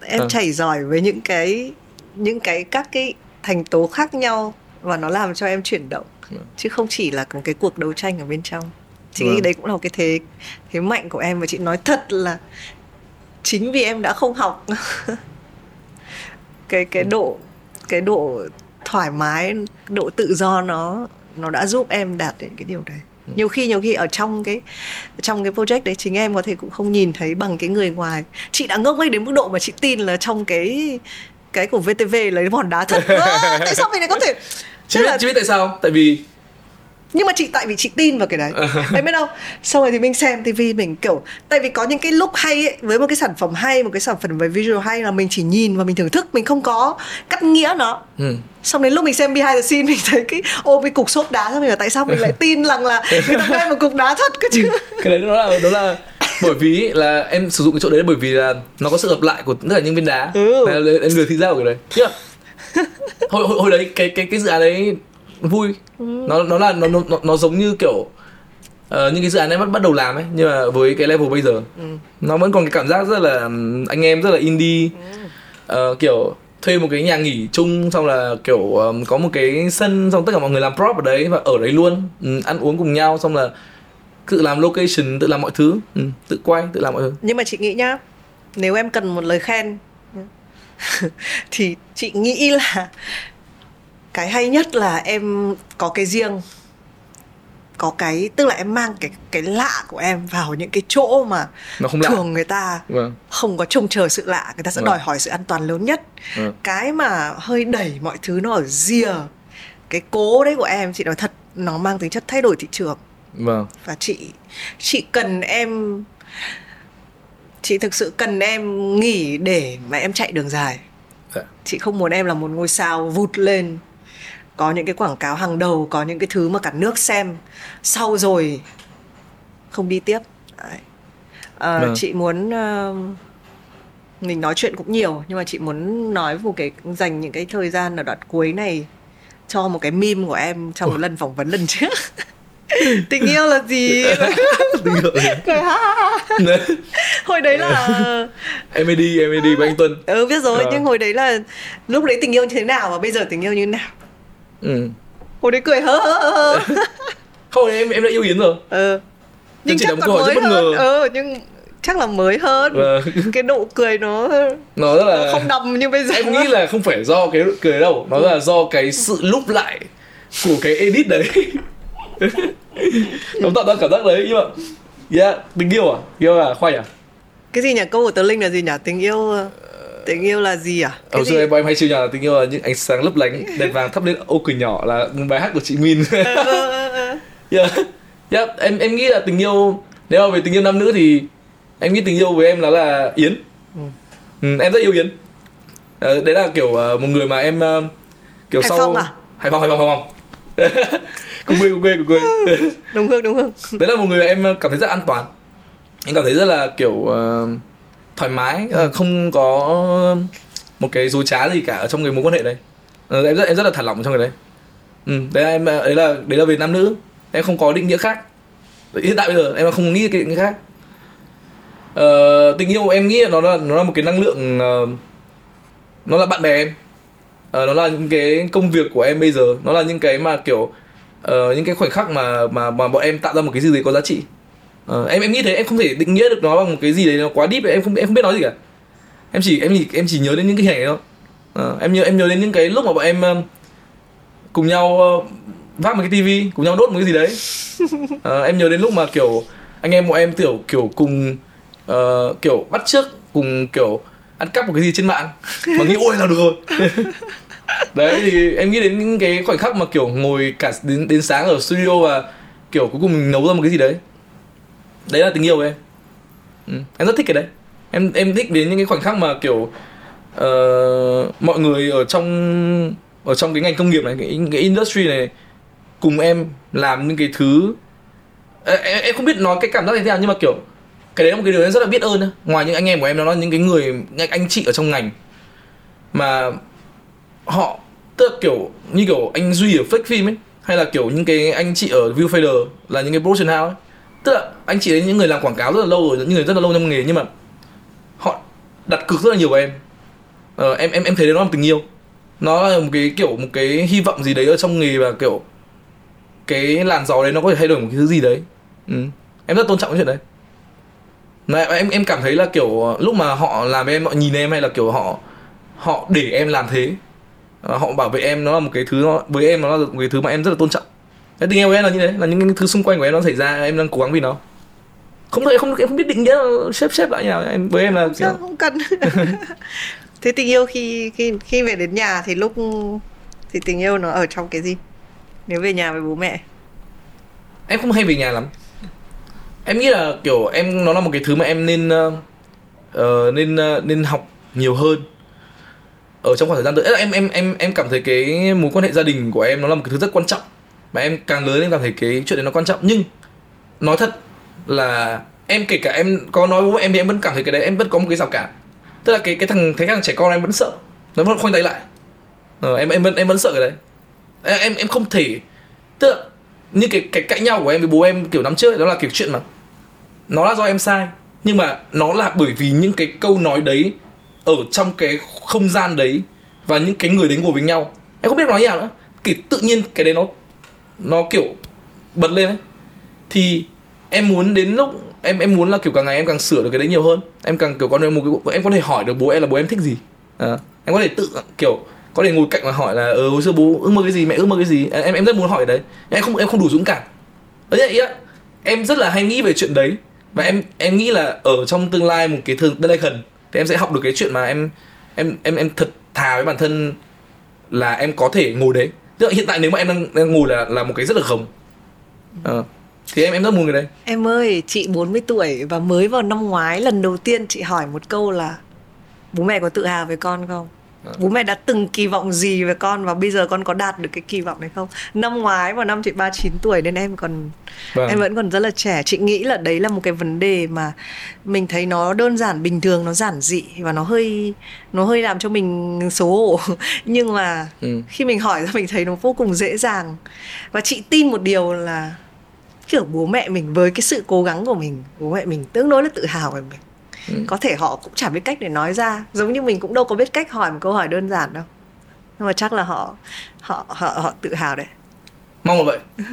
Em à. chảy giỏi với những cái những cái các cái thành tố khác nhau và nó làm cho em chuyển động à. chứ không chỉ là cái cuộc đấu tranh ở bên trong chị nghĩ vâng. đấy cũng là một cái thế thế mạnh của em và chị nói thật là chính vì em đã không học cái cái độ cái độ thoải mái độ tự do nó nó đã giúp em đạt đến cái điều đấy nhiều khi nhiều khi ở trong cái trong cái project đấy chính em có thể cũng không nhìn thấy bằng cái người ngoài. Chị đã ngốc nghếch đến mức độ mà chị tin là trong cái cái của VTV lấy hòn đá thật. Tại sao mình lại có thể? Chị biết, là... chị biết tại sao tại vì nhưng mà chị tại vì chị tin vào cái đấy. Em biết đâu. Sau rồi thì mình xem tivi mình kiểu tại vì có những cái lúc hay ấy, với một cái sản phẩm hay một cái sản phẩm về visual hay là mình chỉ nhìn và mình thưởng thức mình không có cắt nghĩa nó. Ừ. xong đến lúc mình xem behind the scene mình thấy cái ô cái cục xốp đá xong mình là tại sao mình lại tin rằng là người ta đem một cục đá thật cơ chứ? Cái đấy đó là đó là bởi vì là em sử dụng cái chỗ đấy bởi vì là nó có sự hợp lại của tất cả những viên đá. Ừ. em người thị giác của cái đấy. Yeah. hồi, hồi hồi đấy cái cái cái dự án đấy vui ừ. nó nó là nó nó nó giống như kiểu uh, những cái dự án em bắt bắt đầu làm ấy nhưng mà với cái level bây giờ ừ. nó vẫn còn cái cảm giác rất là anh em rất là indie ừ. uh, kiểu thuê một cái nhà nghỉ chung xong là kiểu um, có một cái sân xong tất cả mọi người làm prop ở đấy và ở đấy luôn um, ăn uống cùng nhau xong là tự làm location tự làm mọi thứ um, tự quay tự làm mọi thứ nhưng mà chị nghĩ nhá nếu em cần một lời khen thì chị nghĩ là cái hay nhất là em có cái riêng có cái tức là em mang cái cái lạ của em vào những cái chỗ mà nó không thường lạ. người ta vâng. không có trông chờ sự lạ người ta sẽ vâng. đòi hỏi sự an toàn lớn nhất vâng. cái mà hơi đẩy mọi thứ nó ở rìa cái cố đấy của em chị nói thật nó mang tính chất thay đổi thị trường vâng. và chị chị cần em chị thực sự cần em nghỉ để mà em chạy đường dài dạ. chị không muốn em là một ngôi sao vụt lên có những cái quảng cáo hàng đầu có những cái thứ mà cả nước xem. Sau rồi không đi tiếp. Đấy. À, chị muốn uh, mình nói chuyện cũng nhiều nhưng mà chị muốn nói một cái dành những cái thời gian ở đoạn cuối này cho một cái meme của em trong một lần phỏng vấn lần trước. Tình yêu là gì? Cười ha hồi đấy là em đi em đi của anh tuân. Ừ biết rồi à. nhưng hồi đấy là lúc đấy tình yêu như thế nào và bây giờ tình yêu như thế nào ừ. hồi đấy cười hớ hớ hớ không em em đã yêu yến rồi. Ừ. Nhưng chắc còn mới hơn. ừ nhưng chắc là mới hơn. Ừ. cái độ cười nó nó rất là nó không đầm như bây giờ. Em nghĩ là không phải do cái cười đâu. Nó là do cái sự lúc lại của cái edit đấy. Nó tạo ra cảm giác đấy. Nhưng mà yeah tình yêu à? Yêu à? Khoai à? Cái gì nhỉ? Câu của tớ linh là gì nhỉ? Tình yêu tình yêu là gì à cái hồi xưa em, em hay chiều nhà tình yêu là những ánh sáng lấp lánh đèn vàng thắp lên ô cười nhỏ là bài hát của chị Min yeah. Ờ, ờ, ờ, yeah. yeah. em em nghĩ là tình yêu nếu mà về tình yêu nam nữ thì em nghĩ tình yêu với em là là Yến ừ. Ừ, em rất yêu Yến đấy là kiểu một người mà em kiểu Hải sau Phong à? Hải Phong Hải Phong Hải Phong cùng quê cùng quê cùng quê đúng hương đúng hương đấy là một người em cảm thấy rất an toàn em cảm thấy rất là kiểu uh, thoải mái uh, không có một cái dối trá gì cả ở trong cái mối quan hệ đấy. Ờ, em rất em rất là thả lỏng trong cái đấy. Ừ, đấy là em đấy là đấy là về nam nữ. Em không có định nghĩa khác. Hiện tại bây giờ em không nghĩ cái định nghĩa khác. Ờ, tình yêu em nghĩ nó là nó là một cái năng lượng uh, nó là bạn bè em. Uh, nó là những cái công việc của em bây giờ. Nó là những cái mà kiểu uh, những cái khoảnh khắc mà mà mà bọn em tạo ra một cái gì đấy có giá trị uh, em em nghĩ thế em không thể định nghĩa được nó bằng một cái gì đấy nó quá deep em không em không biết nói gì cả. Em chỉ em chỉ em chỉ nhớ đến những cái hình ảnh đó uh, ờ, em nhớ em nhớ đến những cái lúc mà bọn em uh, cùng nhau uh, vác một cái tivi cùng nhau đốt một cái gì đấy. Uh, em nhớ đến lúc mà kiểu anh em bọn em kiểu kiểu cùng uh, kiểu bắt trước cùng kiểu ăn cắp một cái gì trên mạng. Mà nghĩ ôi là được rồi. Đấy thì em nghĩ đến những cái khoảnh khắc mà kiểu ngồi cả đến đến sáng ở studio và kiểu cuối cùng mình nấu ra một cái gì đấy đấy là tình yêu của em. Ừ. em rất thích cái đấy. Em em thích đến những cái khoảnh khắc mà kiểu uh, mọi người ở trong ở trong cái ngành công nghiệp này cái, cái industry này cùng em làm những cái thứ. Em, em không biết nói cái cảm giác như thế nào nhưng mà kiểu cái đấy là một cái điều em rất là biết ơn ngoài những anh em của em nó là những cái người những anh chị ở trong ngành. Mà họ tức là kiểu như kiểu anh duy ở fake phim ấy hay là kiểu những cái anh chị ở viewfinder là những cái production house ấy tức là anh chị ấy những người làm quảng cáo rất là lâu rồi những người rất là lâu trong nghề nhưng mà họ đặt cực rất là nhiều vào em. Ờ, em em em thấy đấy nó là tình yêu. Nó là một cái kiểu một cái hy vọng gì đấy ở trong nghề và kiểu cái làn gió đấy nó có thể thay đổi một cái thứ gì đấy. Ừ. em rất tôn trọng cái chuyện đấy. Mà em em cảm thấy là kiểu ờ, lúc mà họ làm với em họ nhìn em hay là kiểu họ họ để em làm thế ờ, họ bảo vệ em nó là một cái thứ nó với em nó là một cái thứ mà em rất là tôn trọng cái tình yêu của em là như thế là những cái thứ xung quanh của em nó xảy ra em đang cố gắng vì nó. Không thể không em không biết định nghĩa xếp xếp lại như nào em với em là kiểu... không cần. Thế tình yêu khi khi khi về đến nhà thì lúc thì tình yêu nó ở trong cái gì? Nếu về nhà với bố mẹ. Em không hay về nhà lắm. Em nghĩ là kiểu em nó là một cái thứ mà em nên uh, nên uh, nên học nhiều hơn. Ở trong khoảng thời gian tới. Em em em em cảm thấy cái mối quan hệ gia đình của em nó là một cái thứ rất quan trọng mà em càng lớn em cảm thấy cái chuyện đấy nó quan trọng. Nhưng nói thật là em kể cả em có nói với em thì em vẫn cảm thấy cái đấy em vẫn có một cái rào cản. Tức là cái cái thằng thấy thằng trẻ con em vẫn sợ. Nó vẫn khoanh tay lại. Ờ, em em vẫn em vẫn sợ cái đấy. Em em không thể tức là như cái cái cãi nhau của em với bố em kiểu năm trước đó là kiểu chuyện mà nó là do em sai. Nhưng mà nó là bởi vì những cái câu nói đấy ở trong cái không gian đấy và những cái người đấy ngồi với nhau. Em không biết nói như nào nữa. Kiểu tự nhiên cái đấy nó nó kiểu bật lên ấy. Thì em muốn đến lúc em em muốn là kiểu càng ngày em càng sửa được cái đấy nhiều hơn. Em càng kiểu có một cái em có thể hỏi được bố em là bố em thích gì. À, em có thể tự kiểu có thể ngồi cạnh và hỏi là ờ hồi xưa bố ước mơ cái gì mẹ ước mơ cái gì? Em em rất muốn hỏi đấy. Em không em không đủ dũng cảm. Đấy vậy á em rất là hay nghĩ về chuyện đấy. Và em em nghĩ là ở trong tương lai một cái tương lai gần thì em sẽ học được cái chuyện mà em em em em thật thà với bản thân là em có thể ngồi đấy tức là hiện tại nếu mà em đang, đang ngồi là là một cái rất là gồng à, ờ. thì em em rất muốn người đấy. Em ơi chị 40 tuổi và mới vào năm ngoái lần đầu tiên chị hỏi một câu là bố mẹ có tự hào về con không? Bố mẹ đã từng kỳ vọng gì về con và bây giờ con có đạt được cái kỳ vọng này không? Năm ngoái vào năm chị 39 tuổi nên em còn vâng. em vẫn còn rất là trẻ. Chị nghĩ là đấy là một cái vấn đề mà mình thấy nó đơn giản bình thường nó giản dị và nó hơi nó hơi làm cho mình xấu hổ. Nhưng mà ừ. khi mình hỏi ra mình thấy nó vô cùng dễ dàng. Và chị tin một điều là kiểu bố mẹ mình với cái sự cố gắng của mình bố mẹ mình tương đối là tự hào về mình ừ. có thể họ cũng chả biết cách để nói ra. Giống như mình cũng đâu có biết cách hỏi một câu hỏi đơn giản đâu. Nhưng mà chắc là họ họ họ họ tự hào đấy. Mong là vậy.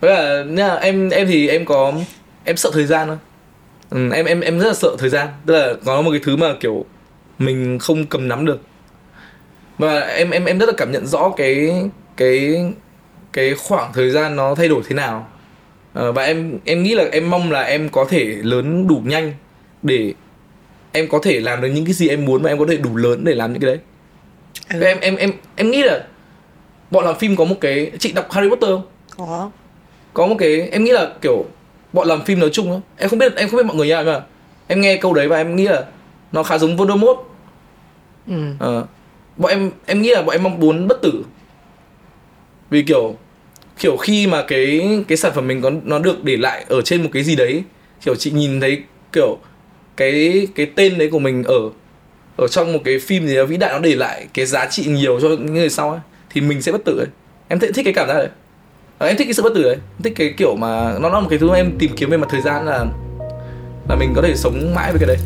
Với là nha em em thì em có em sợ thời gian thôi. Ừ, em em em rất là sợ thời gian. Tức là có một cái thứ mà kiểu mình không cầm nắm được. Và em em em rất là cảm nhận rõ cái cái cái khoảng thời gian nó thay đổi thế nào. À, và em em nghĩ là em mong là em có thể lớn đủ nhanh để em có thể làm được những cái gì em muốn và em có thể đủ lớn để làm những cái đấy ừ. em em em em nghĩ là bọn làm phim có một cái chị đọc Harry Potter không có có một cái em nghĩ là kiểu bọn làm phim nói chung đó. em không biết em không biết mọi người như mà em nghe câu đấy và em nghĩ là nó khá giống Voldemort ừ. à, bọn em em nghĩ là bọn em mong muốn bất tử vì kiểu kiểu khi mà cái cái sản phẩm mình có nó được để lại ở trên một cái gì đấy kiểu chị nhìn thấy kiểu cái cái tên đấy của mình ở ở trong một cái phim gì đó vĩ đại nó để lại cái giá trị nhiều cho những người sau ấy thì mình sẽ bất tử ấy. Em thích, thích cái cảm giác đấy. À, em thích cái sự bất tử đấy. Em thích cái kiểu mà nó là một cái thứ mà em tìm kiếm về mặt thời gian là là mình có thể sống mãi với cái đấy.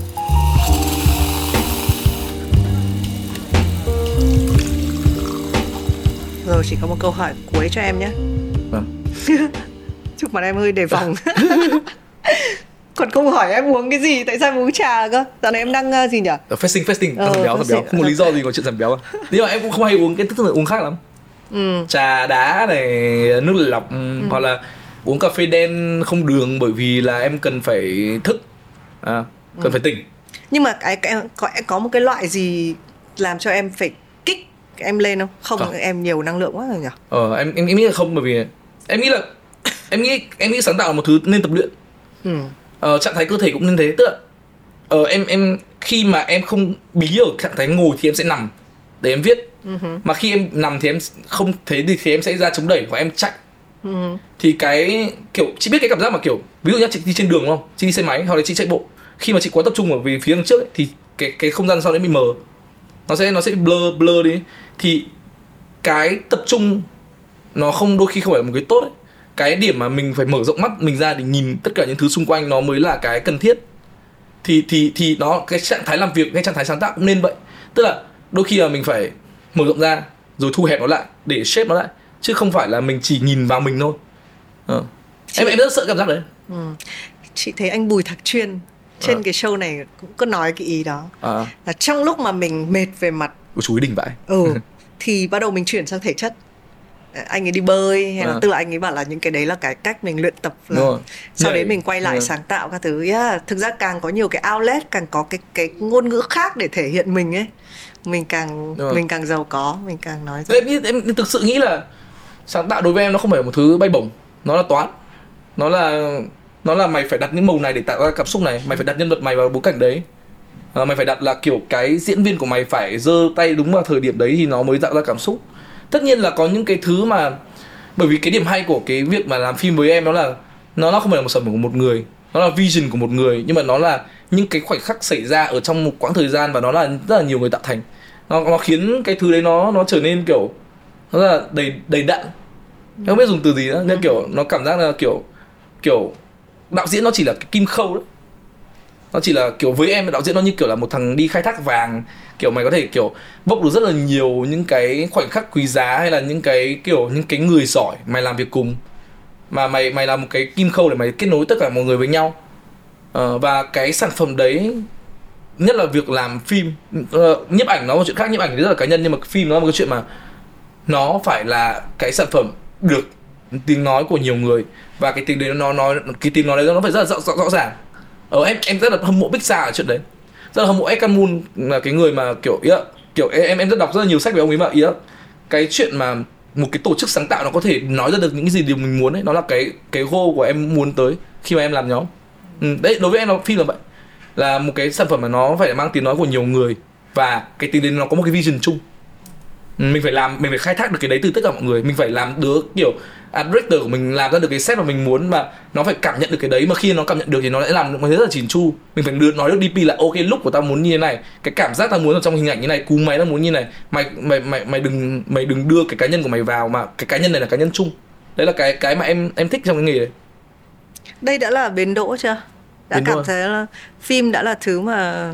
Rồi chỉ có một câu hỏi cuối cho em nhé. Vâng. Chúc mặt em hơi đề phòng Còn không hỏi em uống cái gì Tại sao em uống trà cơ Dạo này em đang uh, gì nhỉ Ở fasting fasting Ờ, giảm béo giảm béo không có lý do gì có chuyện giảm béo nhưng mà em cũng không hay uống cái thức uống khác lắm ừ. trà đá này nước lọc ừ. hoặc là uống cà phê đen không đường bởi vì là em cần phải thức à, cần phải tỉnh Nhưng mà cái, cái có có một cái loại gì làm cho em phải kích em lên không? Không, Không. em nhiều năng lượng quá rồi nhỉ? ờ em, em em nghĩ là không bởi vì em nghĩ là em nghĩ em nghĩ sáng tạo là một thứ nên tập luyện Ừ. ờ, trạng thái cơ thể cũng nên thế. Tức là ờ, em em khi mà em không bí ở trạng thái ngồi thì em sẽ nằm để em viết. Mà khi em nằm thì em không thế thì, thì em sẽ ra chống đẩy hoặc em chạy. Ừ. thì cái kiểu chị biết cái cảm giác mà kiểu ví dụ nhá chị đi trên đường đúng không? Chị đi xe máy hoặc là chị chạy bộ. Khi mà chị quá tập trung ở về phía đằng trước ấy, thì cái cái không gian sau đấy bị mờ. Nó sẽ nó sẽ blur blur đi. Thì cái tập trung nó không đôi khi không phải là một cái tốt ấy. Cái điểm mà mình phải mở rộng mắt mình ra để nhìn tất cả những thứ xung quanh nó mới là cái cần thiết. Thì thì thì nó cái trạng thái làm việc cái trạng thái sáng tạo cũng nên vậy. Tức là đôi khi là mình phải mở rộng ra rồi thu hẹp nó lại để shape nó lại chứ không phải là mình chỉ nhìn vào mình thôi. Ờ. em em rất sợ cảm giác đấy. Chị thấy anh Bùi Thạc Chuyên trên Ờ. cái show này cũng có nói cái ý đó. À là trong lúc mà mình mệt về mặt ôi chú ý đỉnh vãi. Ừ thì bắt đầu mình chuyển sang thể chất anh ấy đi bơi hay là À. tức là anh ấy bảo là những cái đấy là cái cách mình luyện tập là Đúng sau đấy Nhảy. mình quay lại Ừ. sáng tạo các thứ yeah. thực ra càng có nhiều cái outlet càng có cái cái ngôn ngữ khác để thể hiện mình ấy mình càng mình càng giàu có mình càng nói Thế em, nghĩ- em thực sự nghĩ là sáng tạo đối với em nó không phải một thứ bay bổng nó là toán nó là nó là mày phải đặt những màu này để tạo ra cảm xúc này mày phải đặt nhân vật mày vào bối cảnh đấy à, mày phải đặt là kiểu cái diễn viên của mày phải giơ tay đúng vào thời điểm đấy thì nó mới tạo ra cảm xúc tất nhiên là có những cái thứ mà bởi vì cái điểm hay của cái việc mà làm phim với em đó là nó nó không phải là một sản phẩm của một người nó là vision của một người nhưng mà nó là những cái khoảnh khắc xảy ra ở trong một quãng thời gian và nó là rất là nhiều người tạo thành. Nó nó khiến cái thứ đấy nó nó trở nên kiểu nó là đầy đầy đặn. Em không biết dùng từ gì nữa nên kiểu nó cảm giác là kiểu kiểu đạo diễn nó chỉ là cái kim khâu đấy nó chỉ là kiểu với em đạo diễn nó như kiểu là một thằng đi khai thác vàng. Kiểu mày có thể kiểu bốc được rất là nhiều những cái khoảnh khắc quý giá hay là những cái kiểu những cái người giỏi mày làm việc cùng. Mà mày mày là một cái kim khâu để mày kết nối tất cả mọi người với nhau. Ờ, và cái sản phẩm đấy nhất là việc làm phim ờ, nhiếp ảnh nó là một chuyện khác nhiếp ảnh rất là cá nhân nhưng mà phim nó là một cái chuyện mà nó phải là cái sản phẩm được tiếng nói của nhiều người. Và cái tiếng đấy nó nói cái tiếng nói đấy nó phải rất là rõ, rõ, rõ ràng ờ, em em rất là hâm mộ Pixar ở chuyện đấy. Rất là hâm mộ Edgar Moon là cái người mà kiểu ý, yeah, kiểu em em rất đọc rất là nhiều sách về ông ấy mà ý yeah, cái chuyện mà một cái tổ chức sáng tạo nó có thể nói ra được những cái gì điều mình muốn ấy nó là cái cái goal của em muốn tới khi mà em làm nhóm. Ừ, đấy đối với em là phim là vậy. Là một cái sản phẩm mà nó phải mang tiếng nói của nhiều người và cái tiếng đến nó có một cái vision chung mình phải làm mình phải khai thác được cái đấy từ tất cả mọi người. Mình phải làm đứa kiểu art director của mình làm ra được cái set mà mình muốn mà nó phải cảm nhận được cái đấy. Mà khi nó cảm nhận được thì nó sẽ làm được rất là chỉn chu. Mình phải đưa nói được DP là ok lúc của tao muốn như thế này cái cảm giác tao muốn ở trong hình ảnh như này cú máy tao muốn như này mày mày mày mày đừng mày đừng đưa cái cá nhân của mày vào mà cái cá nhân này là cá nhân chung. Đấy là cái cái mà em em thích trong cái nghề đấy. Đây đã là bến đỗ chưa? Đã Bến đỗ cảm à? thấy là phim đã là thứ mà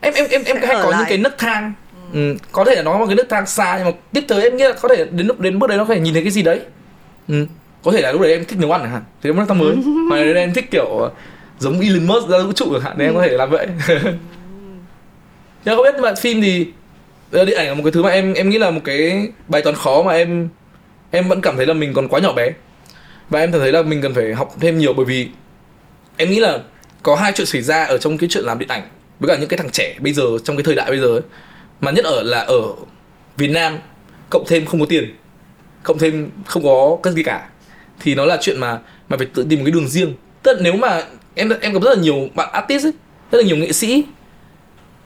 em em em em hay có những cái nấc thang ừ. có thể là nó là một cái nấc thang xa nhưng mà tiếp tới em nghĩ là có thể đến lúc đến bước đấy nó có thể nhìn thấy cái gì đấy ừ. có thể là lúc đấy em thích nấu ăn chẳng hạn thì em nấc thang mới hoặc là em thích kiểu giống Elon Musk ra vũ trụ chẳng hạn thì em có thể làm vậy nhưng không biết nhưng mà phim thì ờ, điện ảnh là một cái thứ mà em em nghĩ là một cái bài toán khó mà em em vẫn cảm thấy là mình còn quá nhỏ bé và em cảm thấy là mình cần phải học thêm nhiều bởi vì em nghĩ là có hai chuyện xảy ra ở trong cái chuyện làm điện ảnh với cả những cái thằng trẻ bây giờ trong cái thời đại bây giờ ấy mà nhất ở là ở Việt Nam cộng thêm không có tiền cộng thêm không có cái gì cả thì nó là chuyện mà mà phải tự tìm một cái đường riêng. Tức là nếu mà em em gặp rất là nhiều bạn artist ấy, rất là nhiều nghệ sĩ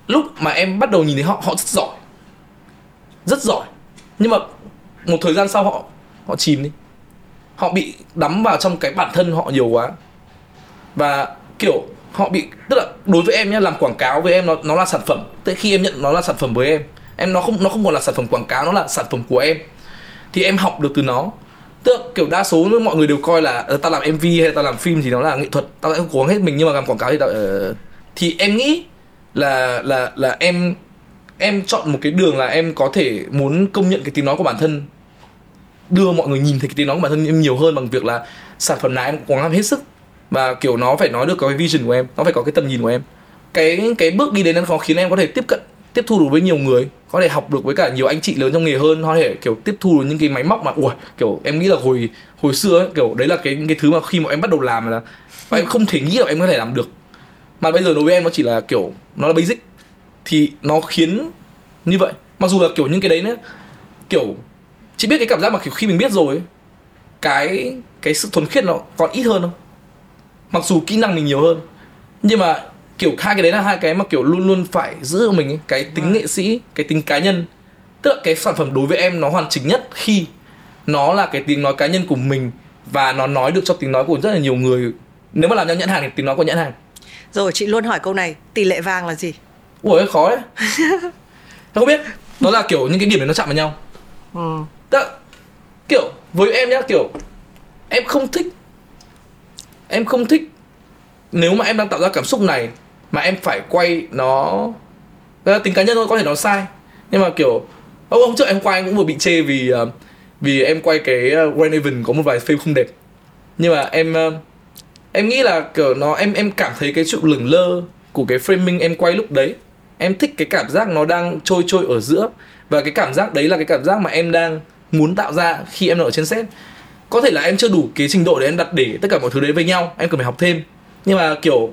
lúc mà em bắt đầu nhìn thấy họ họ rất giỏi rất giỏi. Nhưng mà một thời gian sau họ họ chìm đi. Họ bị đắm vào trong cái bản thân họ nhiều quá. Và kiểu họ bị tức là đối với em nhé làm quảng cáo với em nó nó là sản phẩm. Tới khi em nhận nó là sản phẩm với em em nó không nó không còn là sản phẩm quảng cáo nó là sản phẩm của em. Thì em học được từ nó. Tức là kiểu đa số mọi người đều coi là ta tao làm mv hay tao làm phim thì nó là nghệ thuật. Tao sẽ cố gắng hết mình nhưng mà làm quảng cáo thì tao uh, thì em nghĩ là là là em em chọn một cái đường là em có thể muốn công nhận cái tiếng nói của bản thân đưa mọi người nhìn thấy cái tiếng nói của bản thân em nhiều hơn bằng việc là sản phẩm nào em cố gắng làm hết sức và kiểu nó phải nói được có cái vision của em nó phải có cái tầm nhìn của em. Cái cái bước đi đến nó khó khiến em có thể tiếp cận tiếp thu được với nhiều người có thể học được với cả nhiều anh chị lớn trong nghề hơn có thể kiểu tiếp thu được những cái máy móc mà ui kiểu em nghĩ là hồi hồi xưa ấy, kiểu đấy là cái cái thứ mà khi mà em bắt đầu làm là và em không thể nghĩ là em có thể làm được. Mà bây giờ đối với em nó chỉ là kiểu nó là basic. Thì nó khiến như vậy. Mặc dù là kiểu những cái đấy nữa kiểu chỉ biết cái cảm giác mà kiểu khi mình biết rồi ấy, cái cái sự thuần khiết nó còn ít hơn không mặc dù kỹ năng mình nhiều hơn nhưng mà kiểu hai cái đấy là hai cái mà kiểu luôn luôn phải giữ ở mình ấy. cái tính nghệ sĩ cái tính cá nhân. Tức là cái sản phẩm đối với em nó hoàn chỉnh nhất khi nó là cái tiếng nói cá nhân của mình và nó nói được cho tiếng nói của rất là nhiều người. Nếu mà làm cho nhãn hàng thì tiếng nói của nhãn hàng. Rồi chị luôn hỏi câu này tỷ lệ vàng là gì? Ủa khó đấy. Không biết. Nó là kiểu những cái điểm đấy nó chạm vào nhau. Ừ. tức kiểu với em nhá kiểu em không thích em không thích, nếu mà em đang tạo ra cảm xúc này, mà em phải quay nó, Đó là tính cá nhân thôi, có thể nó sai. Nhưng mà kiểu ông hôm trước em quay em cũng vừa bị chê vì ờ, vì em quay cái ờ, Grand Even có một vài phim không đẹp. Nhưng mà em ờ, em nghĩ là kiểu nó, em em cảm thấy cái sự lửng lơ của cái framing em quay lúc đấy, em thích cái cảm giác nó đang trôi trôi ở giữa, và cái cảm giác đấy là cái cảm giác mà em đang muốn tạo ra khi em ở trên set có thể là em chưa đủ cái trình độ để em đặt để tất cả mọi thứ đấy với nhau em cần phải học thêm. Nhưng mà kiểu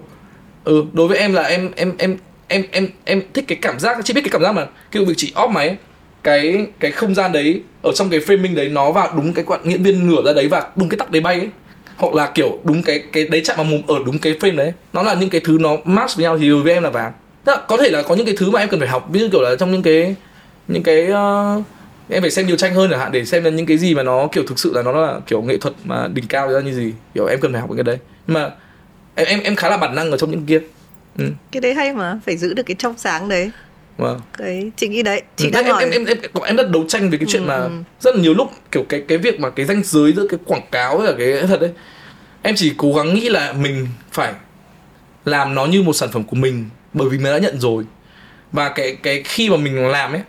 ừ đối với em là em em em em em em thích cái cảm giác chỉ biết cái cảm giác mà kiểu việc chị off máy ấy, cái cái không gian đấy ở trong cái framing đấy nó vào đúng cái quạt nghiện viên ngửa ra đấy và đúng cái tắc đấy bay ấy. Hoặc là kiểu đúng cái cái đấy chạm vào mồm ở đúng cái frame đấy. Nó là những cái thứ nó match với nhau thì đối với em là vàng. Tức là có thể là có những cái thứ mà em cần phải học ví dụ kiểu là trong những cái những cái uh, em phải xem nhiều tranh hơn chẳng hạn để xem là những cái gì mà nó kiểu thực sự là nó là kiểu nghệ thuật mà đỉnh cao ra như gì. Kiểu em cần phải học cái đấy. Nhưng mà em em em khá là bản năng ở trong những kia. Ừ. cái đấy hay mà phải giữ được cái trong sáng đấy. Vâng. cái chị nghĩ đấy. Chị Ừ, đang em, hỏi em, em em em em rất đấu tranh về cái chuyện Ừ, mà ừ. rất là nhiều lúc kiểu cái cái việc mà cái ranh giới giữa cái quảng cáo với cả cái thật đấy em chỉ cố gắng nghĩ là mình phải làm nó như một sản phẩm của mình bởi vì mình đã nhận rồi. Và cái cái khi mà mình làm ấy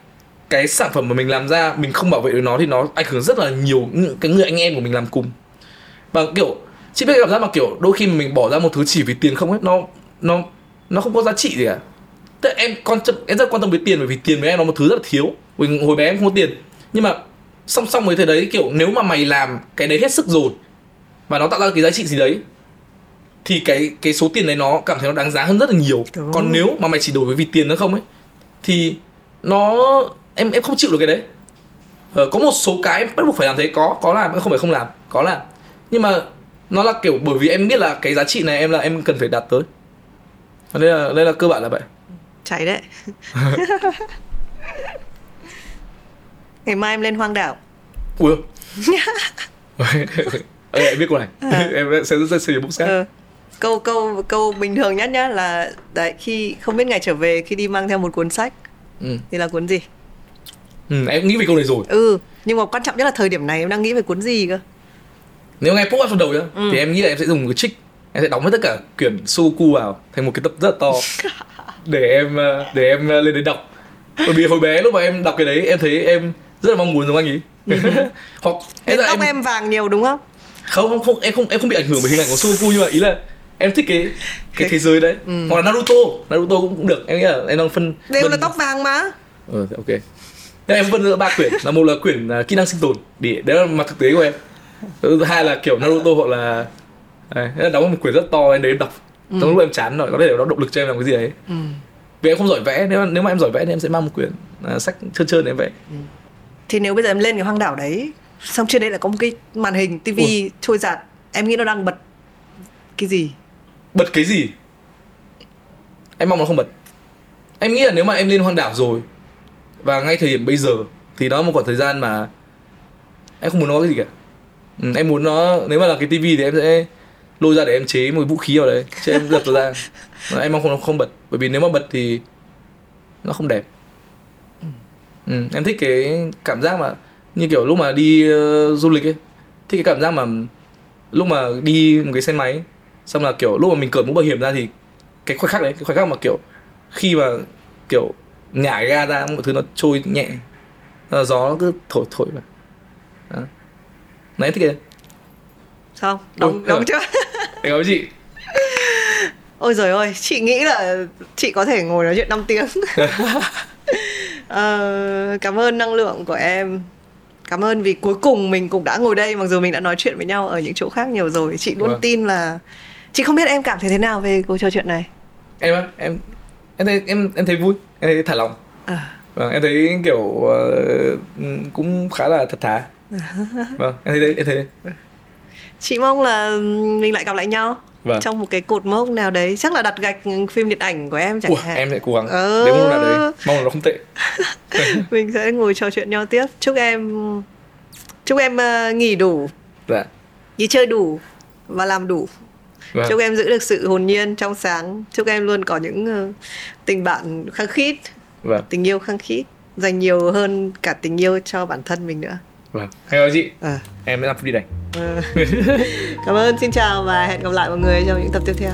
cái sản phẩm mà mình làm ra mình không bảo vệ được nó thì nó ảnh hưởng rất là nhiều cái người anh em của mình làm cùng. Và kiểu chị biết cảm giác mà kiểu đôi khi mà mình bỏ ra một thứ chỉ vì tiền không ấy nó nó nó không có giá trị gì cả. Tức em quan trọng em rất quan tâm với tiền bởi vì tiền với em nó một thứ rất là thiếu. Vì hồi bé em không có tiền. Nhưng mà song song với thế đấy kiểu nếu mà mày làm cái đấy hết sức rồi và nó tạo ra cái giá trị gì đấy thì cái cái số tiền đấy nó cảm thấy nó đáng giá hơn rất là nhiều. Đúng. còn nếu mà mày chỉ đổi với vì tiền nữa không ấy thì nó em em không chịu được cái đấy. Ờ, có một số cái em bắt buộc phải làm thế có có làm không phải không làm có làm. Nhưng mà nó là kiểu bởi vì em biết là cái giá trị này em là em cần phải đạt tới. Đây là đây là cơ bản là vậy. Cháy đấy. Ngày mai em lên hoang đảo. Ui Ê, em biết câu này. Em sẽ sẽ sử dụng bút ờ. câu câu câu bình thường nhất nhá là đấy khi không biết ngày trở về khi đi mang theo một cuốn sách ừ. thì là cuốn gì ừ, em nghĩ về câu này rồi. Ừ nhưng mà quan trọng nhất là thời điểm này em đang nghĩ về cuốn gì cơ? Nếu nghe pop up trong đầu nhá Ừ. thì em nghĩ là em sẽ dùng cái trick em sẽ đóng hết tất cả quyển sudoku vào thành một cái tập rất là to để em ờ, để em ờ, lên đấy đọc. Bởi vì hồi bé lúc mà em đọc cái đấy em thấy em rất là mong muốn giống anh ấy hoặc em, tóc em em vàng nhiều đúng không? Không không không em không em không bị ảnh hưởng bởi hình ảnh của sudoku nhưng mà ý là em thích cái cái Cái- thế giới đấy. Ừ. hoặc là naruto naruto cũng, cũng được em nghĩ là em đang phân đều phân- là tóc vàng mà. Ừ, ok Thế em phân ra ba quyển. Là một là quyển uh, kỹ năng sinh tồn. Để đấy là mặt thực tế của em. Thứ hai là kiểu Naruto hoặc là đấy, là đóng một quyển rất to em đấy em đọc trong lúc em chán rồi có thể nó động lực cho em làm cái gì đấy. Ừ. vì em không giỏi vẽ nếu mà, nếu mà em giỏi vẽ thì em sẽ mang một quyển à, sách trơn trơn để em vẽ. Thì nếu bây giờ em lên cái hoang đảo đấy xong trên đấy là có một cái màn hình tivi trôi giạt em nghĩ nó đang bật cái gì? Bật cái gì? Em mong nó không bật. Em nghĩ là nếu mà em lên hoang đảo rồi và ngay thời điểm bây giờ thì đó là một khoảng thời gian mà em không muốn nó cái gì cả. Ừ, em muốn nó nếu mà là cái tivi thì em sẽ lôi ra để em chế một vũ khí vào đấy chứ em giật ra. Mà em mong không không bật bởi vì nếu mà bật thì nó không đẹp. Ừ, em thích cái cảm giác mà như kiểu lúc mà đi uh, du lịch ấy thích cái cảm giác mà lúc mà đi một cái xe máy xong là kiểu lúc mà mình cởi mũ bảo hiểm ra thì cái khoảnh khắc đấy cái khoảnh khắc mà kiểu khi mà kiểu nhảy ga ra mọi thứ nó trôi nhẹ. Ờ, gió nó cứ thổi thổi vào. Đó. nãy thích cái xong đóng đóng chưa? Thế có chị. Ôi rồi ôi chị nghĩ là chị có thể ngồi nói chuyện 5 tiếng. Ờ, cảm ơn năng lượng của em. Cảm ơn vì cuối cùng mình cũng đã ngồi đây mặc dù mình đã nói chuyện với nhau ở những chỗ khác nhiều rồi. Chị luôn Vâng. tin là chị không biết em cảm thấy thế nào về cuộc trò chuyện này. Em á em em thấy em em thấy vui em thấy thả lòng. À, vâng em thấy kiểu ờ, cũng khá là thật thà. Vâng em thấy đấy em thấy đấy. Chị mong là mình lại gặp lại nhau Vâng. trong một cái cột mốc nào đấy. Chắc là đặt gạch phim điện ảnh của em chẳng Ủa, hạn. em sẽ cố gắng. Ờ. đến lúc nào đấy mong là nó không tệ. Mình sẽ ngồi trò chuyện nhau tiếp. Chúc em chúc em ờ, nghỉ đủ. Dạ. Đi chơi đủ và làm đủ vâng. chúc em giữ được sự hồn nhiên trong sáng. Chúc em luôn có những ờ, tình bạn khăng khít vâng. tình yêu khăng khít dành nhiều hơn cả tình yêu cho bản thân mình nữa. Vâng. Hay có chị Ờ. em sẽ làm phim đi này Ờ. cảm ơn xin chào và hẹn gặp lại mọi người trong những tập tiếp theo